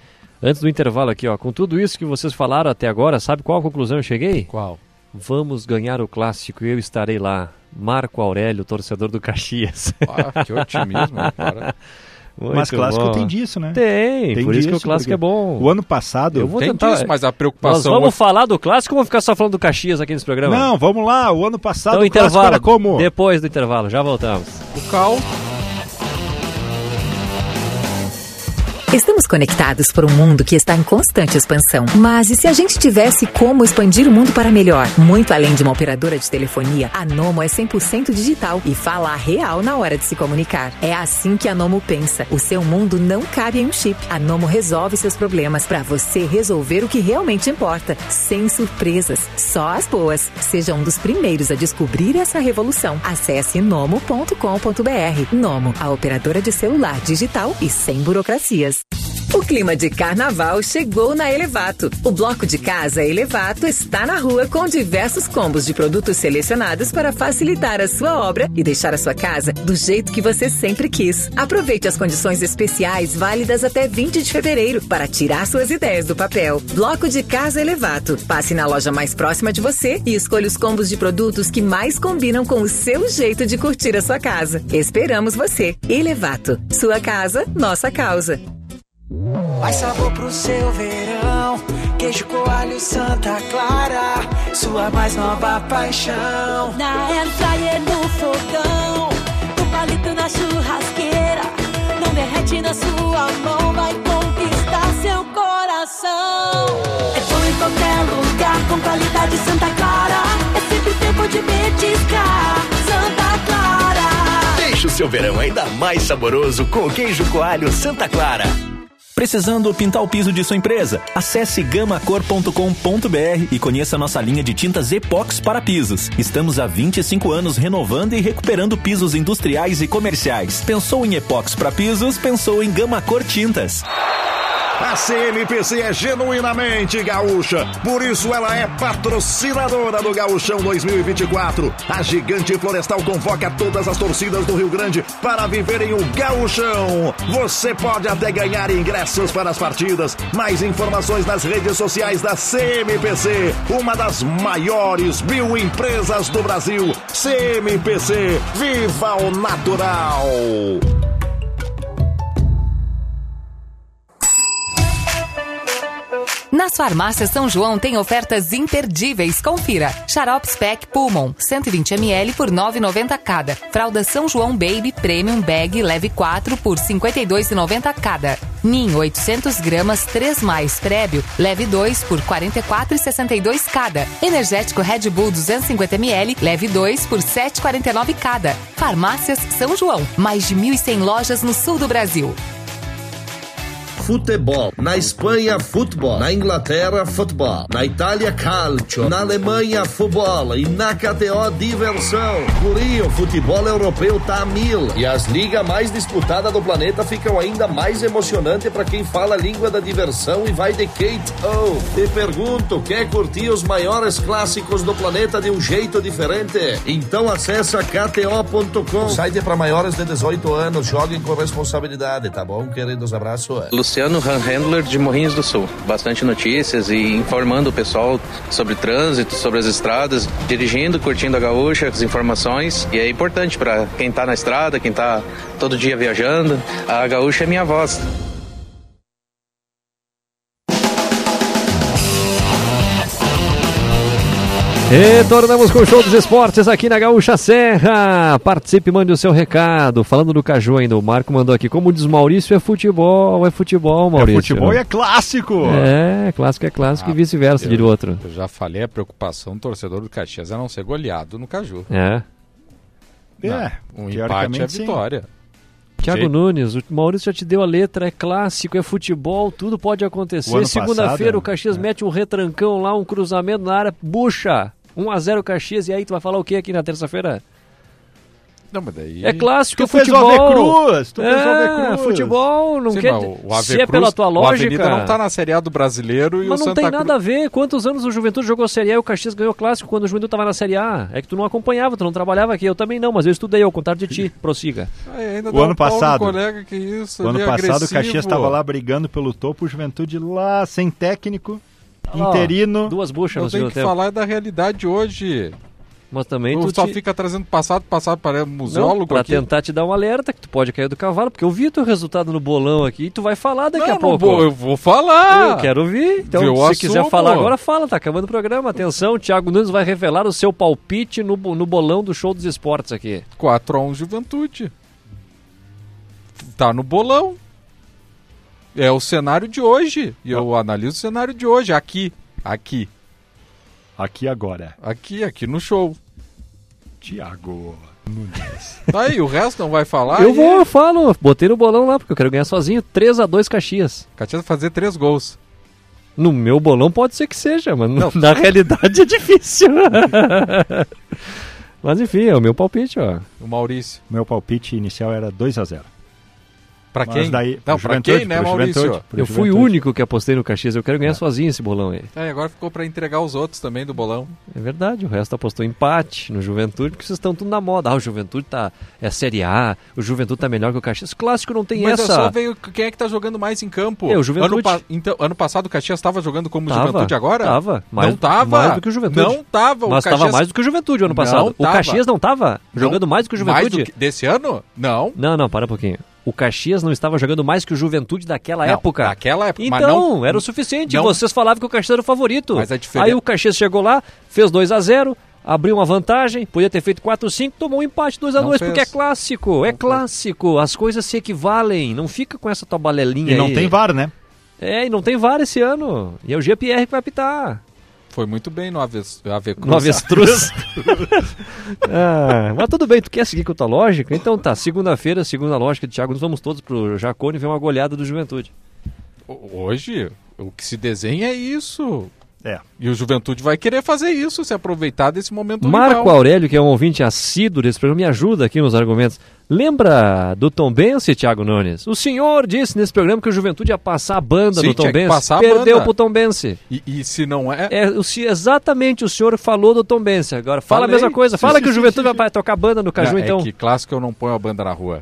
Antes do intervalo aqui, ó, com tudo isso que vocês falaram até agora, sabe qual a conclusão eu cheguei?
Qual?
Vamos ganhar o clássico e eu estarei lá. Marco Aurélio, torcedor do Caxias.
Ah, que otimismo, cara.
Muito
Mas clássico
bom.
tem disso, né?
Tem, por isso que o clássico é bom.
O ano passado.
Eu vou
Tem
tentar.
disso, mas a
Nós
preocupação...
vamos falar do clássico ou vamos ficar só falando do Caxias aqui nesse programa?
Não, vamos lá. O ano passado
então
o clássico
intervalo.
era como?
Depois do intervalo, já voltamos.
O Cal...
Estamos conectados por um mundo que está em constante expansão. Mas e se a gente tivesse como expandir o mundo para melhor? Muito além de uma operadora de telefonia, a Nomo é 100% digital e fala real na hora de se comunicar. É assim que a Nomo pensa. O seu mundo não cabe em um chip. A Nomo resolve seus problemas para você resolver o que realmente importa, sem surpresas, só as boas. Seja um dos primeiros a descobrir essa revolução. Acesse nomo.com.br. Nomo, a operadora de celular digital e sem burocracias. O clima de carnaval chegou na Elevato. O bloco de casa Elevato está na rua com diversos combos de produtos selecionados para facilitar a sua obra e deixar a sua casa do jeito que você sempre quis. Aproveite as condições especiais válidas até 20 de fevereiro para tirar suas ideias do papel. Bloco de casa Elevato. Passe na loja mais próxima de você e escolha os combos de produtos que mais combinam com o seu jeito de curtir a sua casa. Esperamos você. Elevato. Sua casa, nossa causa.
Mais sabor pro seu verão. Queijo coalho Santa Clara. Sua mais nova paixão.
Na air fryer no fogão, no palito na churrasqueira. Não derrete na sua mão, vai conquistar seu coração. É bom em qualquer lugar, com qualidade Santa Clara. É sempre tempo de petiscar. Santa Clara.
Deixe o seu verão ainda mais saboroso com o queijo coalho Santa Clara. Precisando pintar o piso de sua empresa? Acesse gamacor.com.br e conheça nossa linha de tintas Epox para pisos. Estamos há 25 anos renovando e recuperando pisos industriais e comerciais. Pensou em Epox para pisos? Pensou em Gamacor Tintas.
A CMPC é genuinamente gaúcha, por isso ela é patrocinadora do Gaúchão 2024. A Gigante Florestal convoca todas as torcidas do Rio Grande para viverem o Gaúchão. Você pode até ganhar ingressos para as partidas. Mais informações nas redes sociais da CMPC, uma das maiores mil empresas do Brasil. CMPC, viva o natural!
Nas farmácias São João tem ofertas imperdíveis. Confira. Xarope Spec Pulmon, 120ml por 9,90 cada. Fralda São João Baby Premium Bag Leve 4 por 52,90 cada. Nin 800 gramas 3 mais Prébio Leve 2 por 44,62 cada. Energético Red Bull 250ml Leve 2 por 7,49 cada. Farmácias São João. Mais de 1.100 lojas no sul do Brasil.
Futebol. Na Espanha, futebol. Na Inglaterra, futebol. Na Itália, calcio. Na Alemanha, futebol. E na KTO, diversão. Por o futebol europeu tá a mil. E as ligas mais disputadas do planeta ficam ainda mais emocionantes para quem fala a língua da diversão e vai de Kate O. Te pergunto, quer curtir os maiores clássicos do planeta de um jeito diferente? Então acessa kto.com. Site para maiores de 18 anos. Joguem com responsabilidade, tá bom, queridos? Abraço.
Luciano Handler de Morrinhos do Sul. Bastante notícias e informando o pessoal sobre trânsito, sobre as estradas, dirigindo, curtindo a gaúcha, as informações. E é importante para quem tá na estrada, quem tá todo dia viajando. A gaúcha é minha voz.
Retornamos com o show dos esportes aqui na Gaúcha Serra. Participe, mande o seu recado. Falando do Caju ainda, o Marco mandou aqui. Como diz Maurício, é futebol, é futebol, Maurício.
É futebol e é clássico.
É, clássico é clássico
Ah,
e vice-versa, o outro.
Eu já falei a preocupação do torcedor do Caxias é não ser goleado no Caju.
É.
Não,
É,
um empate é
sim.
vitória.
Tiago. Nunes, o Maurício já te deu a letra, é clássico, é futebol, tudo pode acontecer. Segunda-feira o Caxias mete um retrancão lá, um cruzamento na área, bucha. 1x0 Caxias, e aí tu vai falar o que aqui na terça-feira?
Não, mas daí...
É clássico,
Tu
é
fez o
futebol.
Avecruz, tu fez o
é,
Avecruz.
futebol, não
Sim,
quer
mas o
se é pela tua
O
lógica.
Avenida não tá na Série A do Brasileiro e
Mas
o
não
Santa
tem
Cruz...
nada a ver. Quantos anos o Juventude jogou Série A e o Caxias ganhou clássico quando o Juventude estava na Série A? É que tu não acompanhava, tu não trabalhava aqui. Eu também não, mas eu estudei ao contrário de ti. Prossiga.
Ai, ainda
O ano
um
passado.
colega, que isso,
O ano
ali,
passado o
agressivo.
Caxias estava lá brigando pelo topo, o Juventude lá sem técnico, interino.
Duas buchas
Eu
no
tenho
segundo
que
tempo.
falar da realidade hoje.
Mas também
Tu
tu
só
te-
fica trazendo passado, passado para
Não,
musólogo
pra
aqui.
tentar te dar um alerta que tu pode cair do cavalo, porque eu vi teu resultado no bolão aqui e tu vai falar daqui
Não,
a pouco.
vou- eu vou falar.
Eu quero ouvir. Então,
Eu
se quiser falar agora, fala. Tá acabando o programa. Atenção, Thiago Nunes vai revelar o seu palpite no, no bolão do show dos esportes aqui.
4x1 Juventude. Tá no bolão. É o cenário de hoje. E eu analiso o cenário de hoje. Aqui. Aqui.
Aqui agora.
Aqui, aqui no show.
Tiago Nunes.
Tá aí, o resto não vai falar.
eu
e-
vou, eu falo. Botei no bolão lá, porque eu quero ganhar sozinho. 3x2 Caxias.
Caxias vai fazer três gols.
No meu bolão pode ser que seja, mas no- na realidade é difícil. mas enfim, é o meu palpite, ó.
O Maurício.
Meu palpite inicial era 2 a 0
Pra
Mas
quem?
daí-
não,
Juventude,
quem, né, Maurício?
Juventude,
Eu fui o
Juventude.
único que apostei no Caxias. Eu quero ganhar sozinho esse bolão aí.
É, agora ficou pra entregar os outros também do bolão.
É verdade, o resto apostou empate no Juventude, porque vocês estão tudo na moda. Ah, o Juventude tá. É Série A, o Juventude tá melhor que o Caxias. Clássico não tem
Mas
essa.
é só ver quem é que tá jogando mais em campo.
É, o Juventude.
Ano, pa- então, ano passado o Caxias tava jogando como
Tava,
Juventude agora?
Tava. Mais,
não tava.
Mais do que o Juventude.
Não tava. O
Mas
Caxias...
tava mais do que o Juventude o ano
Não
passado. O
tava.
Caxias não tava
Não.
jogando mais do que o
Mais
Juventude?
do que- Desse ano? Não.
Não, não, para um pouquinho. O Caxias não estava jogando mais que o Juventude daquela
Não,
época.
naquela época, mas
Então,
não-
era o suficiente.
não-
Vocês falavam que o Caxias era o favorito.
Mas a diferença-
Aí o Caxias chegou lá, fez 2 a 0 abriu uma vantagem, podia ter feito 4-5, tomou um empate 2 a
Não
2
fez.
porque é clássico. é clássico. As coisas se equivalem. Não fica com essa tua balelinha
E não
aí.
tem VAR, né?
É, e não tem VAR esse ano. E é o GPR que vai apitar.
Foi muito bem no Aves, Avecruz.
No avestruz. ah, mas tudo bem, tu quer seguir com a tua lógica? Então tá, segunda-feira, segunda lógica de Thiago, nós vamos todos pro Jacone ver uma goleada do Juventude.
Hoje, o que se desenha é isso.
É.
E o Juventude vai querer fazer isso, se aproveitar desse momento
Marco
rival.
Aurélio, que é um ouvinte assíduo desse programa, me ajuda aqui nos argumentos. Lembra do Tom Bense, Thiago Nunes? O senhor disse nesse programa que o Juventude ia passar a banda
Sim,
no Tom Bense. Perdeu pro Tom Bense.
E, e se não é...
É o, se- exatamente o senhor falou do Tom Bense. Agora fala
Falei.
a mesma coisa. Fala
sim,
que o
sim,
Juventude
sim,
vai tocar banda no Caju,
Não,
então.
É que clássico eu não ponho a banda na rua.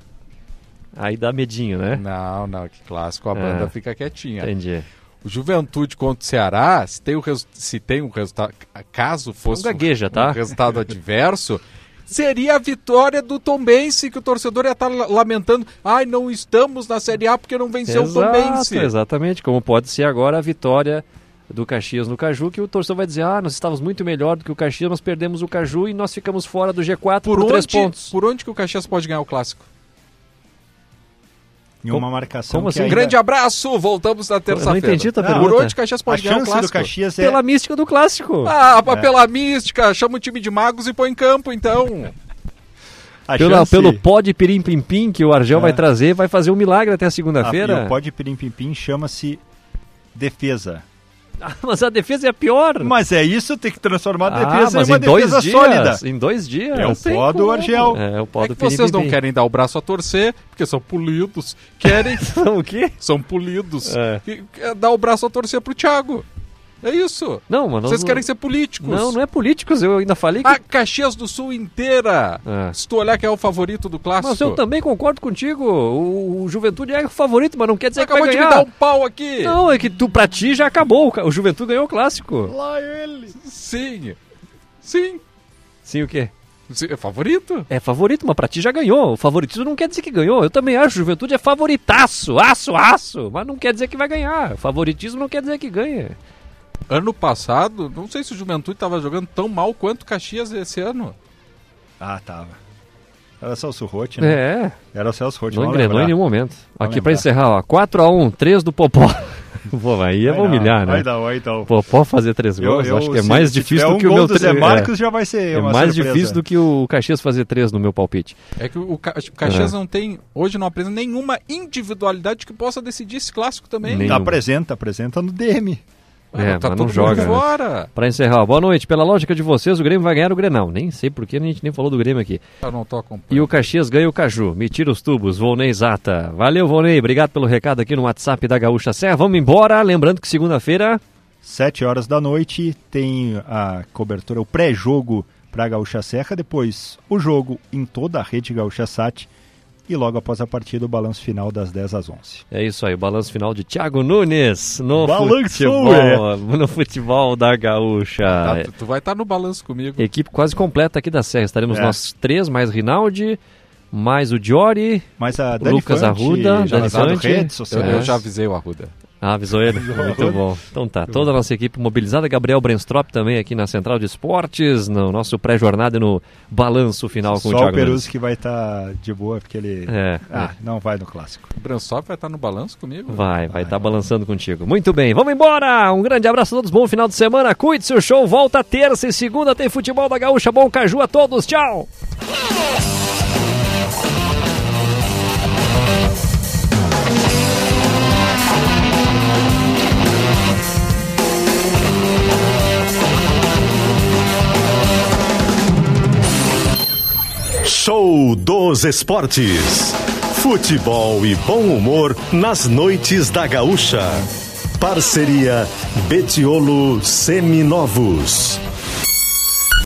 Aí dá medinho, né?
Não, não, que clássico a
Ah,
banda fica quietinha.
Entendi.
O Juventude contra o Ceará, se tem, o resu- se tem um resultado, caso fosse
Não gagueja, tá?
um resultado adverso, seria a vitória do Tombense, que o torcedor ia estar la- lamentando. Ai, não estamos na Série A porque não venceu o Tombense.
Exatamente, como pode ser agora a vitória do Caxias no Caju, que o torcedor vai dizer, ah, nós estávamos muito melhor do que o Caxias, nós perdemos o Caju e nós ficamos fora do G4 por,
Por,
três
onde,
pontos.
por onde que o Caxias pode ganhar o clássico?
Em uma marcação
como assim?
Um
ainda-
grande abraço, voltamos na terça-feira.
entendi tua
Por
pergunta.
onde o Caxias pode
A
ganhar o
chance do
clássico?
Caxias é...
Pela mística do clássico.
Ah,
É.
pela mística, chama o time de magos e põe em campo, então.
a
Pela-
chance-
Pelo pó de pirim pim pim que o Argel
É.
vai trazer, vai fazer um milagre até a
Ah,
segunda-feira.
o pode pirim pim pim chama-se defesa.
Ah, mas a defesa é a pior.
Mas é isso, tem que transformar a
Ah,
defesa
mas
em uma
em dois
defesa
dias,
sólida.
Em dois dias.
É o
Sem
pó do
como.
Argel.
É o pó
É
do
que vocês não querem dar o braço a torcer, porque são polidos. Querem.
São o quê?
são polidos.
É.
E quer dar o braço a torcer pro Thiago. É isso.
Não, mano.
Vocês querem ser políticos.
Não, não é políticos, eu ainda falei que...
A Caxias do Sul inteira.
É.
Se tu olhar que é o favorito do clássico.
Mas eu também concordo contigo. O, o Juventude é o favorito, mas não quer dizer
Você
que vai
acabou de me
ganhar.
dar um pau aqui.
Não, é que tu, pra ti já acabou. O Juventude ganhou o clássico.
Lá ele. Sim. Sim.
Sim, o quê?
É favorito?
É favorito, mas pra ti já ganhou. O favoritismo não quer dizer que ganhou. Eu também acho. O Juventude é favoritaço, aço, aço. Mas não quer dizer que vai ganhar. O favoritismo não quer dizer que ganha.
Ano passado, não sei se o Juventude estava jogando tão mal quanto o Caxias esse ano.
Ah, tava. Era o Celso Rotti, né?
É.
Era o Celso Rotti.
Não
vamos
engrenou em nenhum momento. Aqui pra
lembrar.
encerrar, ó. 4x1, 3 do Popó. Pô, aí é
Vai dar,
humilhar, né?
Vai dar, vai dar.
Popó fazer três
Eu-
gols,
eu-
acho que é
se-
mais
se
difícil do
um
que o meu
do Zé
tre-
Marcos,
é.
já vai ser
É mais
surpresa.
difícil do que o Caxias fazer três no meu palpite.
É que o Ca- o Caxias
É.
não tem, hoje não apresenta nenhuma individualidade que possa decidir esse clássico também.
Nenhum.
Apresenta, apresenta no DM.
É,
tá
mas
todo
não joga.
mundo
né?
fora.
Pra encerrar, boa noite. Pela lógica de vocês, o Grêmio vai ganhar o Grenal. Nem sei porque a gente nem falou do Grêmio aqui.
Eu não tô acompanhando.
E o Caxias ganha o Caju. Me tira os tubos, Volney Zata. Valeu, Volney. Obrigado pelo recado aqui no WhatsApp da Gaúcha Serra. Vamos embora. Lembrando que segunda-feira.
Sete horas da noite tem a cobertura, o pré-jogo para Gaúcha Serra, depois o jogo em toda a rede Gaúcha Sat e logo após a partida o balanço final das 10 às 11.
É isso aí, o balanço final de Thiago Nunes no
Balançou,
futebol,
é.
no futebol da Gaúcha.
Tá, tu, tu vai estar no balanço comigo.
Equipe quase completa aqui da Serra. Estaremos
É.
nós três, mais Rinaldi, mais o Diori,
mais a Dani
Lucas
Fante,
Arruda,
já
Dani Fante.
redes sociais.
Eu, eu já avisei o Arruda.
Ah, avisou ele? Muito bom. Então tá, toda a nossa equipe mobilizada. Gabriel Brenstrop também aqui na Central de Esportes, no nosso pré-jornada e no balanço final com
Só
o
o
Thiago
Peruzzi
Nunes.
que vai estar de boa, porque ele
É,
ah,
é.
não vai no clássico.
O Bransop vai estar no balanço comigo?
Vai, vai estar balançando contigo. Muito bem, vamos embora! Um grande abraço a todos, bom final de semana. Cuide-se, o show volta terça e segunda. Tem futebol da Gaúcha. Bom caju a todos, tchau!
Show dos Esportes. Futebol e bom humor nas noites da Gaúcha. Parceria Betiolo Seminovos.